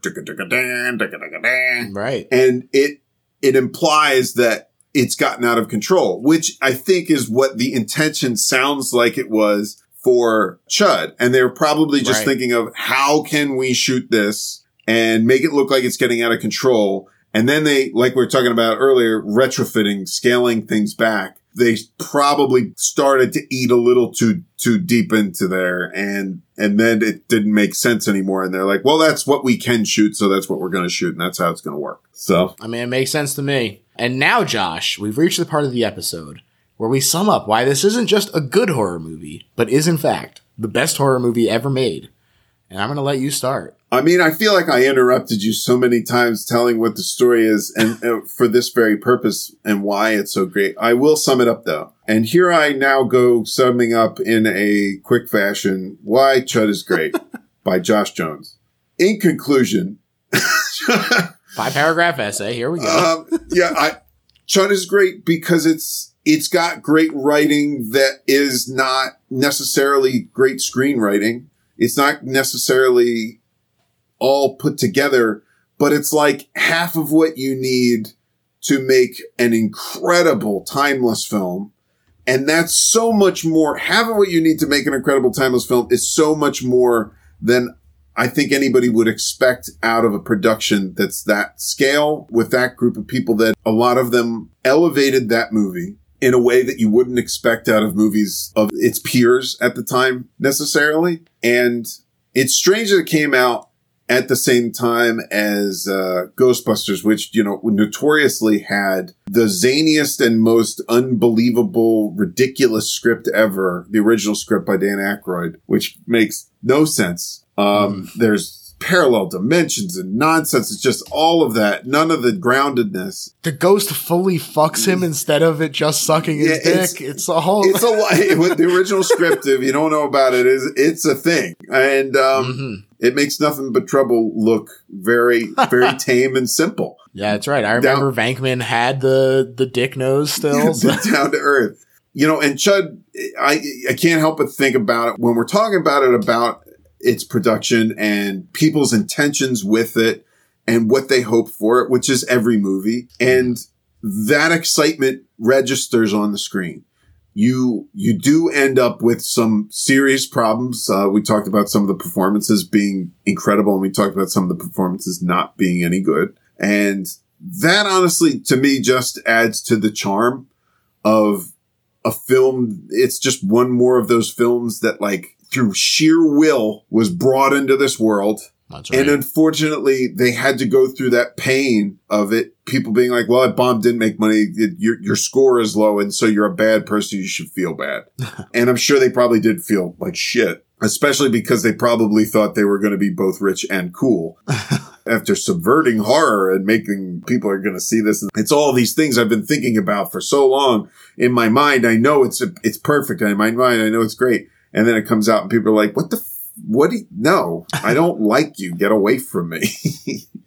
Right. and it it implies that it's gotten out of control, which I think is what the intention sounds like it was for Chud. And they're probably just Right. thinking of how can we shoot this and make it look like it's getting out of control. And then they, like we were talking about earlier, retrofitting, scaling things back. They probably started to eat a little too, too deep into there and, and then it didn't make sense anymore. And they're like, well, that's what we can shoot. So that's what we're going to shoot. And that's how it's going to work. So I mean, it makes sense to me. And now, Josh, we've reached the part of the episode where we sum up why this isn't just a good horror movie, but is in fact the best horror movie ever made. And I'm going to let you start. I mean, I feel like I interrupted you so many times telling what the story is and uh, for this very purpose and why it's so great. I will sum it up though. And here I now go summing up in a quick fashion why Chud is great [LAUGHS] by Josh Jones. In conclusion, [LAUGHS] Five paragraph essay. Here we go. um, yeah, I, Chud is great because it's it's got great writing that is not necessarily great screenwriting. It's not necessarily all put together, but it's like half of what you need to make an incredible timeless film. And that's so much more. Of what you need to make an incredible timeless film is so much more than I think anybody would expect out of a production that's that scale with that group of people that a lot of them elevated that movie in a way that you wouldn't expect out of movies of its peers at the time necessarily. And it's strange that it came out at the same time as uh, Ghostbusters, which, you know, notoriously had the zaniest and most unbelievable, ridiculous script ever, the original script by Dan Aykroyd, which makes no sense. Um, There's parallel dimensions and nonsense. It's just all of that. None of the groundedness. the ghost fully fucks him instead of it just sucking his Yeah, it's- dick. It's, a whole. It's a. [LAUGHS] With the original script, if you don't know about it, is it's a thing, and um, Mhm. It makes nothing but trouble look very, very [LAUGHS] tame and simple. Yeah, that's right. I remember Venkman had the the dick nose [LAUGHS] still. so- down to earth. You know, and Chud, I I can't help but think about it when we're talking about it about its production and people's intentions with it and what they hope for it, which is every movie. And that excitement registers on the screen. You, you do end up with some serious problems. Uh, we talked about some of the performances being incredible and we talked about some of the performances not being any good. And that honestly, to me, just adds to the charm of a film. It's just one more of those films that like through sheer will was brought into this world. Right. And unfortunately, they had to go through that pain of it. People being like, well, that bomb didn't make money. It- your, your score is low. And so you're a bad person. You should feel bad. [LAUGHS] and I'm sure they probably did feel like shit, especially because they probably thought they were going to be both rich and cool [LAUGHS] after subverting horror and making people are going to see this. It's all these things I've been thinking about for so long in my mind. I know it's, it's perfect. In my mind, I know it's great. And then it comes out and people are like, what the, what do you, no, I don't [LAUGHS] like you. Get away from me. [LAUGHS]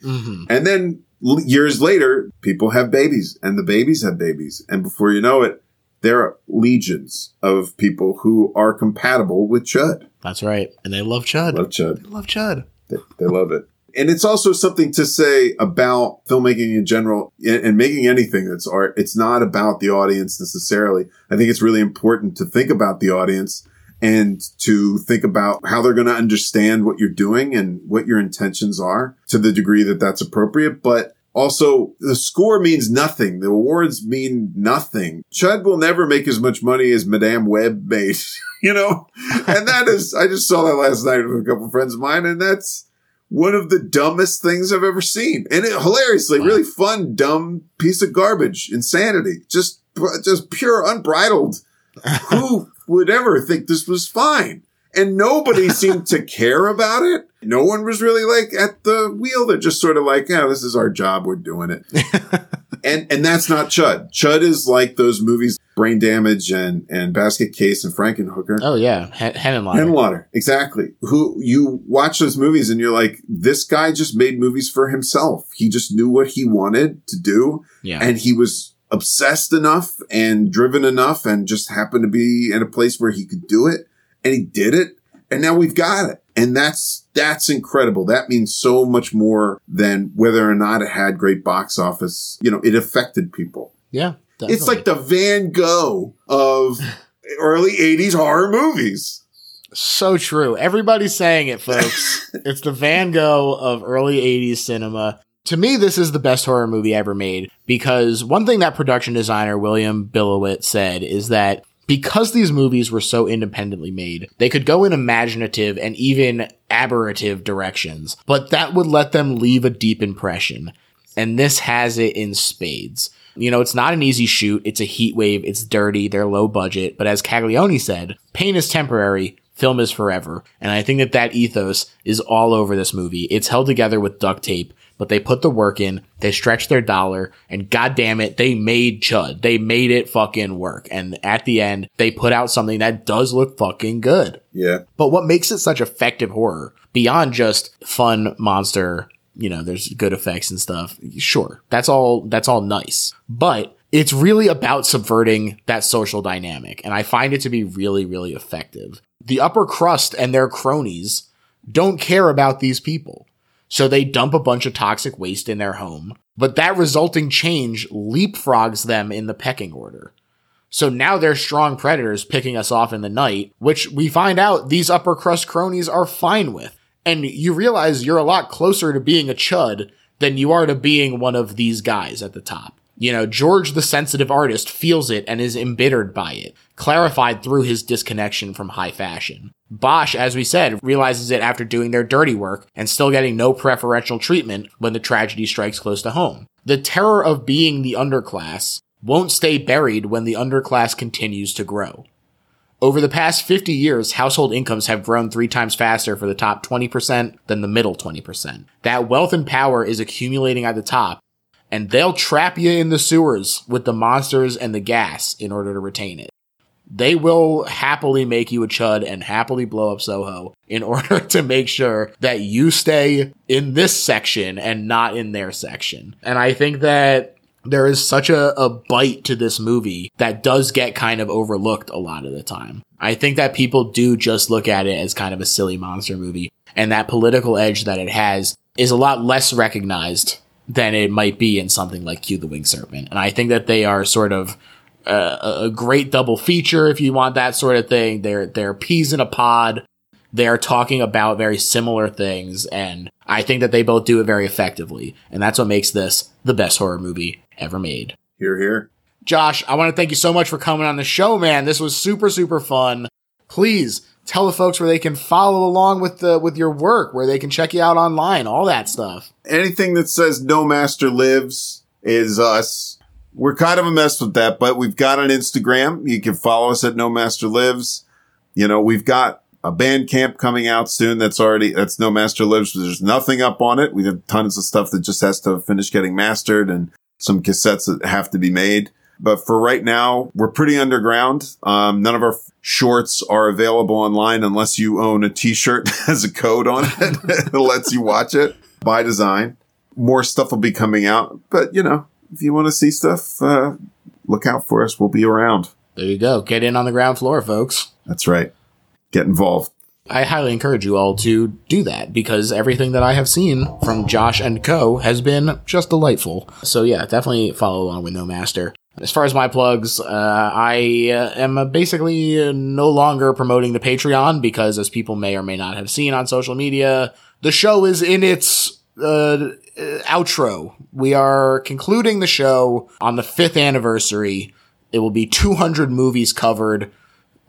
Mhm. and then l- years later, people have babies and the babies have babies. And before you know it, there are legions of people who are compatible with Chud. That's right. And they love Chud. Love Chud. They love Chud. They, they love it. And it's also something to say about filmmaking in general and, and making anything that's art. It's not about the audience necessarily. I think it's really important to think about the audience and to think about how they're going to understand what you're doing and what your intentions are to the degree that that's appropriate. But Also, the score means nothing. The awards mean nothing. Chud will never make as much money as Madame Web made, [LAUGHS] you know? And that is, I just saw that last night with a couple of friends of mine, and that's one of the dumbest things I've ever seen. And it, hilariously, really fun, dumb piece of garbage. Insanity. Just, just pure unbridled. [LAUGHS] Who would ever think this was fine? And nobody [LAUGHS] seemed to care about it. No one was really like at the wheel. They're just sort of like, yeah, this is our job. We're doing it. [LAUGHS] and, and that's not Chud. Chud is like those movies, Brain Damage and, and Basket Case and Frankenhooker. Oh yeah, Hen- Henenlotter. Henwater, exactly. Who you watch those movies and you're like, this guy just made movies for himself. He just knew what he wanted to do. Yeah. And he was obsessed enough and driven enough and just happened to be in a place where he could do it. And he did it. And now we've got it. And that's, that's incredible. That means so much more than whether or not it had great box office. You know, it affected people. yeah. It's like the Van Gogh of [LAUGHS] early 80s horror movies. So true. Everybody's saying it, folks. [LAUGHS] it's the Van Gogh of early 80s cinema. To me, this is the best horror movie ever made because one thing that production designer William Bilowit said is that because these movies were so independently made, they could go in imaginative and even aberrative directions, but that would let them leave a deep impression. And this has it in spades. You know, it's not an easy shoot. It's a heat wave. It's dirty. They're low budget. But as Caglione said, pain is temporary. Film is forever. And I think that that ethos is all over this movie. It's held together with duct tape, but they put the work in. They stretched their dollar and god damn it, they made Chud. They made it fucking work. And at the end, they put out something that does look fucking good. Yeah. But what makes it such effective horror beyond just fun monster, you know, there's good effects and stuff. Sure. That's all, that's all nice. But it's really about subverting that social dynamic. And I find it to be really, really effective. The upper crust and their cronies don't care about these people. So they dump a bunch of toxic waste in their home. But that resulting change leapfrogs them in the pecking order. So now they're strong predators picking us off in the night, which we find out these upper crust cronies are fine with. And you realize you're a lot closer to being a chud than you are to being one of these guys at the top. You know, George the sensitive artist feels it and is embittered by it, clarified through his disconnection from high fashion. Bosch, as we said, realizes it after doing their dirty work and still getting no preferential treatment when the tragedy strikes close to home. The terror of being the underclass won't stay buried when the underclass continues to grow. Over the past 50 years, household incomes have grown three times faster for the top 20% than the middle 20%. That wealth and power is accumulating at the top, and they'll trap you in the sewers with the monsters and the gas in order to retain it. They will happily make you a chud and happily blow up Soho in [LAUGHS] order to make sure that you stay in this section and not in their section. And I think that there is such a, a bite to this movie that does get kind of overlooked a lot of the time. I think that people do just look at it as kind of a silly monster movie, and that political edge that it has is a lot less recognized than it might be in something like Q the Winged Serpent. And I think that they are sort of uh, a great double feature if you want that sort of thing. They're they're peas in a pod. They're talking about very similar things, and I think that they both do it very effectively. And that's what makes this the best horror movie ever made. Hear, hear. Josh, I want to thank you so much for coming on the show, man. This was super, super fun. Please tell the folks where they can follow along with the with your work, where they can check you out online, all that stuff. Anything that says no master lives is us. We're kind of a mess with that, but we've got an Instagram. You can follow us at no master lives. You know, we've got a Bandcamp coming out soon. That's already, that's no master lives. There's nothing up on it. We have tons of stuff that just has to finish getting mastered and some cassettes that have to be made. But for right now, we're pretty underground. Um, none of our shorts are available online unless you own a t-shirt [LAUGHS] that has a code on it [LAUGHS] that lets you watch it by design. More stuff will be coming out, but you know, if you want to see stuff, uh, look out for us. We'll be around. There you go. Get in on the ground floor, folks. That's right. Get involved. I highly encourage you all to do that because everything that I have seen from Josh and Co has been just delightful. So yeah, definitely follow along with No Master. As far as my plugs, uh, I uh, am basically no longer promoting the Patreon because, as people may or may not have seen on social media, the show is in its uh, outro we are concluding the show on the fifth anniversary. It will be 200 movies covered.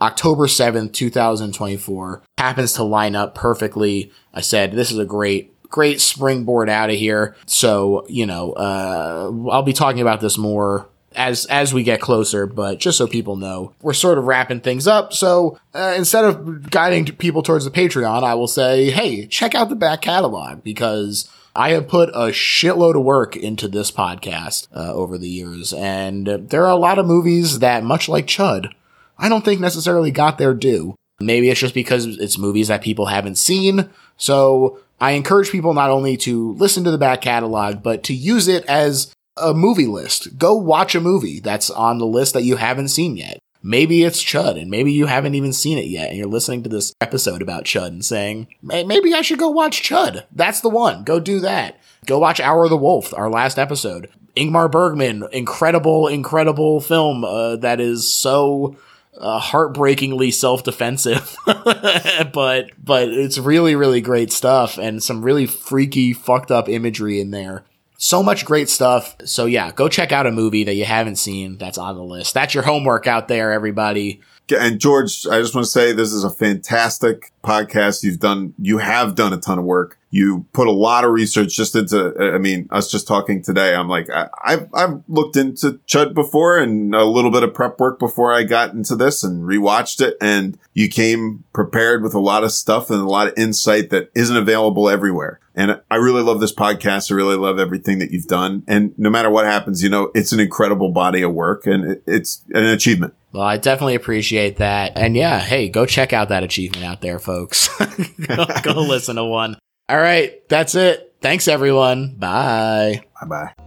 October 7th, 2024 happens to line up perfectly. I said, this is a great, great springboard out of here. So, you know, uh, I'll be talking about this more as as we get closer, but just so people know, we're sort of wrapping things up. So uh, instead of guiding people towards the Patreon, I will say, hey, check out the back catalog because I have put a shitload of work into this podcast uh, over the years, and there are a lot of movies that, much like Chud, I don't think necessarily got their due. Maybe it's just because it's movies that people haven't seen. So I encourage people not only to listen to the back catalog, but to use it as a movie list. Go watch a movie that's on the list that you haven't seen yet. Maybe it's Chud, and maybe you haven't even seen it yet, and you're listening to this episode about Chud and saying, maybe I should go watch Chud. That's the one. Go do that. Go watch Hour of the Wolf, our last episode. Ingmar Bergman, incredible, incredible film uh, that is so uh, heartbreakingly self-defensive, [LAUGHS] but but it's really really great stuff and some really freaky, fucked up imagery in there. So much great stuff. So yeah, go check out a movie that you haven't seen that's on the list. That's your homework out there, everybody. And George, I just want to say this is a fantastic podcast. You've done, you have done a ton of work. You put a lot of research just into, I mean, us just talking today. I'm like, I, have I've looked into Chud before and a little bit of prep work before I got into this and rewatched it. And you came prepared with a lot of stuff and a lot of insight that isn't available everywhere. And I really love this podcast. I really love everything that you've done. And no matter what happens, you know, it's an incredible body of work and it's an achievement. Well, I definitely appreciate that. And yeah, hey, go check out that achievement out there, folks. [LAUGHS] go, go listen to one. All right, that's it. Thanks, everyone. Bye. Bye bye.